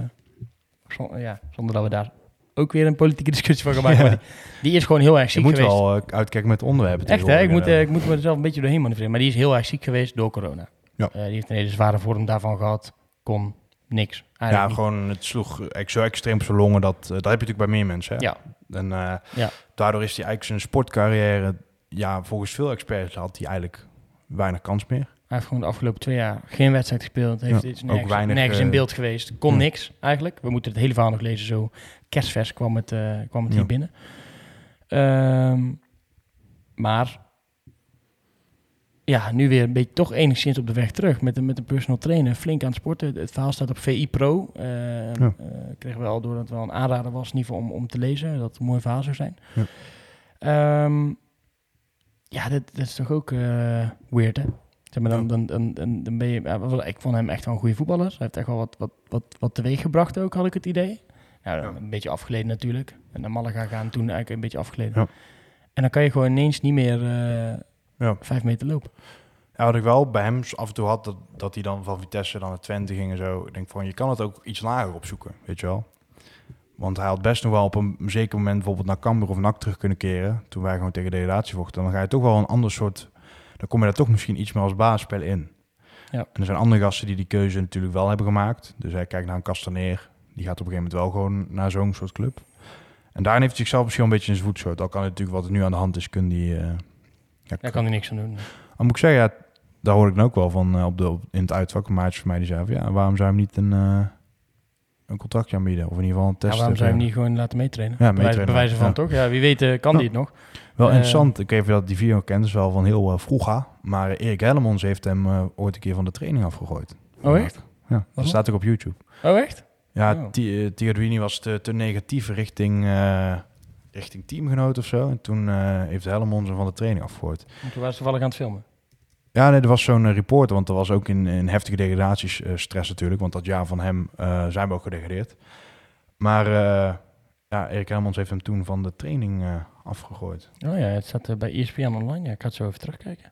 [SPEAKER 2] zon- ja, zonder dat we daar ook weer een politieke discussie van gaan maken.
[SPEAKER 1] Ja.
[SPEAKER 2] die, die is gewoon heel erg
[SPEAKER 1] Je
[SPEAKER 2] ziek
[SPEAKER 1] moet
[SPEAKER 2] geweest.
[SPEAKER 1] wel eh, uitkijken met onderwerpen.
[SPEAKER 2] Echt hè, ik moet, eh, ik moet me er zelf een beetje doorheen manoeuvreren. Maar die is heel erg ziek geweest door corona.
[SPEAKER 1] Ja.
[SPEAKER 2] Die heeft een hele zware vorm daarvan gehad. Kon niks.
[SPEAKER 1] ja,
[SPEAKER 2] niet.
[SPEAKER 1] gewoon het sloeg zo extreem op zijn longen. Dat, dat heb je natuurlijk bij meer mensen. Hè?
[SPEAKER 2] Ja.
[SPEAKER 1] En
[SPEAKER 2] Ja.
[SPEAKER 1] daardoor is hij eigenlijk zijn sportcarrière, ja, volgens veel experts had hij eigenlijk weinig kans meer.
[SPEAKER 2] Hij heeft gewoon de afgelopen twee jaar geen wedstrijd gespeeld. Heeft
[SPEAKER 1] Ja,
[SPEAKER 2] iets
[SPEAKER 1] ook weinig,
[SPEAKER 2] nergens in
[SPEAKER 1] eh,
[SPEAKER 2] beeld geweest. Kon
[SPEAKER 1] ja.
[SPEAKER 2] niks eigenlijk. We moeten het hele verhaal nog lezen. Zo kerstvers kwam het, eh, kwam het
[SPEAKER 1] Ja.
[SPEAKER 2] hier binnen. Ehm, maar ja, nu weer een beetje toch enigszins op de weg terug. Met een, met een personal trainer. Flink aan het sporten. Het, verhaal staat op VI Pro. Eh, eh, kregen we al door dat het wel een aanrader was in ieder geval om, om te lezen. Dat het een mooi verhaal zou zijn.
[SPEAKER 1] Ja.
[SPEAKER 2] Ja, dat, dat is toch ook eh, weird, hè? Zeg maar, dan, dan, dan, dan, ben je... ik vond hem echt wel een goede voetballer. Hij heeft echt wel wat, wat, wat, wat teweeg gebracht ook, had ik het idee. Nou,
[SPEAKER 1] Ja.
[SPEAKER 2] een beetje afgeleden natuurlijk. En naar Malaga gaan toen eigenlijk een beetje afgeleden.
[SPEAKER 1] Ja.
[SPEAKER 2] En dan kan je gewoon ineens niet meer eh,
[SPEAKER 1] Ja.
[SPEAKER 2] vijf meter lopen.
[SPEAKER 1] Ja, wat ik wel bij hem af en toe had, dat, dat hij dan van Vitesse dan naar Twente ging en zo. Ik denk van, je kan het ook iets lager opzoeken, weet je wel. Want hij had best nog wel op een zeker moment bijvoorbeeld naar Cambuur of NAC terug kunnen keren. Toen wij gewoon tegen degradatie vochten. Dan ga je toch wel een ander soort... Dan kom je daar toch misschien iets meer als basisspel in.
[SPEAKER 2] Ja.
[SPEAKER 1] En er zijn andere gasten die die keuze natuurlijk wel hebben gemaakt. Dus hij kijkt naar een Castaneer. Die gaat op een gegeven moment wel gewoon naar zo'n soort club. En daarin heeft hij zichzelf misschien een beetje in zijn voet geschoten. Al kan het natuurlijk wat er nu aan de hand is, kun die... eh, ja,
[SPEAKER 2] Daar kan hij niks aan doen.
[SPEAKER 1] dan moet ik zeggen, ja, daar hoor ik dan ook wel van eh, op de, op- in het uitvak. Een maatje van mij die zei van, ja, waarom zou je hem niet een, eh, een contractje aanbieden? Of in ieder geval een
[SPEAKER 2] Ja,
[SPEAKER 1] test.
[SPEAKER 2] waarom zou je hem niet gewoon laten meetrainen?
[SPEAKER 1] Ja, meetrainen,
[SPEAKER 2] Bewijzen van
[SPEAKER 1] ja.
[SPEAKER 2] toch? Ja, wie weet eh, kan
[SPEAKER 1] Ja.
[SPEAKER 2] die het nog.
[SPEAKER 1] Wel
[SPEAKER 2] Eh,
[SPEAKER 1] interessant. Ik weet even dat die video kent, is wel van heel uh, vroeger. Maar Erik Hellemons heeft hem eh, ooit een keer van de training afgegooid.
[SPEAKER 2] Oh echt?
[SPEAKER 1] Ja, dat staat ook op YouTube.
[SPEAKER 2] Oh echt?
[SPEAKER 1] Ja,
[SPEAKER 2] Oh.
[SPEAKER 1] Ti- eh, Tigadwini was te, te negatief richting, eh, richting teamgenoot of zo. En toen eh, heeft Hellemons hem van de training afgegooid.
[SPEAKER 2] Want toen waren ze toevallig aan het filmen.
[SPEAKER 1] Ja, nee, er was zo'n eh, reporter, want er was ook in, in heftige degradaties eh, stress natuurlijk. Want dat jaar van hem eh, zijn we ook gedegradeerd. Maar Ja, Erik Helmons heeft hem toen van de training afgegooid.
[SPEAKER 2] Oh ja, het staat eh, bij ESPN online. Ja, ik ga het zo even terugkijken.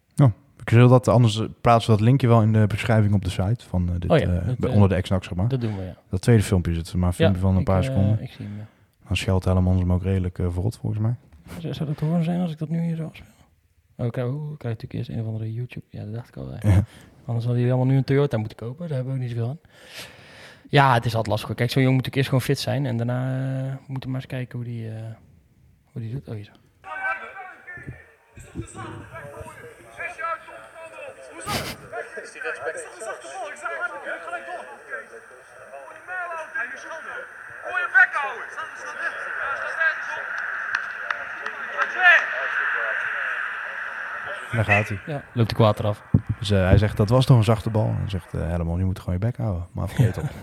[SPEAKER 1] Ik wil dat, anders plaatsen we dat linkje wel in de beschrijving op de site van dit,
[SPEAKER 2] Oh ja, dat,
[SPEAKER 1] onder de X-Nax, zeg maar.
[SPEAKER 2] Dat doen we, ja.
[SPEAKER 1] Dat tweede filmpje zit maar een filmpje van een
[SPEAKER 2] ik,
[SPEAKER 1] paar seconden.
[SPEAKER 2] ik zie hem, ja.
[SPEAKER 1] Dan scheldt Helmons hem ook redelijk verrot, volgens mij.
[SPEAKER 2] Zou, zou dat te horen zijn als ik dat nu hier zo afspeel? Oh, ik krijg, oh, ik krijg natuurlijk eerst een of andere YouTube. Ja, dat dacht ik al.
[SPEAKER 1] Ja.
[SPEAKER 2] Anders hadden jullie allemaal nu een Toyota moeten kopen. Daar hebben we ook niet zoveel aan. Ja, het is altijd lastig. hoor. Kijk, zo'n jongen moet natuurlijk eerst gewoon fit zijn. En daarna eh, moeten we maar eens kijken hoe die, eh, hoe die doet. Oh, hier zo.
[SPEAKER 4] Bek houden. Er staat nergens op. Staat twee.
[SPEAKER 1] En daar gaat hij.
[SPEAKER 2] Ja, loopt de kwaad eraf.
[SPEAKER 1] Dus eh, hij zegt, dat was toch een zachte bal. En zegt uh, Helmons, je moet gewoon je bek houden. Maar vergeet op.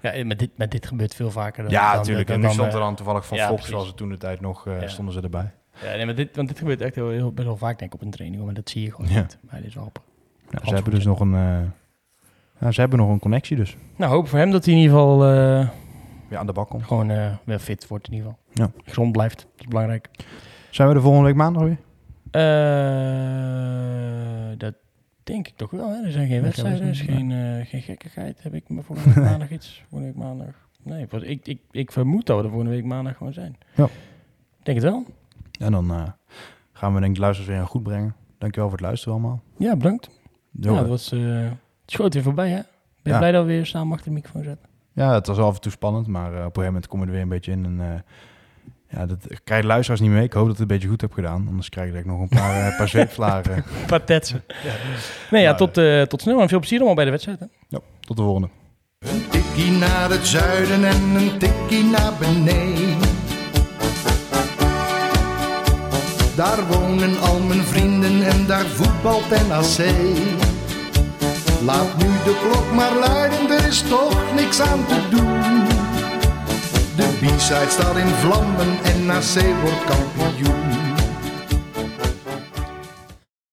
[SPEAKER 2] Ja, eh, met dit, met dit gebeurt veel vaker. Dan,
[SPEAKER 1] ja, natuurlijk. En nu stond er
[SPEAKER 2] eh,
[SPEAKER 1] dan toevallig van
[SPEAKER 2] ja,
[SPEAKER 1] Fox,
[SPEAKER 2] precies.
[SPEAKER 1] zoals het toen de tijd nog, eh,
[SPEAKER 2] Ja.
[SPEAKER 1] stonden ze erbij.
[SPEAKER 2] Ja, nee, maar dit, want dit gebeurt echt heel, heel, best wel vaak denk ik op een training. Maar dat zie je gewoon
[SPEAKER 1] Ja.
[SPEAKER 2] niet. Maar dit is wel.
[SPEAKER 1] Ja, ze hebben dus nog een... eh, ja, ze hebben nog een connectie dus.
[SPEAKER 2] Nou, hoop voor hem dat hij in ieder geval eh,
[SPEAKER 1] Ja, aan de bak komt.
[SPEAKER 2] gewoon eh, weer fit wordt in ieder geval.
[SPEAKER 1] Ja.
[SPEAKER 2] Gezond blijft. Dat is belangrijk.
[SPEAKER 1] Zijn we de volgende week maandag weer?
[SPEAKER 2] Eh, dat denk ik toch wel. Hè? Er zijn geen wedstrijden, er is
[SPEAKER 1] geen
[SPEAKER 2] geen, eh, geen gekkigheid. Heb ik me volgende week maandag iets? Volgende week maandag? Nee, ik, ik, ik vermoed dat we er volgende week maandag gewoon zijn.
[SPEAKER 1] Ja.
[SPEAKER 2] Denk het wel.
[SPEAKER 1] En dan eh, gaan we denk ik de luisteraars weer goed brengen. Dankjewel voor het luisteren allemaal.
[SPEAKER 2] Ja, bedankt. Ja, dat was, eh, het schoot weer voorbij, hè? Ben
[SPEAKER 1] Ja.
[SPEAKER 2] blij dat we weer samen achter de microfoon zetten?
[SPEAKER 1] Ja, het was af en toe spannend, maar op een gegeven moment kom je er weer een beetje in. En, ja, dat ik krijg de luisteraars niet mee. Ik hoop dat ik het een beetje goed heb gedaan. Anders krijg ik nog een paar, eh, paar zweepslagen.
[SPEAKER 2] Patetsen. Nee, ja,
[SPEAKER 1] Maar,
[SPEAKER 2] tot, eh, tot snel en veel plezier allemaal bij de wedstrijd. Hè?
[SPEAKER 1] Ja, tot de volgende.
[SPEAKER 5] Een tikkie naar het zuiden en een tikkie naar beneden. Daar wonen al mijn vrienden en daar voetbalt NAC. Laat nu de klok maar luiden, er is toch niks aan te doen. De B-side staat in vlammen en na C wordt kampioen.